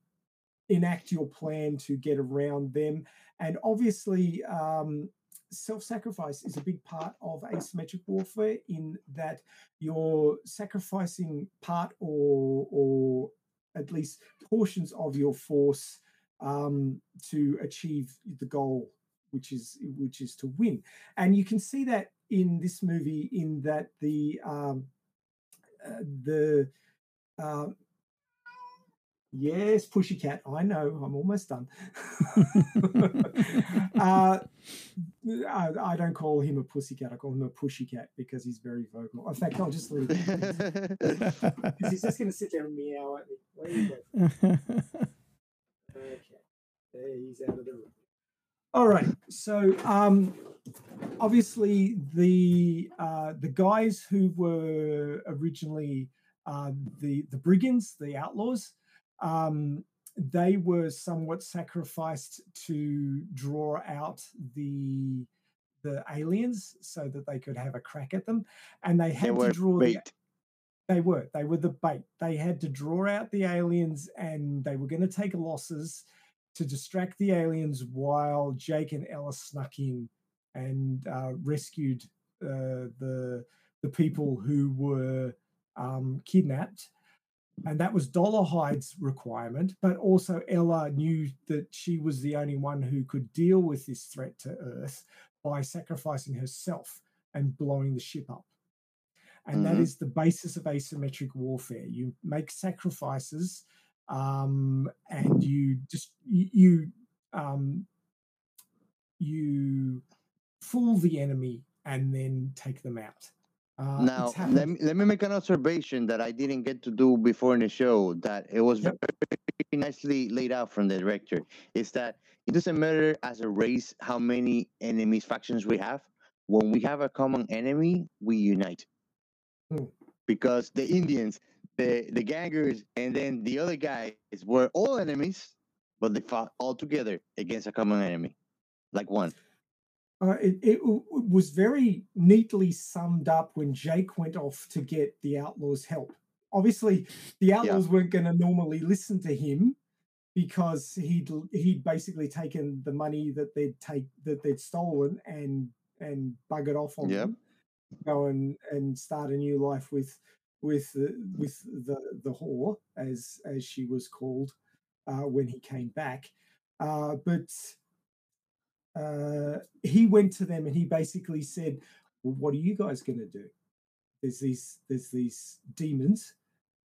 enact your plan to get around them. And obviously, um, self-sacrifice is a big part of asymmetric warfare in that you're sacrificing part or or at least portions of your force um, to achieve the goal which is which is to win and you can see that in this movie in that the um, uh, the uh, Yes, Pussycat. I know. I'm almost done. uh, I, I don't call him a pussycat. I call him a pussycat because he's very vocal. In fact, I'll just leave him because he's just going to sit there and meow at me. Where you go? Okay, he's out of the room. All right. So, um, obviously, the uh, the guys who were originally uh, the the brigands, the outlaws, um, they were somewhat sacrificed to draw out the the aliens so that they could have a crack at them, and they had were to draw the bait. They were. They were the bait. They had to draw out the aliens and they were going to take losses to distract the aliens while Jake and Ella snuck in and uh, rescued uh, the the people who were um, kidnapped. And that was Dollar Dolarhyde's requirement, but also Ella knew that she was the only one who could deal with this threat to Earth by sacrificing herself and blowing the ship up and that Mhm. is the basis of asymmetric warfare. You make sacrifices, um, and you just you, you um, you fool the enemy and then take them out. Uh, now, let me, let me make an observation that I didn't get to do before in the show. That it was very nicely laid out from the director. Is that it doesn't matter as a race how many enemies factions we have. When we have a common enemy, we unite. Hmm. Because the Indians, the the gangers, and then the other guys were all enemies, but they fought all together against a common enemy, like one. Uh, it, it was very neatly summed up when Jake went off to get the outlaws' help. Obviously, the outlaws weren't going to normally listen to him because he'd he'd basically taken the money that they'd take that they'd stolen and and buggered off on Yep. them, go and and start a new life with with the, with the the whore as as she was called uh, when he came back. Uh, but uh, he went to them and he basically said, "Well, what are you guys going to do? There's these there's these demons,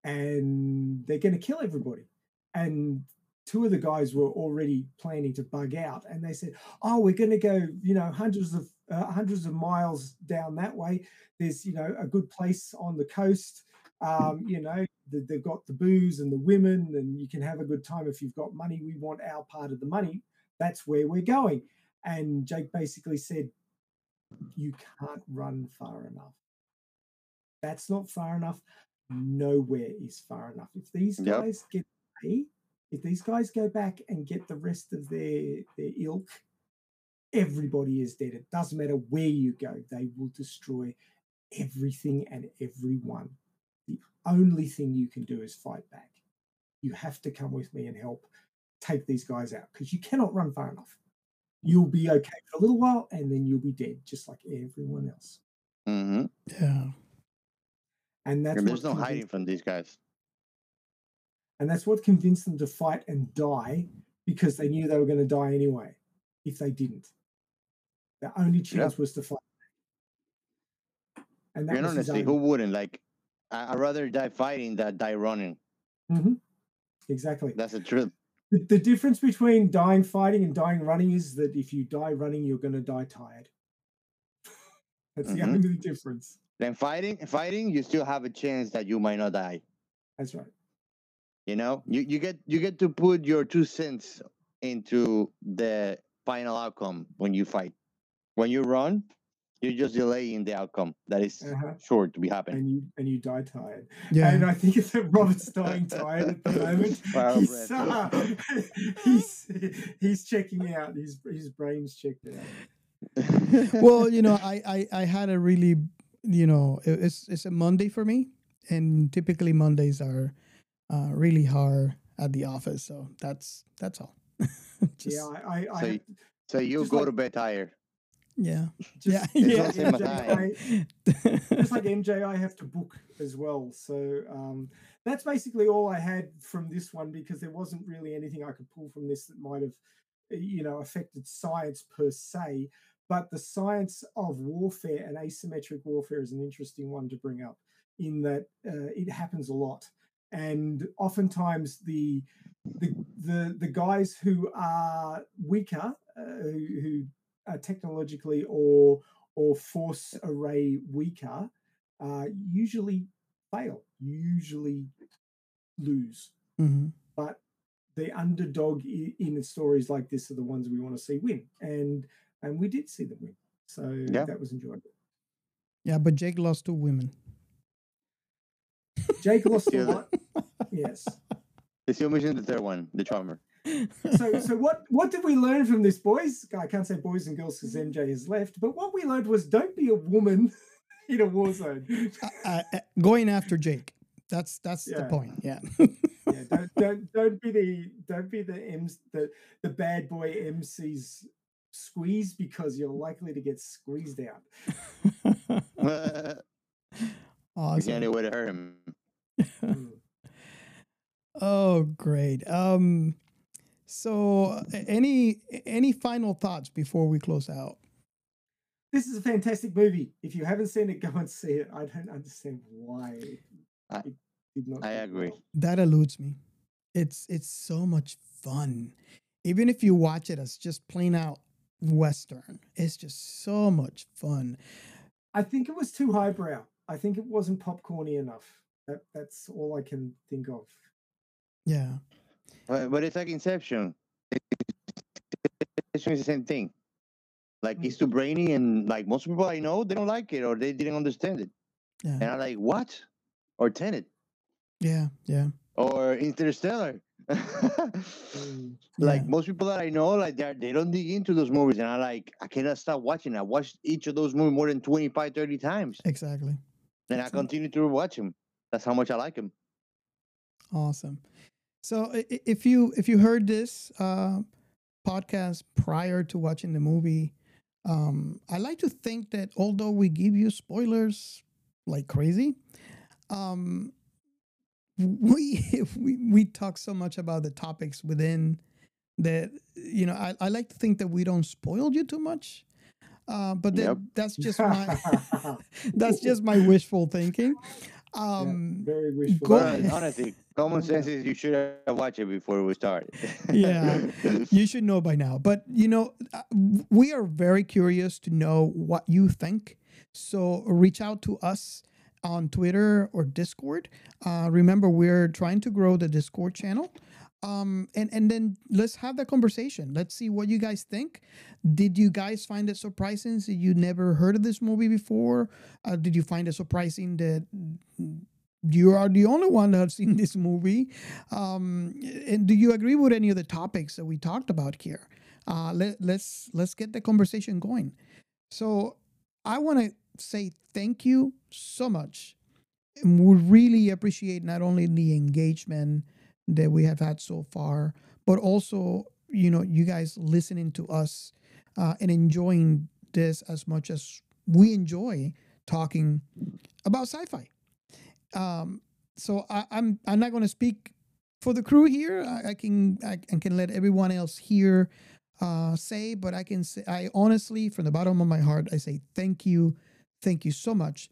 and they're going to kill everybody." And two of the guys were already planning to bug out, and they said, "Oh, we're going to go, you know, hundreds of uh, hundreds of miles down that way. There's, you know, a good place on the coast." Um, you know, th- they've got the booze and the women, and you can have a good time if you've got money. We want our part of the money. That's where we're going. And Jake basically said, you can't run far enough. That's not far enough. Nowhere is far enough. If these Yep. guys get away, if these guys go back and get the rest of their their ilk, everybody is dead. It doesn't matter where you go, they will destroy everything and everyone. The only thing you can do is fight back. You have to come with me and help take these guys out because you cannot run far enough. You'll be okay for a little while and then you'll be dead, just like everyone else. Mm-hmm. Yeah. And that's there's no convinced- hiding from these guys. And that's what convinced them to fight and die because they knew they were going to die anyway if they didn't. The only chance was to fight. And honestly, who wouldn't? Like, I- I'd rather die fighting than die running. Mhm. Exactly. That's the truth. The, the difference between dying fighting and dying running is that if you die running, you're going to die tired. That's the Mhm. only difference. Then fighting, fighting, you still have a chance that you might not die. That's right. You know, you, you get you get to put your two cents into the final outcome when you fight. When you run, you're just delaying the outcome that is Uh-huh. sure to be happening. And you and you die tired. Yeah. And I think it's that Robert's dying tired at the moment. Well he's, uh, he's he's checking out. His his brain's checked out. well, you know, I, I I had a really, you know, it's it's a Monday for me, and typically Mondays are uh, really hard at the office. So that's that's all. Just, yeah, I I, I So, have- y- so you just go like- to bed tired. yeah, just, yeah, It's yeah. not MJ. I- just like MJ, I have to book as well. So um, that's basically all I had from this one because there wasn't really anything I could pull from this that might have, uh, you know, affected science per se. But the science of warfare and asymmetric warfare is an interesting one to bring up in that uh, it happens a lot. And oftentimes the the the, the guys who are weaker, uh, who, who are technologically or or force array weaker, uh, usually fail, usually lose. Mhm. But the underdog in stories like this are the ones we want to see win, and and we did see them win. So Yeah. that was enjoyable. Yeah, but Jake lost to women. Jake lost a Yeah. lot. Yes. They still missing the third one, the charmer. So so what what did we learn from this, boys? I can't say boys and girls because MJ has left, but what we learned was don't be a woman in a war zone. Uh, uh, going after Jake. That's that's the point. Yeah. yeah, don't don't don't be the don't be the M's the the bad boy MC's squeeze because you're likely to get squeezed out. the awesome. only way to hurt him. Oh, great. Um, so any any final thoughts before we close out? This is a fantastic movie. If you haven't seen it, go and see it. I don't understand why I, it did not. I agree. well. That eludes me. It's it's so much fun. Even if you watch it as just plain out western, it's just so much fun. I think it was too highbrow. I think it wasn't popcorny enough. That that's all I can think of. Yeah. But, but it's like Inception. Inception is the same thing. Like Mm. it's too brainy, and like most people I know, they don't like it or they didn't understand it. Yeah. And I'm like, what? Or Tenet Yeah. Yeah. or Interstellar. Like Yeah. most people that I know, like they they don't dig into those movies, and I like I cannot stop watching. I watched each of those movies more than 25, 30 times, Exactly. and I continue to watch them. That's how much I like them. Awesome. So if you if you heard this uh, podcast prior to watching the movie, um, I like to think that although we give you spoilers like crazy, um, we we we talk so much about the topics within that you know I, I like to think that we don't spoil you too much. Uh, but then Yep. that's just my that's just my wishful thinking. Um, Very wishful. go- honestly, common sense is you should have watched it before we started. yeah you should know by now. But you know uh, we are very curious to know what you think. So reach out to us on twitter or discord. Uh, remember we're trying to grow the discord channel Um, and and then let's have that conversation. Let's see what you guys think. Did you guys find it surprising that you never heard of this movie before? Uh, did you find it surprising that you are the only one that have seen this movie? Um, and do you agree with any of the topics that we talked about here? Uh, let, let's let's get the conversation going. So I want to say thank you so much. And we really appreciate not only the engagement that we have had so far, but also you know you guys listening to us uh, and enjoying this as much as we enjoy talking about sci-fi. Um, so I, I'm I'm not going to speak for the crew here. I, I can I, I can let everyone else here uh, say, but I can say I honestly, from the bottom of my heart, I say thank you, thank you so much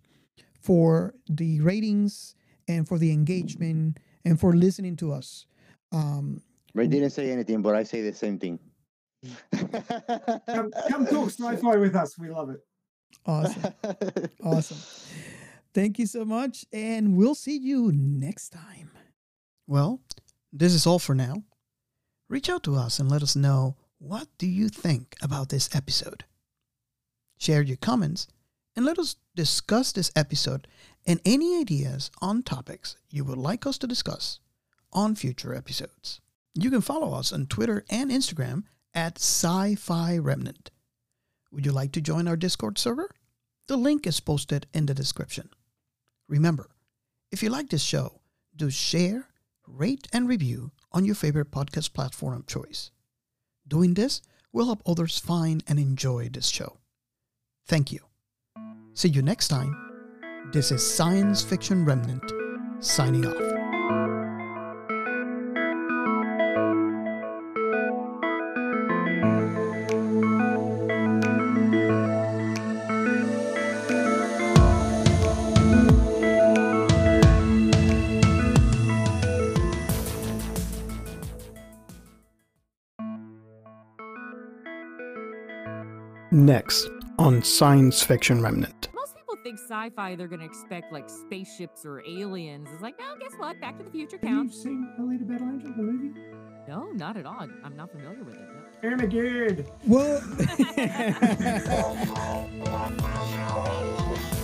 for the ratings and for the engagement and for listening to us. Um, Ray didn't say anything, but I say the same thing. Come, come talk sci-fi with us. We love it. Awesome. awesome. Thank you so much. And we'll see you next time. Well, this is all for now. Reach out to us and let us know what do you think about this episode. Share your comments and let us discuss this episode and any ideas on topics you would like us to discuss on future episodes. You can follow us on Twitter and Instagram at Sci-Fi Remnant. Would you like to join our Discord server? The link is posted in the description. Remember, if you like this show, do share, rate, and review on your favorite podcast platform of choice. Doing this will help others find and enjoy this show. Thank you. See you next time. This is Science Fiction Remnant signing off. Next on Science Fiction Remnant. Most people think sci-fi they're gonna expect like spaceships or aliens. It's like, no, guess what? Back to the Future Have you counts. seen Alita Battle Angel, the movie? No, not at all. I'm not familiar with it. No. Armageddon. Well,